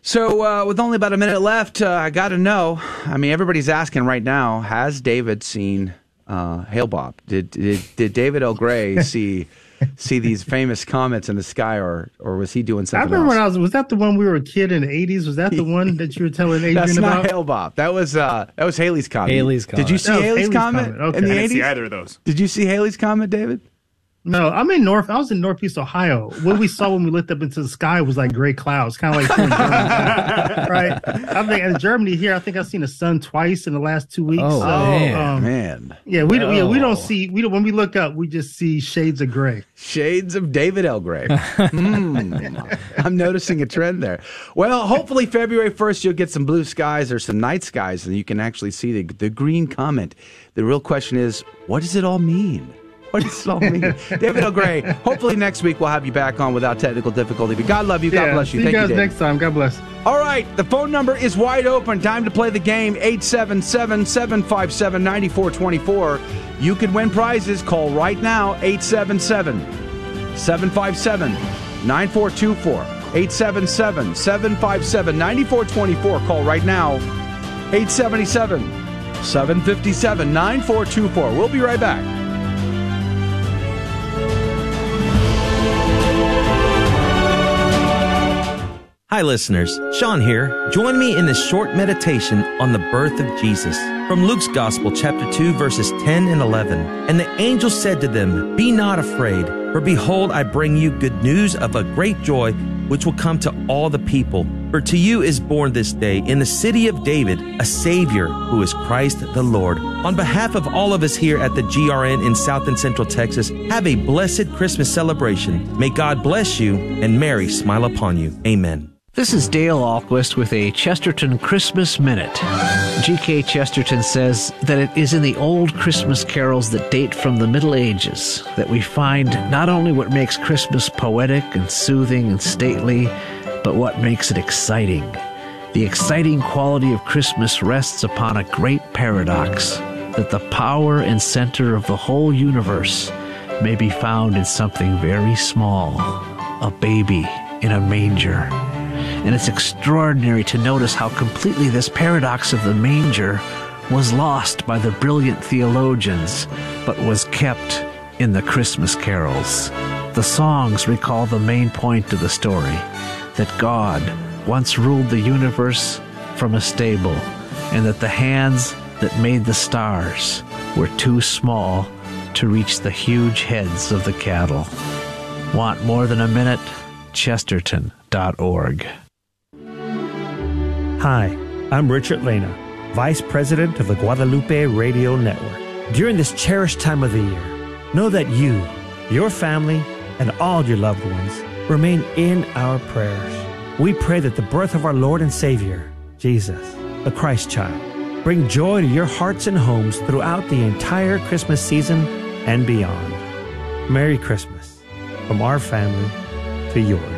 Speaker 7: So, uh, with only about a minute left, uh, I got to know. I mean, everybody's asking right now: Has David seen uh, Hale-Bopp? Did did, did David L. Gray (laughs) see see these famous comets in the sky, or or was he doing something?
Speaker 18: I remember
Speaker 7: else?
Speaker 18: when I was. Was that the one we were a kid in the eighties? Was that the (laughs) one that you were telling Adrian
Speaker 7: That's
Speaker 18: about?
Speaker 7: not Hale Bob. That was uh, that was Halley's comet.
Speaker 8: Halley's comet.
Speaker 7: Did you see
Speaker 18: That
Speaker 7: Halley's,
Speaker 18: Halley's
Speaker 7: comet,
Speaker 18: Comet. Okay.
Speaker 7: in the
Speaker 18: I
Speaker 9: I didn't see
Speaker 7: eighties?
Speaker 9: either of those.
Speaker 7: Did you see Halley's comet, David?
Speaker 18: No, I'm in North. I was in Northeast Ohio. What we saw when we looked up into the sky was like gray clouds, kind of like Germany, right? I think in Germany here, I think I've seen the sun twice in the last two weeks.
Speaker 8: Oh,
Speaker 18: so,
Speaker 8: man.
Speaker 18: um,
Speaker 7: Man,
Speaker 18: Yeah, we don't. Yeah, we
Speaker 8: Oh.
Speaker 18: don't see. We don't. When we look up, we just see shades of gray.
Speaker 7: shades of David L. Gray. (laughs) Hmm. I'm noticing a trend there. Well, hopefully February 1st you'll get some blue skies or some night skies, and you can actually see the the green comet. The real question is, what does it all mean? What does it all mean? David L. Gray, hopefully next week we'll have you back on without technical difficulty. But God love you. God
Speaker 18: yeah,
Speaker 7: bless you.
Speaker 18: See
Speaker 7: Thank
Speaker 18: you guys
Speaker 7: David.
Speaker 18: next time. God bless.
Speaker 7: All right, the phone number is wide open. Time to play the game 877 757 9424. You can win prizes. Call right now 877 757 9424. 877 757 9424. Call right now 877 757 9424. We'll be right back.
Speaker 19: Hi, listeners. Sean here. Join me in this short meditation on the birth of Jesus from Luke's Gospel, chapter 2, verses 10 and 11. And the angel said to them, Be not afraid, for behold, I bring you good news of a great joy, which will come to all the people. For to you is born this day in the city of David a Savior who is Christ the Lord. On behalf of all of us here at the GRN in South and Central Texas, have a blessed Christmas celebration. May God bless you and Mary smile upon you. Amen.
Speaker 11: This is Dale Ahlquist with a Chesterton Christmas Minute. G.K. Chesterton says that it is in the old Christmas carols that date from the Middle Ages that we find not only what makes Christmas poetic and soothing and stately, but what makes it exciting. The exciting quality of Christmas rests upon a great paradox that the power and center of the whole universe may be found in something very small a baby in a manger. And it's extraordinary to notice how completely this paradox of the manger was lost by the brilliant theologians, but was kept in the Christmas carols. The songs recall the main point of the story that God once ruled the universe from a stable, and that the hands that made the stars were too small to reach the huge heads of the cattle. Want more than a minute? Chesterton.org.
Speaker 20: Hi, I'm Richard Lena, Vice President of the Guadalupe Radio Network. During this cherished time of the year, know that you, your family, and all your loved ones remain in our prayers. We pray that the birth of our Lord and Savior, Jesus, the Christ child, bring joy to your hearts and homes throughout the entire Christmas season and beyond. Merry Christmas from our family to yours.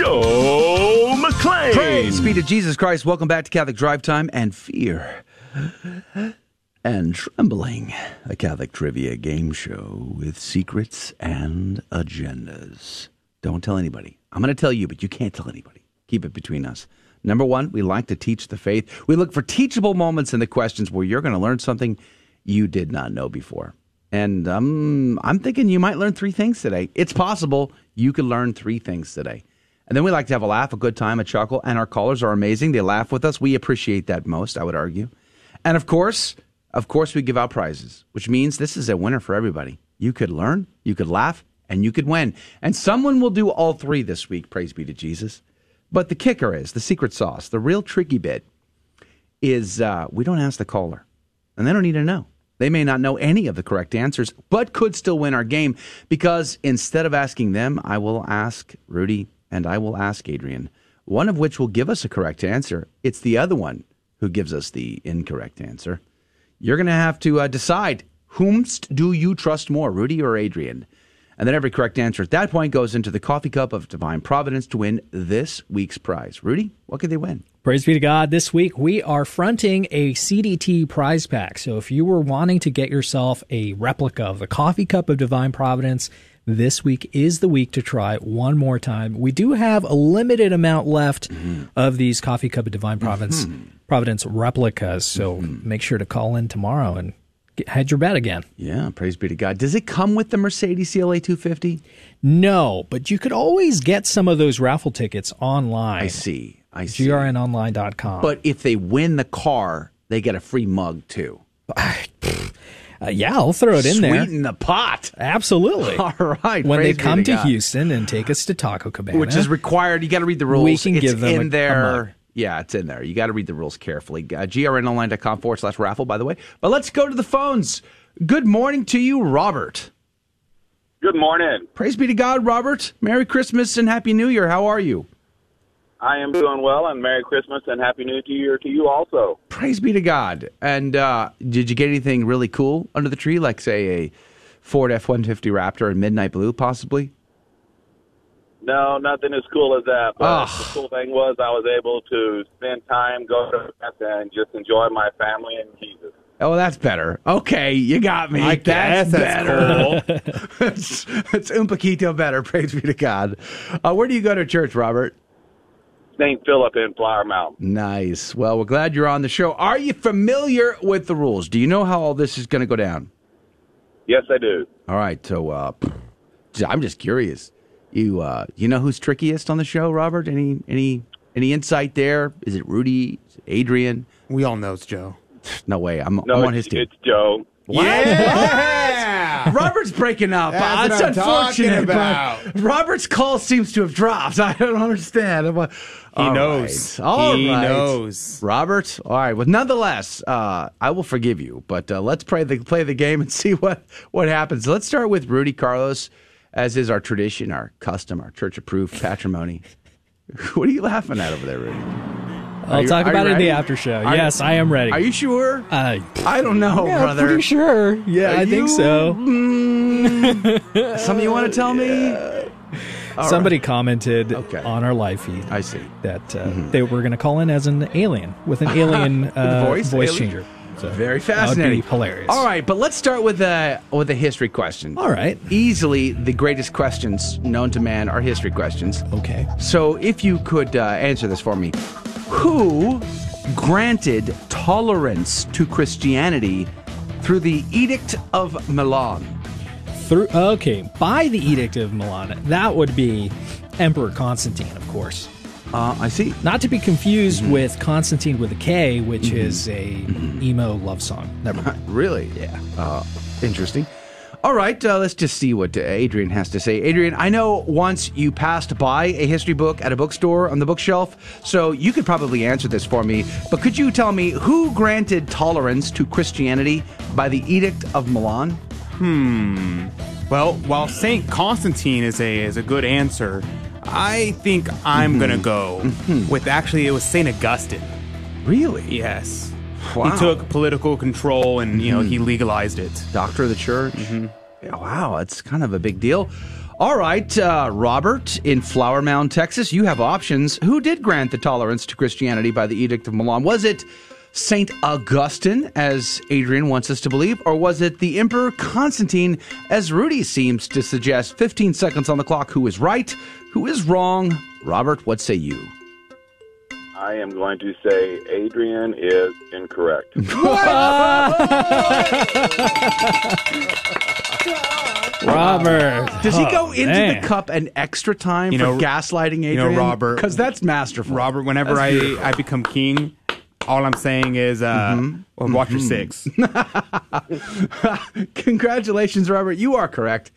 Speaker 21: Joe McClain.
Speaker 7: Praise be to Jesus Christ. Welcome back to Catholic Drive Time and Fear and Trembling, a Catholic trivia game show with secrets and agendas. Don't tell anybody. I'm going to tell you, but you can't tell anybody. Keep it between us. Number one, we like to teach the faith. We look for teachable moments in the questions where you're going to learn something you did not know before. And um, I'm thinking you might learn three things today. It's possible you could learn three things today. And then we like to have a laugh, a good time, a chuckle, and our callers are amazing. They laugh with us. We appreciate that most, I would argue. And of course, of course, we give out prizes, which means this is a winner for everybody. You could learn, you could laugh, and you could win. And someone will do all three this week, praise be to Jesus. But the kicker is the secret sauce, the real tricky bit is uh, we don't ask the caller, and they don't need to know. They may not know any of the correct answers, but could still win our game because instead of asking them, I will ask Rudy and I will ask Adrian, one of which will give us a correct answer. It's the other one who gives us the incorrect answer. You're going to have to uh, decide whomst do you trust more, Rudy or Adrian? And then every correct answer at that point goes into the coffee cup of divine providence to win this week's prize. Rudy, what could they win?
Speaker 8: Praise be to God. This week we are fronting a CDT prize pack. So if you were wanting to get yourself a replica of the coffee cup of divine providence, this week is the week to try one more time. We do have a limited amount left
Speaker 7: Mm-hmm.
Speaker 8: of these coffee cup of divine providence providence replicas. So
Speaker 7: Mm-hmm.
Speaker 8: make sure to call in tomorrow and get, hedge your bet again.
Speaker 7: Yeah, praise be to God. Does it come with the Mercedes CLA 250?
Speaker 8: No, but you could always get some of those raffle tickets online. I
Speaker 7: see. I see.
Speaker 8: grnonline.com.
Speaker 7: But if they win the car, they get a free mug too. (laughs)
Speaker 8: Uh, yeah, I'll throw it in there.
Speaker 7: Sweeten the pot.
Speaker 8: Absolutely. (laughs)
Speaker 7: All right.
Speaker 8: When they come to
Speaker 7: God.
Speaker 8: Houston and take us to Taco Cabana,
Speaker 7: which is required. You got to read the rules.
Speaker 8: We can
Speaker 7: it's
Speaker 8: give them
Speaker 7: in
Speaker 8: a- a
Speaker 7: there.
Speaker 8: mug.
Speaker 7: yeah, it's in there. You got to read the rules carefully. Uh, grnonline.com forward slash raffle, by the way. But let's go to the phones. Good morning to you, Robert.
Speaker 22: Good morning.
Speaker 7: Praise be to God, Robert. Merry Christmas and Happy New Year. How are you?
Speaker 22: I am doing well, and Merry Christmas and Happy New Year to you also.
Speaker 7: Praise be to God. And uh, did you get anything really cool under the tree, like, say, a Ford F 150 Raptor in midnight blue, possibly?
Speaker 22: No, nothing as cool as that. But
Speaker 7: Ugh.
Speaker 22: the cool thing was I was able to spend time, go to Mass, and just enjoy my family and Jesus.
Speaker 7: Oh, that's better. Okay, you got me.
Speaker 22: I
Speaker 7: that's
Speaker 22: guess that's
Speaker 7: better. (laughs) it's, it's un poquito better. Praise be to God. Uh, where do you go to church, Robert?
Speaker 22: St. Philip in Flower Mound.
Speaker 7: Nice. Well, we're glad you're on the show. Are you familiar with the rules? Do you know how all this is going to go down?
Speaker 22: Yes, I do.
Speaker 7: All right. So, uh, I'm just curious. You, uh, you know who's trickiest on the show, Robert? Any, any, any insight there? Is it Rudy? Is it Adrian?
Speaker 9: We all know it's Joe.
Speaker 7: No way. I'm,
Speaker 22: No,
Speaker 7: I'm on
Speaker 22: it's,
Speaker 7: his team.
Speaker 22: it's Joe.
Speaker 7: Yeah! Robert's breaking up.
Speaker 22: That's
Speaker 7: Uh, it's unfortunate,
Speaker 22: about.
Speaker 7: but Robert's call seems to have dropped. (laughs) I don't understand. I'm
Speaker 9: He
Speaker 7: all
Speaker 9: knows.
Speaker 7: right. All
Speaker 9: He
Speaker 7: right.
Speaker 9: knows.
Speaker 7: Robert. All right. Well, nonetheless, uh, I will forgive you. But uh, let's play the play the game and (laughs) see what what happens. Let's start with Rudy Carlos, as is our tradition, our custom, our church approved patrimony. (laughs) what are you laughing at over there, Rudy?
Speaker 8: I'll
Speaker 7: you-
Speaker 8: talk about it in the after show.
Speaker 7: Are you-
Speaker 8: yes, I am ready.
Speaker 7: Are you sure?
Speaker 8: Uh,
Speaker 7: I don't know,
Speaker 8: yeah,
Speaker 7: brother.
Speaker 8: pretty sure. Yeah,
Speaker 7: Are
Speaker 8: I think so.
Speaker 7: Mm, something you want to tell me? All
Speaker 8: Somebody
Speaker 7: right.
Speaker 8: commented on our live feed.
Speaker 7: I see
Speaker 8: that uh, they were going to call in as an alien with an alien (laughs) uh,
Speaker 7: voice?
Speaker 8: voice
Speaker 7: Alien?
Speaker 8: changer. So
Speaker 7: Very
Speaker 8: that would
Speaker 7: fascinating.
Speaker 8: be hilarious.
Speaker 7: All right, but let's start with a with a history question.
Speaker 8: All right.
Speaker 7: Easily the greatest questions known to man are history questions.
Speaker 8: Okay.
Speaker 7: So if you could uh, answer this for me, who granted tolerance to Christianity through the Edict of Milan?
Speaker 8: Through okay, by the Edict of Milan, that would be Emperor Constantine, of course.
Speaker 7: Uh, I see.
Speaker 8: Not to be confused
Speaker 7: Mm-hmm.
Speaker 8: with Constantine with a K, which is a emo love song. Never mind. (laughs)
Speaker 7: Really? Yeah. Uh, interesting. All right, uh, let's just see what uh, Adrian has to say. Adrian, I know once you passed by a history book at a bookstore on the bookshelf, so you could probably answer this for me. But could you tell me who granted tolerance to Christianity by the Edict of Milan?
Speaker 9: Hmm. Well, while Saint Constantine is a is a good answer, I think I'm gonna go with actually it was Saint Augustine.
Speaker 7: Really?
Speaker 9: Yes.
Speaker 7: Wow.
Speaker 9: He took political control and you know he legalized it.
Speaker 7: Doctor of the church. Yeah, wow, that's kind of a big deal. All right, uh, Robert in Flower Mound, Texas, you have options. Who did grant the tolerance to Christianity by the Edict of Milan? Was it Saint Augustine, as Adrian wants us to believe, or was it the Emperor Constantine, as Rudy seems to suggest? 15 seconds on the clock. Who is right? Who is wrong? Robert, what say you?
Speaker 22: I am going to say Adrian is incorrect. (laughs) (laughs)
Speaker 8: Robert.
Speaker 7: Does he
Speaker 9: Oh,
Speaker 7: go into
Speaker 9: man.
Speaker 7: the cup an extra time
Speaker 9: You
Speaker 7: for
Speaker 9: know,
Speaker 7: gaslighting Adrian?
Speaker 9: You know, Robert.
Speaker 7: Because that's masterful.
Speaker 9: Robert, whenever
Speaker 7: That's
Speaker 9: I,
Speaker 7: beautiful.
Speaker 9: I become king, all I'm saying is, uh,
Speaker 7: Mm-hmm.
Speaker 9: well, watch your six. (laughs)
Speaker 7: Congratulations, Robert. You are correct.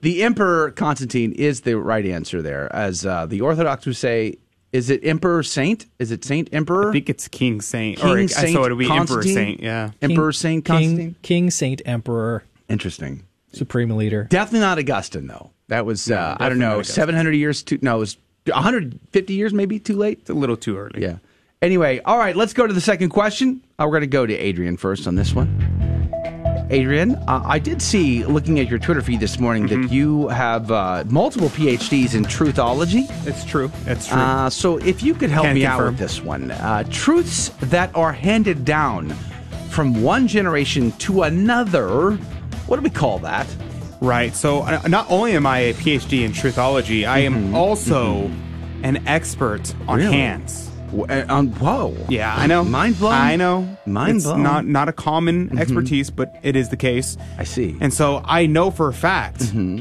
Speaker 7: The Emperor Constantine is the right answer there. As uh, the Orthodox would say, is it Emperor Saint? Is it Saint Emperor?
Speaker 9: I think it's King Saint.
Speaker 7: King
Speaker 9: or I
Speaker 7: Saint
Speaker 9: saw it would be Emperor Saint. Yeah.
Speaker 7: Emperor Saint Constantine?
Speaker 8: King, King Saint Emperor.
Speaker 7: Interesting.
Speaker 8: Supreme leader.
Speaker 7: Definitely not Augustine, though. That was, uh, I don't know, 700 years too, no, it was 150 years maybe too late?
Speaker 9: It's a little too early.
Speaker 7: Yeah. Anyway, all right, let's go to the second question. Uh, we're going to go to Adrian first on this one. Adrian, uh, I did see, looking at your Twitter feed this morning,
Speaker 9: Mm-hmm.
Speaker 7: that you have uh, multiple PhDs in truthology.
Speaker 9: It's true. It's true.
Speaker 7: Uh, so if you could help
Speaker 9: Can
Speaker 7: me out with this one, uh, truths that are handed down from one generation to another. What do we call that?
Speaker 9: Right. So uh, not only am I a PhD in truthology, I am also an expert on
Speaker 7: Really?
Speaker 9: hands.
Speaker 7: Uh, on whoa.
Speaker 9: Yeah, I know.
Speaker 7: Mind blown.
Speaker 9: I know.
Speaker 7: Mind
Speaker 9: it's
Speaker 7: blown.
Speaker 9: Not not a common
Speaker 7: Mhm.
Speaker 9: expertise, but it is the case.
Speaker 7: I see.
Speaker 9: And so I know for a fact
Speaker 7: Mm-hmm.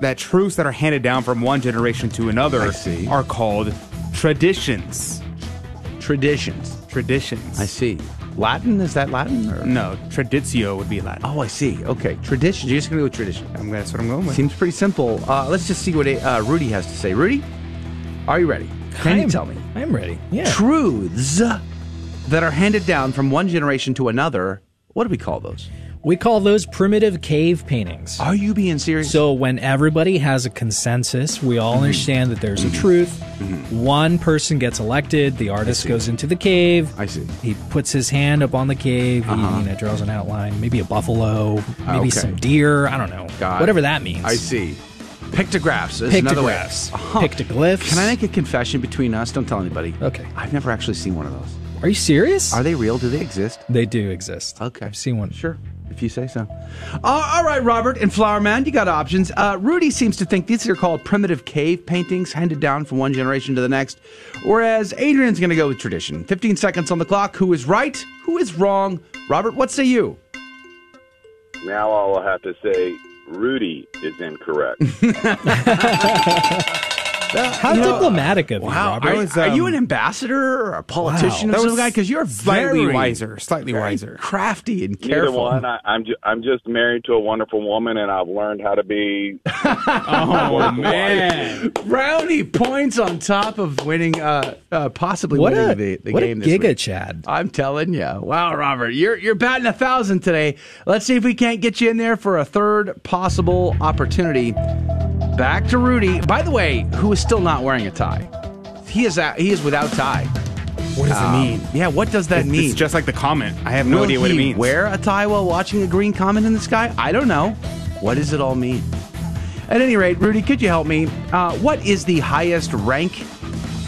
Speaker 9: that truths that are handed down from one generation to another are called traditions.
Speaker 7: Traditions.
Speaker 9: Traditions.
Speaker 7: I see. Latin is that Latin or
Speaker 9: No, traditio would be Latin.
Speaker 7: Oh, I see. Okay, tradition. You're just gonna go with tradition.
Speaker 9: I'm, that's what I'm going with.
Speaker 7: Seems pretty simple. Uh, let's just see what uh, Rudy has to say. Rudy, are you ready? Can you tell me?
Speaker 8: I'm ready. Yeah.
Speaker 7: Truths that are handed down from one generation to another. What do we call those?
Speaker 8: We call those primitive cave paintings.
Speaker 7: Are you being serious?
Speaker 8: So when everybody has a consensus, we all mm-hmm. understand that there's a mm-hmm. truth. Mm-hmm. One person gets elected, the artist goes into the cave.
Speaker 7: I see.
Speaker 8: He puts his hand up on the cave, he
Speaker 7: Uh-huh.
Speaker 8: you know, draws an outline, maybe a buffalo, maybe
Speaker 7: Okay.
Speaker 8: some deer, I don't know.
Speaker 7: Got
Speaker 8: Whatever
Speaker 7: it.
Speaker 8: that means.
Speaker 7: I see. Pictographs is another way.
Speaker 8: Pictographs.
Speaker 7: Uh-huh.
Speaker 8: Pictoglyphs.
Speaker 7: Can I make a confession between us? Don't tell anybody.
Speaker 8: Okay.
Speaker 7: I've never actually seen one of those.
Speaker 8: Are you serious?
Speaker 7: Are they real? Do they exist?
Speaker 8: They do exist.
Speaker 7: Okay.
Speaker 8: I've seen one.
Speaker 7: Sure, if you say so. Uh, all right, Robert and Flower Mound, you got options. Uh, Rudy seems to think these are called primitive cave paintings handed down from one generation to the next, whereas Adrian's going to go with tradition. 15 seconds on the clock. Who is right? Who is wrong? Robert, what say you?
Speaker 22: Now I will have to say Rudy is incorrect. (laughs)
Speaker 8: How diplomatic of you,
Speaker 7: Wow,
Speaker 8: Robert.
Speaker 7: are, are you an ambassador or a politician
Speaker 9: That
Speaker 7: of some
Speaker 9: was
Speaker 7: guy? Because you're
Speaker 9: slightly
Speaker 7: very,
Speaker 9: wiser, slightly
Speaker 7: very
Speaker 9: wiser.
Speaker 7: crafty and
Speaker 22: Neither
Speaker 7: careful.
Speaker 22: one. I, I'm ju- I'm just married to a wonderful woman, and I've learned how to be. (laughs)
Speaker 7: Oh man! Brownie points on top of winning, uh, uh, possibly
Speaker 8: What
Speaker 7: winning
Speaker 8: a-
Speaker 7: the, the
Speaker 8: what a
Speaker 7: game. this
Speaker 8: giga
Speaker 7: week.
Speaker 8: Chad!
Speaker 7: I'm telling you. Wow, Robert, you're you're batting a thousand today. Let's see if we can't get you in there for a third possible opportunity. Back to Rudy. By the way, who is still not wearing a tie? He is out, he is without tie.
Speaker 9: What does
Speaker 7: Um,
Speaker 9: it mean?
Speaker 7: Yeah, what does that
Speaker 9: It's-
Speaker 7: mean?
Speaker 9: It's just like the comment. I have no
Speaker 7: Will
Speaker 9: idea what it means.
Speaker 7: Wear a tie while watching a green comet in the sky? I don't know. What does it all mean? At any rate, Rudy, could you help me? Uh, what is the highest rank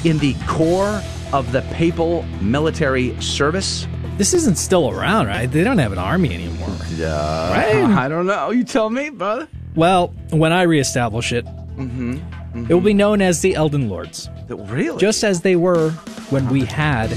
Speaker 7: in the corps of the papal military service?
Speaker 8: This isn't still around, right? They don't have an army anymore.
Speaker 7: right? (laughs) I don't know. You tell me, brother.
Speaker 8: Well, when I reestablish it,
Speaker 7: Mm-hmm.
Speaker 8: it will be known as the Elden Lords.
Speaker 7: Really?
Speaker 8: Just as they were when we had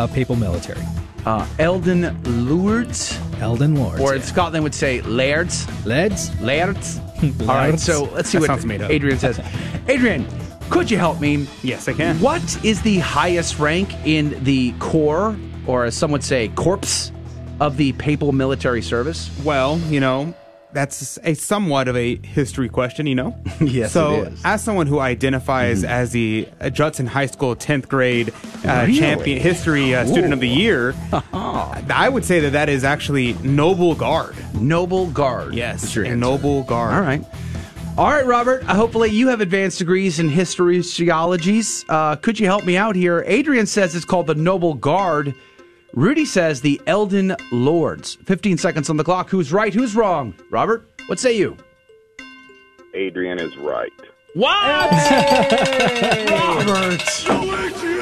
Speaker 8: a papal military.
Speaker 7: Uh, Elden Lords?
Speaker 8: Elden Lords.
Speaker 7: Or in
Speaker 8: yeah.
Speaker 7: Scotland would say lairds.
Speaker 8: Lairds?
Speaker 7: Lairds. (laughs) All right, so let's see
Speaker 9: That
Speaker 7: what
Speaker 9: sounds made up.
Speaker 7: Adrian says. (laughs) Adrian, could you help me?
Speaker 9: Yes, I can.
Speaker 7: What is the highest rank in the corps, or as some would say, corpse, of the papal military service?
Speaker 9: Well, you know, that's a somewhat of a history question, you know? (laughs)
Speaker 7: Yes,
Speaker 9: so,
Speaker 7: it is. Mm-hmm.
Speaker 9: as someone who identifies as the uh, Judson High School 10th grade uh,
Speaker 7: Really?
Speaker 9: champion history uh, student of the year, I would say that that is actually Noble Guard.
Speaker 7: Noble Guard.
Speaker 9: Yes, a. Noble Guard.
Speaker 7: All right. All right, Robert. Uh, hopefully, you have advanced degrees in history, geologies. Uh, could you help me out here? Adrian says it's called the Noble Guard. Rudy says the Elden Lords. 15 seconds on the clock. Who's right? Who's wrong? Robert, what say you?
Speaker 22: Adrian is right.
Speaker 7: What? (laughs) Robert!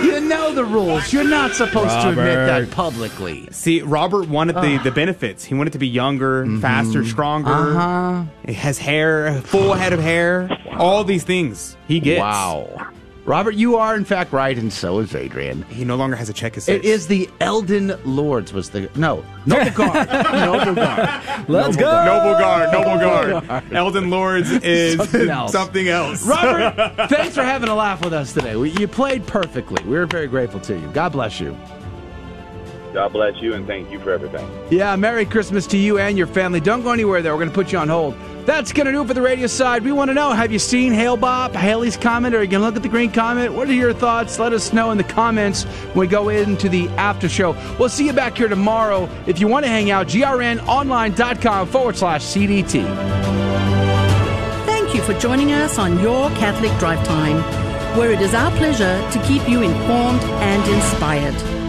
Speaker 7: You know the rules. You're not supposed to admit that publicly.
Speaker 9: See, Robert wanted the, the benefits. He wanted to be younger, faster, stronger.
Speaker 7: Mm-hmm. Uh-huh.
Speaker 9: He has hair, full head of hair. All these things he gets.
Speaker 7: Wow. Robert, you are in fact right, and so is Adrian.
Speaker 9: He no longer has a check his
Speaker 7: It is the Elden Lords was the no Noble (laughs) Guard. Noble Guard.
Speaker 8: Let's
Speaker 7: Noble
Speaker 8: go.
Speaker 7: Guard.
Speaker 9: Noble Guard, Noble Guard. Elden Lords (laughs) is
Speaker 7: Something (laughs) else.
Speaker 9: something else.
Speaker 7: Robert, thanks for having a laugh with us today. We, you played perfectly. We're very grateful to you. God bless you.
Speaker 22: God bless you, and thank you for everything.
Speaker 7: Yeah, Merry Christmas to you and your family. Don't go anywhere there. We're going to put you on hold. That's going to do it for the radio side. We want to know have you seen Hail Bob, Halley's comment? Are you going to look at the green comment? What are your thoughts? Let us know in the comments when we go into the after show. We'll see you back here tomorrow. If you want to hang out, grnonline.com forward slash CDT.
Speaker 5: Thank you for joining us on Your Catholic Drive Time, where it is our pleasure to keep you informed and inspired.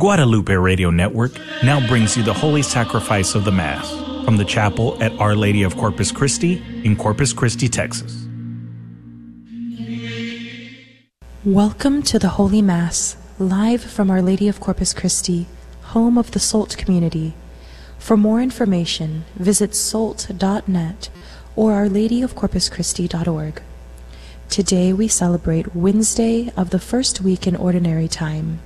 Speaker 23: Guadalupe Radio Network now brings you the Holy Sacrifice of the Mass from the chapel at Our Lady of Corpus Christi in Corpus Christi, Texas.
Speaker 24: Welcome to the Holy Mass, live from Our Lady of Corpus Christi, home of the SALT community. For more information, visit salt.net or ourladyofcorpuschristi.org. Today we celebrate Wednesday of the first week in Ordinary Time.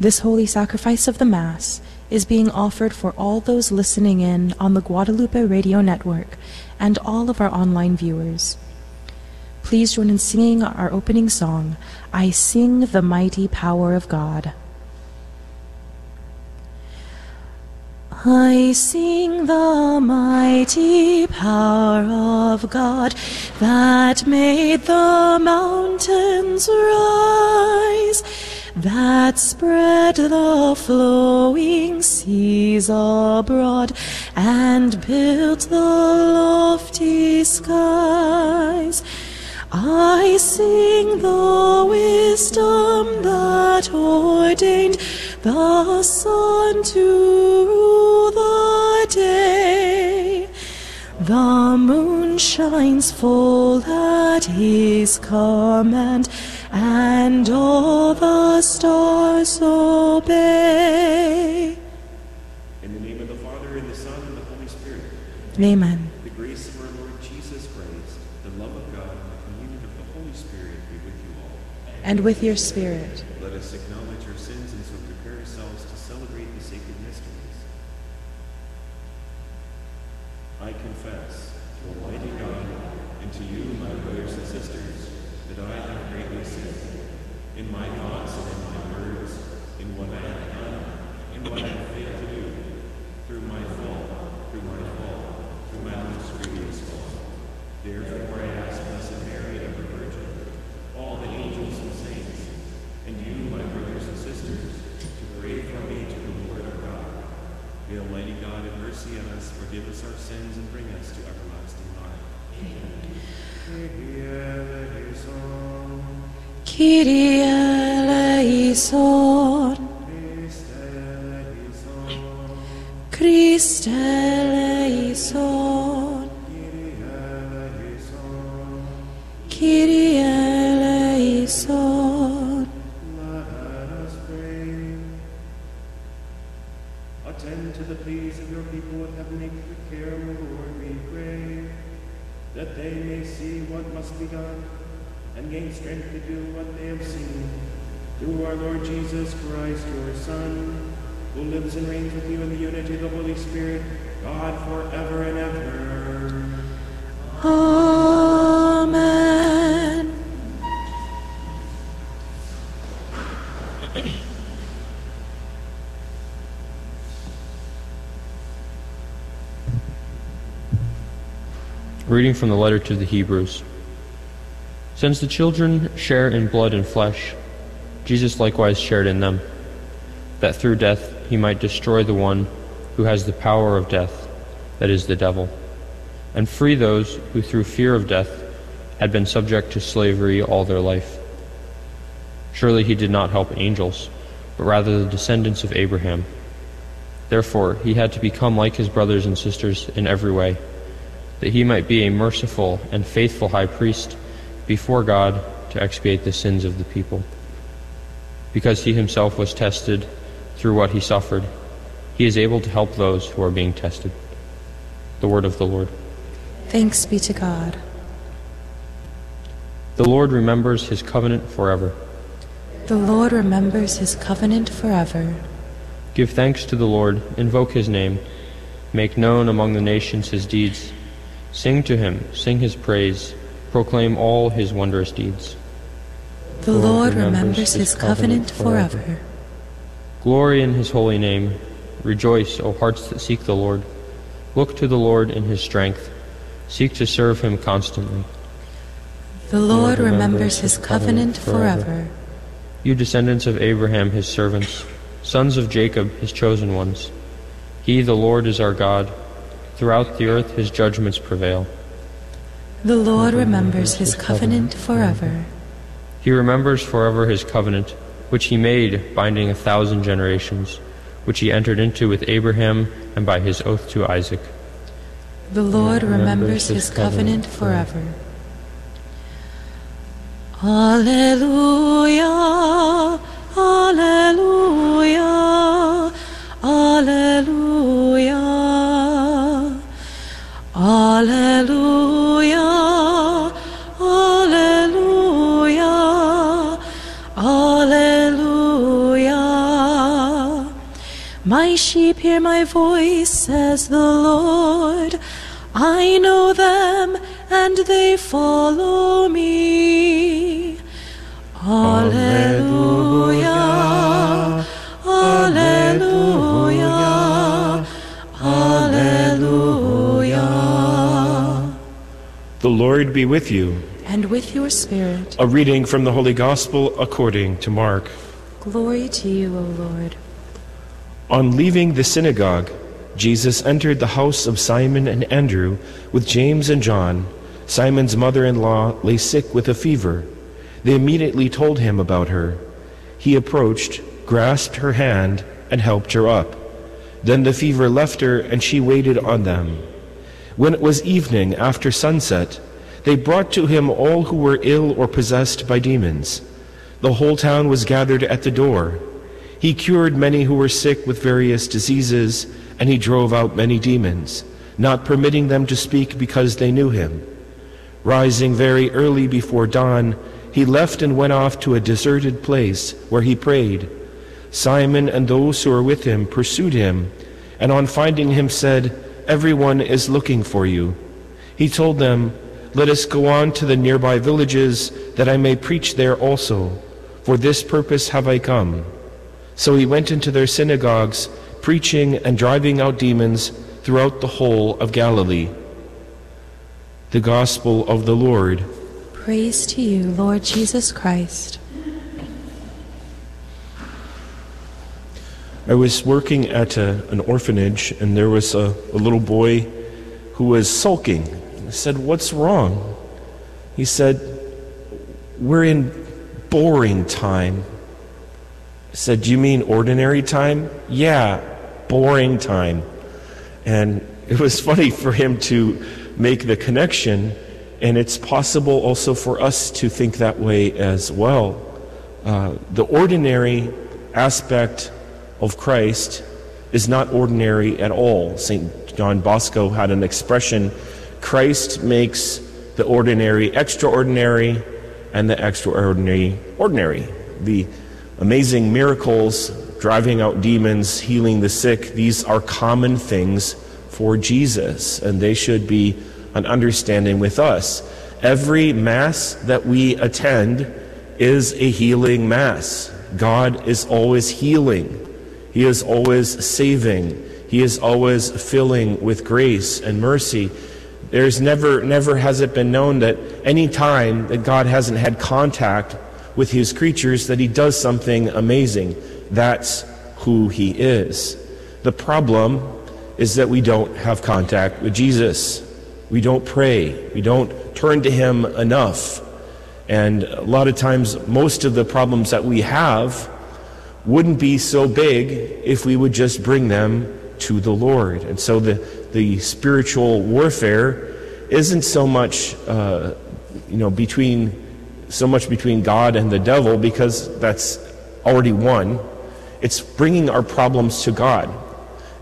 Speaker 24: This holy sacrifice of the Mass is being offered for all those listening in on the Guadalupe Radio Network and all of our online viewers. Please join in singing our opening song, I Sing the Mighty Power of God. I sing the mighty power of God that made the mountains rise that spread the flowing seas abroad and built the lofty skies. I sing the wisdom that ordained the sun to rule the day. The moon shines full at his command and all the stars obey.
Speaker 25: In the name of the Father, and the Son, and the Holy Spirit.
Speaker 24: Amen.
Speaker 25: The grace of our Lord Jesus Christ, the love of God, and the communion of the Holy Spirit be with you all.
Speaker 24: And with your spirit.
Speaker 25: Let us acknowledge our sins and so prepare ourselves to celebrate the sacred mysteries. I confess to Almighty God and to you, my brothers and sisters, that I have greatly sinned in my thoughts and in my words, in what I have done, in what I have failed to do, through my fault, through my fault, through my most grievous fault. Therefore I ask Blessed Mary, ever Virgin, all the angels and saints, and you, my brothers and sisters, to pray for me to the Lord our God. May Almighty God have mercy on us, forgive us our sins, and bring us to everlasting life.
Speaker 24: Kyrie eleison. Christe eleison. Kyrie eleison.
Speaker 25: Attend to the pleas of your people with heavenly care, O Lord, we pray, that they may see what must be done and gain strength to do what they have seen. Through our Lord Jesus Christ, your Son, who lives and reigns with you in the unity of the Holy Spirit, God forever and ever.
Speaker 24: Amen.
Speaker 26: Reading from the letter to the Hebrews. Since the children share in blood and flesh, Jesus likewise shared in them, that through death he might destroy the one who has the power of death, that is, the devil, and free those who through fear of death had been subject to slavery all their life. Surely he did not help angels, but rather the descendants of Abraham. Therefore he had to become like his brothers and sisters in every way, that he might be a merciful and faithful high priest before God to expiate the sins of the people. Because he himself was tested through what he suffered, he is able to help those who are being tested. The word of the Lord.
Speaker 24: Thanks be to God.
Speaker 26: The Lord remembers his covenant forever.
Speaker 24: The Lord remembers his covenant forever.
Speaker 26: Give thanks to the Lord, invoke his name, make known among the nations his deeds. Sing to him, sing his praise, proclaim all his wondrous deeds.
Speaker 24: The Lord remembers his covenant forever.
Speaker 26: Glory in his holy name. Rejoice, O hearts that seek the Lord. Look to the Lord in his strength. Seek to serve him constantly.
Speaker 24: The Lord remembers his covenant forever.
Speaker 26: You descendants of Abraham, his servants, sons of Jacob, his chosen ones. He, the Lord, is our God. Throughout the earth, his judgments prevail.
Speaker 24: The Lord remembers his covenant forever.
Speaker 26: He remembers forever his covenant, which he made, binding a thousand generations, which he entered into with Abraham and by his oath to Isaac.
Speaker 24: The Lord remembers his covenant forever. Alleluia, Alleluia, Alleluia, Alleluia, hear my voice, says the Lord. I know them, and they follow me. Alleluia, Alleluia, Alleluia.
Speaker 27: The Lord be with you.
Speaker 24: And with your spirit,
Speaker 27: A reading from the Holy Gospel according to Mark.
Speaker 24: glory to you, O Lord.
Speaker 27: On leaving the synagogue, Jesus entered the house of Simon and Andrew with James and John. Simon's mother in law lay sick with a fever. They immediately told him about her. He approached, grasped her hand, and helped her up. Then the fever left her, and she waited on them. When it was evening after sunset, they brought to him all who were ill or possessed by demons. The whole town was gathered at the door. He cured many who were sick with various diseases, and he drove out many demons, not permitting them to speak because they knew him. Rising very early before dawn, he left and went off to a deserted place where he prayed. Simon and those who were with him pursued him, and on finding him said, Everyone is looking for you. He told them, Let us go on to the nearby villages, that I may preach there also. For this purpose have I come. So he went into their synagogues, preaching and driving out demons throughout the whole of Galilee. The Gospel of the Lord.
Speaker 24: Praise to you, Lord Jesus Christ.
Speaker 27: I was working at a, an orphanage, and there was a, a little boy who was sulking. I said, What's wrong? He said, We're in boring time. Said, Do you mean ordinary time? Yeah, boring time. And it was (laughs) funny for him to make the connection, and it's possible also for us to think that way as well. Uh, the ordinary aspect of Christ is not ordinary at all. St. John Bosco had an expression Christ makes the ordinary extraordinary and the extraordinary ordinary. The amazing miracles, driving out demons, healing the sick, these are common things for Jesus, and they should be an understanding with us. Every Mass that we attend is a healing Mass. God is always healing. He is always saving. He is always filling with grace and mercy. There's never, never has it been known that any time that God hasn't had contact with his creatures that he does something amazing. That's who he is. The problem is that we don't have contact with Jesus. We don't pray. We don't turn to him enough. And a lot of times, most of the problems that we have wouldn't be so big if we would just bring them to the Lord. And so the, the spiritual warfare isn't so much, uh, you know, between so much between God and the devil because that's already won. It's bringing our problems to God.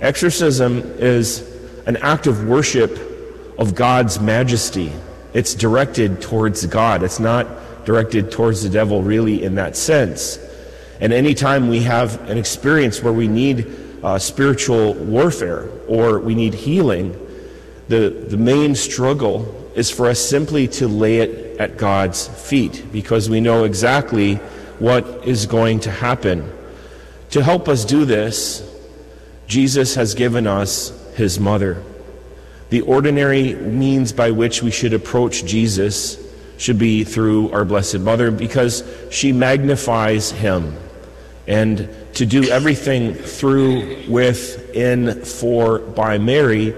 Speaker 27: Exorcism is an act of worship of God's majesty. It's directed towards God. It's not directed towards the devil, really, in that sense. And anytime we have an experience where we need uh, spiritual warfare or we need healing, the, the main struggle is for us simply to lay it at God's feet because we know exactly what is going to happen. To help us do this, Jesus has given us his mother. The ordinary means by which we should approach Jesus should be through our Blessed Mother because she magnifies him. And to do everything through, with, in, for, by Mary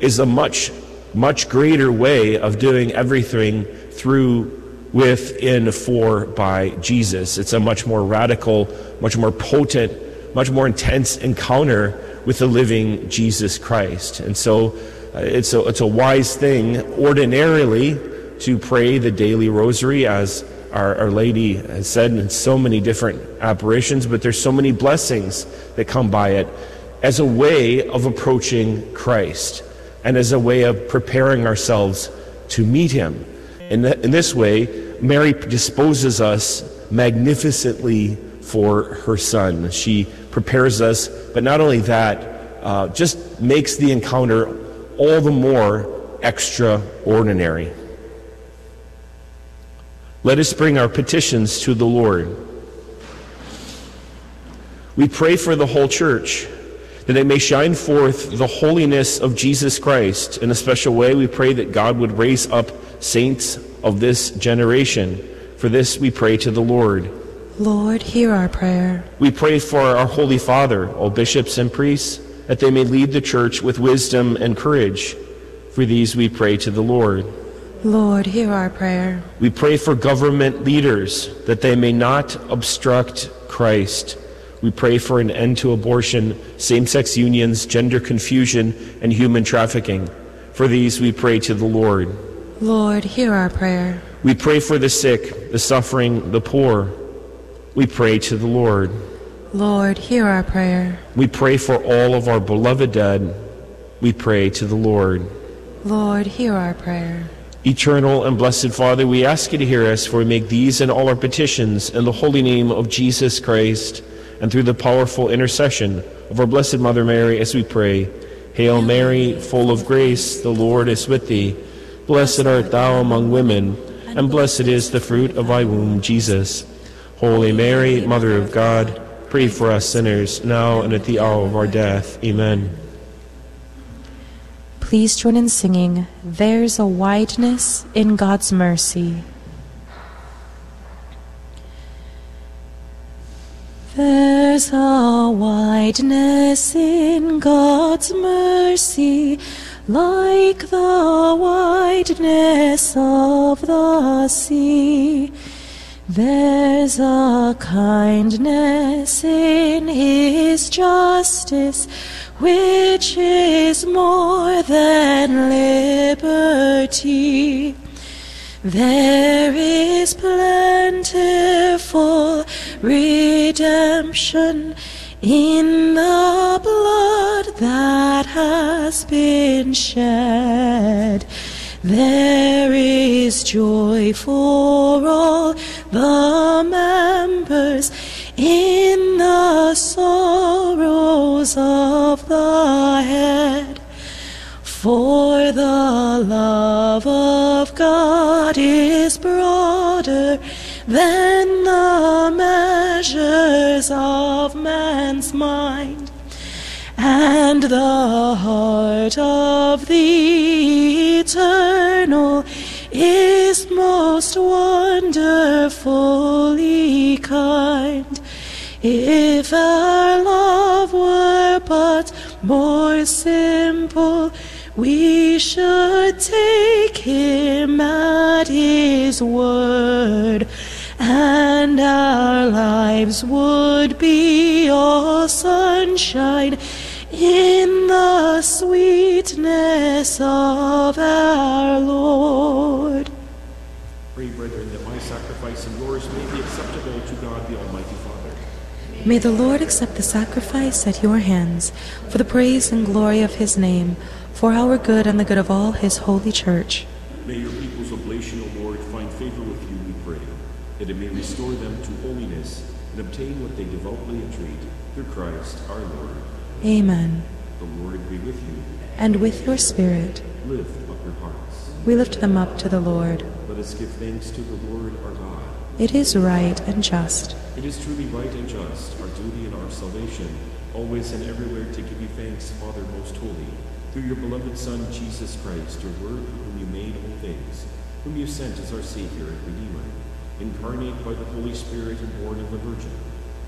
Speaker 27: is a much, much greater way of doing everything through, with, in, for, by Jesus. It's a much more radical, much more potent, much more intense encounter with the living Jesus Christ. And so uh, it's, a, it's a wise thing ordinarily to pray the daily rosary as our, our Lady has said in so many different apparitions, but there's so many blessings that come by it as a way of approaching Christ and as a way of preparing ourselves to meet Him. In, th- in this way, Mary disposes us magnificently for her Son. She prepares us, but not only that, uh, just makes the encounter all the more extraordinary. Let us bring our petitions to the Lord. We pray for the whole church that it may shine forth the holiness of Jesus Christ. In a special way, we pray that God would raise up saints of this generation. For this we pray to the Lord.
Speaker 24: Lord, hear our prayer.
Speaker 27: We pray for our Holy Father, all bishops and priests, that they may lead the church with wisdom and courage. For these we pray to the Lord.
Speaker 24: Lord, hear our prayer.
Speaker 27: We pray for government leaders that they may not obstruct Christ. We pray for an end to abortion, same sex unions, gender confusion, and human trafficking. For these we pray to the Lord.
Speaker 24: Lord, hear our prayer.
Speaker 27: We pray for the sick, the suffering, the poor. We pray to the Lord.
Speaker 24: Lord, hear our prayer.
Speaker 27: We pray for all of our beloved dead. We pray to the Lord.
Speaker 24: Lord, hear our prayer.
Speaker 27: Eternal and blessed Father, we ask you to hear us, for we make these and all our petitions in the holy name of Jesus Christ, and through the powerful intercession of our Blessed Mother Mary, as we pray. Hail Mary, full of grace, the Lord is with thee. Blessed art thou among women, and blessed is the fruit of thy womb, Jesus. Holy Mary, Mother of God, pray for us sinners, now and at the hour of our death. Amen.
Speaker 24: Please join in singing, There's a Wideness in God's Mercy. There's a wideness in God's mercy, like the wideness of the sea. There's a kindness in His justice which is more than liberty. There is plentiful redemption in the blood that has been shed. There is joy for all the members in the sorrows of the head. For the love of God is broader than the measures of man's mind, and the heart of the eternal is most wonderfully kind. If our love were but more simple, we should take him at his word, and our lives would be all sunshine in the sweetness of our Lord.
Speaker 25: Pray, brethren, that my sacrifice and yours may be acceptable to God the Almighty Father.
Speaker 24: May the Lord accept the sacrifice at your hands for the praise and glory of his name, for our good and the good of all his holy church.
Speaker 25: May your people's oblation, O Lord, find favor with you, we pray, that it may restore them to holiness and obtain what they devoutly entreat through Christ our Lord.
Speaker 24: Amen.
Speaker 25: The Lord be with you.
Speaker 24: And with your spirit.
Speaker 25: Lift up your hearts.
Speaker 24: We lift them up to the Lord.
Speaker 25: Let us give thanks to the Lord our God.
Speaker 24: It is right and just.
Speaker 25: It is truly right and just, our duty and our salvation, always and everywhere to give you thanks, Father most holy, through your beloved Son, Jesus Christ, your Word, whom you made all things, whom you sent as our Savior and Redeemer, incarnate by the Holy Spirit and born of the Virgin,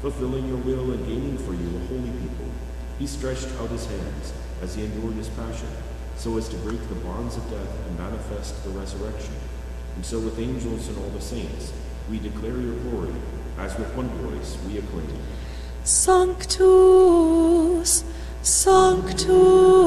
Speaker 25: fulfilling your will and gaining for you a holy people. He stretched out his hands as he endured his passion, so as to break the bonds of death and manifest the resurrection. And so with angels and all the saints, we declare your glory, as with one voice we acclaim.
Speaker 24: Sanctus, Sanctus,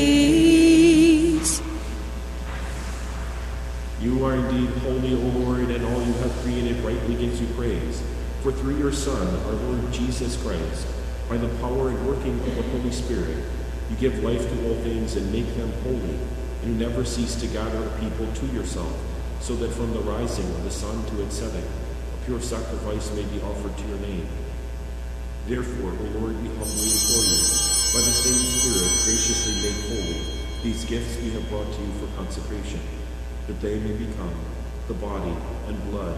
Speaker 25: Rightly gives you praise. For through your Son, our Lord Jesus Christ, by the power and working of the Holy Spirit, you give life to all things and make them holy, you never cease to gather people to yourself, so that from the rising of the sun to its setting, a pure sacrifice may be offered to your name. Therefore, O Lord, we humbly implore you, by the same Spirit graciously make holy these gifts we have brought to you for consecration, that they may become the body and blood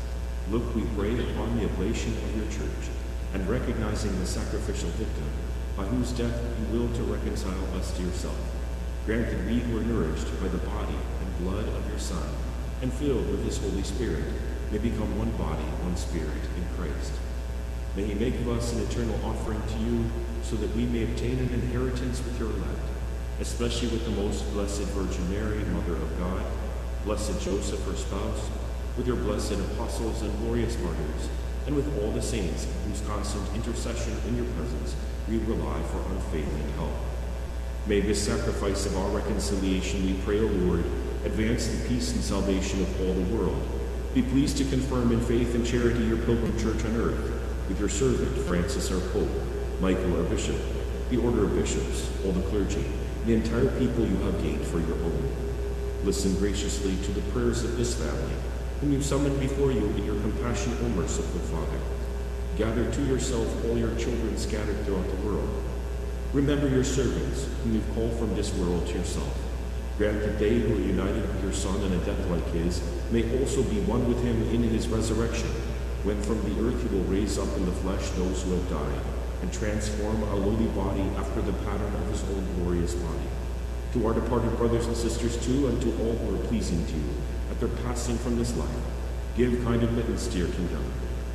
Speaker 25: Look, we pray upon the oblation of your church, and recognizing the sacrificial victim, by whose death you will to reconcile us to yourself. Grant that we who are nourished by the body and blood of your Son, and filled with his Holy Spirit, may become one body, one spirit in Christ. May he make of us an eternal offering to you, so that we may obtain an inheritance with your elect, especially with the most blessed Virgin Mary, Mother of God, blessed Joseph, her spouse, with your blessed apostles and glorious martyrs, and with all the saints whose constant intercession in your presence we rely for unfailing help. May this sacrifice of our reconciliation, we pray, O Lord, advance the peace and salvation of all the world. Be pleased to confirm in faith and charity your pilgrim church on earth, with your servant Francis our Pope, Michael our Bishop, the order of bishops, all the clergy, the entire people you have gained for your own. Listen graciously to the prayers of this family, whom you summon before you in your compassion, O merciful Father. Gather to yourself all your children scattered throughout the world. Remember your servants, whom you've called from this world to yourself. Grant that they who are united with your Son in a death like his may also be one with him in his resurrection, when from the earth he will raise up in the flesh those who have died, and transform our lowly body after the pattern of his own glorious body. To our departed brothers and sisters too, and to all who are pleasing to you, at their passing from this life, give kind admittance to your kingdom.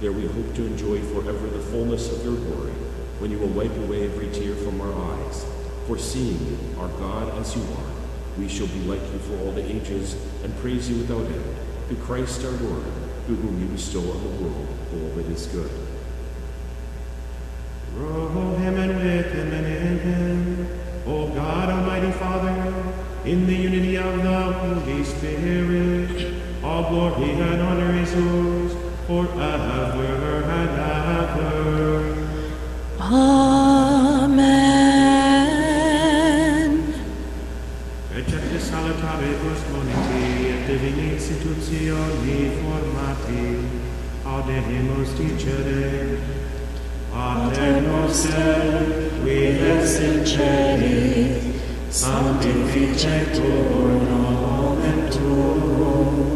Speaker 25: There we hope to enjoy forever the fullness of your glory, when you will wipe away every tear from our eyes. For seeing you, our God, as you are, we shall be like you for all the ages, and praise you without end. Through Christ our Lord, through whom you bestow on the world all that is good.
Speaker 28: Through him and with him and in him, O God, Almighty Father, in the unity of the Holy Spirit, all glory and honor is yours forever and ever.
Speaker 24: Amen.
Speaker 28: Recepte salutaribus moniti et divini institutioni formati, audemus dicere, Pater noster, qui es in celi, sanctificetur nomen tuum,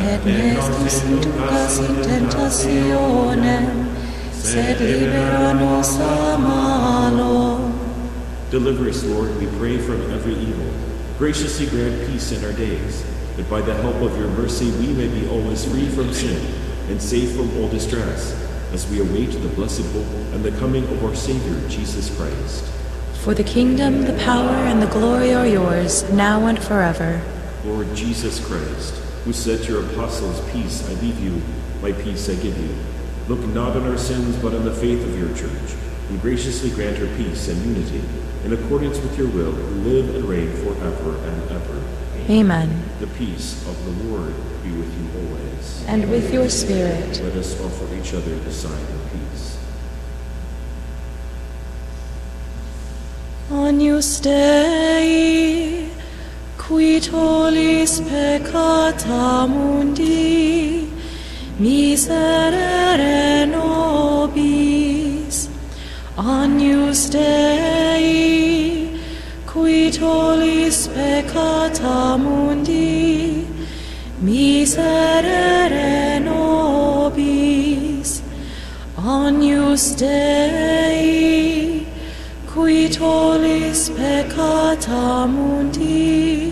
Speaker 28: et
Speaker 24: ne nos inducas in tentationem, sed libera nos a malo.
Speaker 25: Deliver us, Lord, we pray from every evil. Graciously grant peace in our days, that by the help of your mercy we may be always free from sin and safe from all distress, as we await the blessed hope and the coming of our Savior, Jesus Christ.
Speaker 24: For the kingdom, the power, and the glory are yours, now and forever.
Speaker 25: Lord Jesus Christ, who said to your apostles, Peace I leave you, my peace I give you. Look not on our sins, but on the faith of your church, and graciously grant her peace and unity, in accordance with your will, who live and reign forever and ever.
Speaker 24: Amen.
Speaker 25: The peace of the Lord be with you always.
Speaker 24: And with your spirit.
Speaker 25: Let us offer each other the sign of peace.
Speaker 24: Agnus Dei, qui tollis peccata mundi, miserere nobis. Agnus Dei, qui tollis peccata mundi, miserere nobis. Agnus Dei, qui tollis peccata mundi,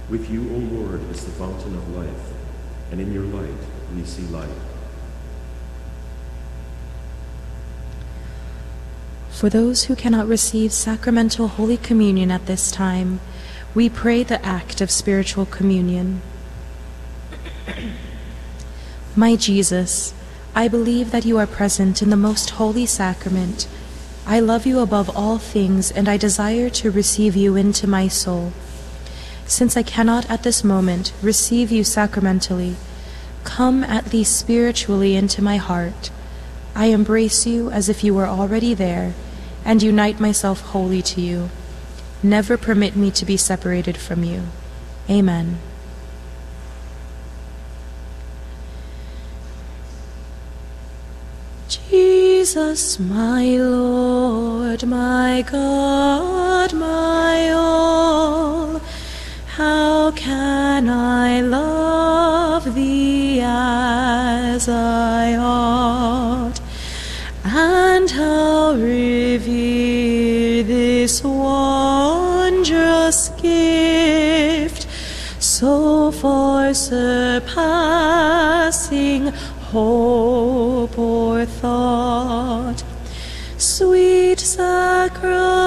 Speaker 25: With you, O Lord, is the fountain of life, and in your light we see light.
Speaker 24: For those who cannot receive sacramental Holy Communion at this time, we pray the act of spiritual communion. (clears throat) My Jesus, I believe that you are present in the most holy sacrament. I love you above all things, and I desire to receive you into my soul. Since I cannot at this moment receive you sacramentally, come at least spiritually into my heart. I embrace you as if you were already there, and unite myself wholly to you. Never permit me to be separated from you. Amen. Jesus, my Lord, my God, my all, how can I love thee as I ought, and how revere this wondrous gift, so far surpassing hope or thought. Sweet sacrament,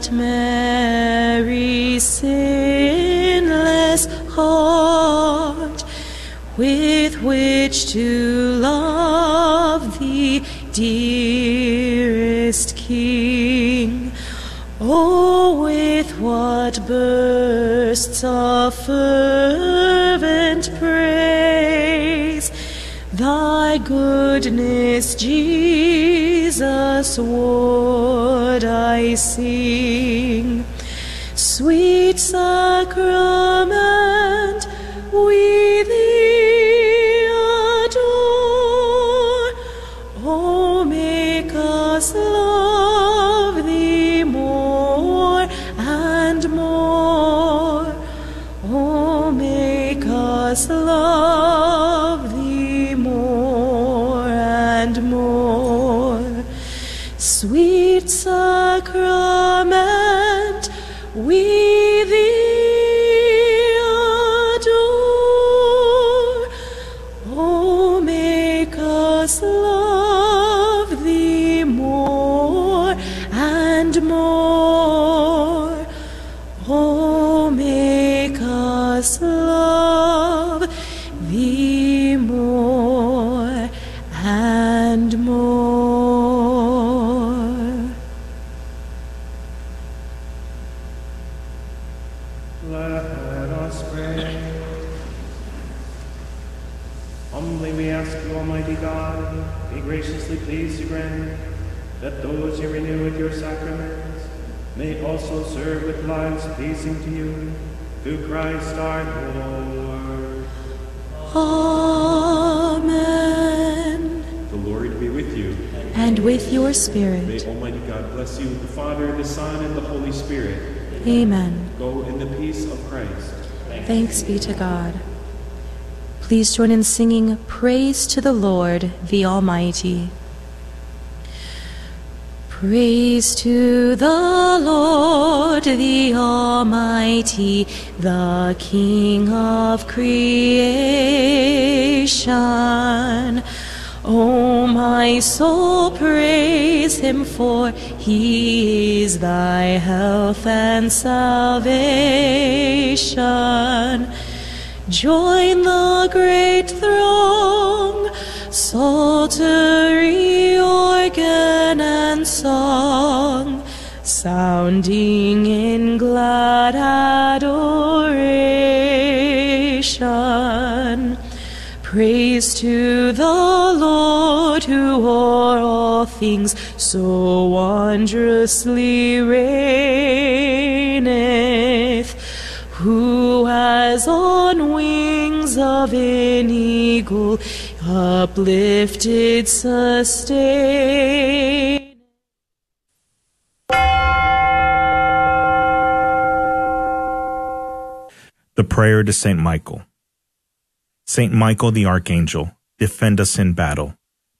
Speaker 24: but Mary's sinless heart with which to love thee, dearest King. Oh, with what bursts of fervent praise thy goodness, Jesus, would I sing. Sweet sacrament,
Speaker 28: Let us pray. Humbly we ask you, Almighty God, be graciously pleased to grant that those you renew with your sacraments may also serve with lives pleasing to you, through Christ our Lord.
Speaker 24: Amen.
Speaker 25: The Lord be with you.
Speaker 24: And with your spirit.
Speaker 25: May Almighty God bless you, the Father, the Son, and the Holy Spirit.
Speaker 24: Amen.
Speaker 25: Go in the peace of Christ.
Speaker 24: Thanks be to God. Please join in singing Praise to the Lord, the Almighty. Praise to the Lord, the Almighty, the King of creation. O my soul, praise him, for he is thy health and salvation. Join the great throng, psaltery, organ, and song, sounding in glad adoration. Praise to the Lord who o'er all things so wondrously reigneth, who as on wings of an eagle uplifted sustain.
Speaker 23: The Prayer to Saint Michael. Saint Michael the Archangel, defend us in battle.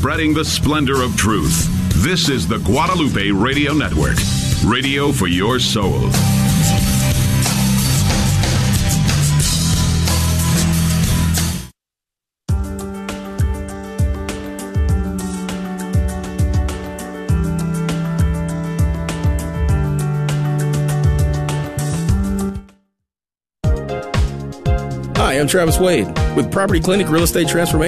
Speaker 29: Spreading the splendor of truth. This is the Guadalupe Radio Network. Radio for your soul.
Speaker 30: Hi, I'm Travis Wade with Property Clinic Real Estate Transformation.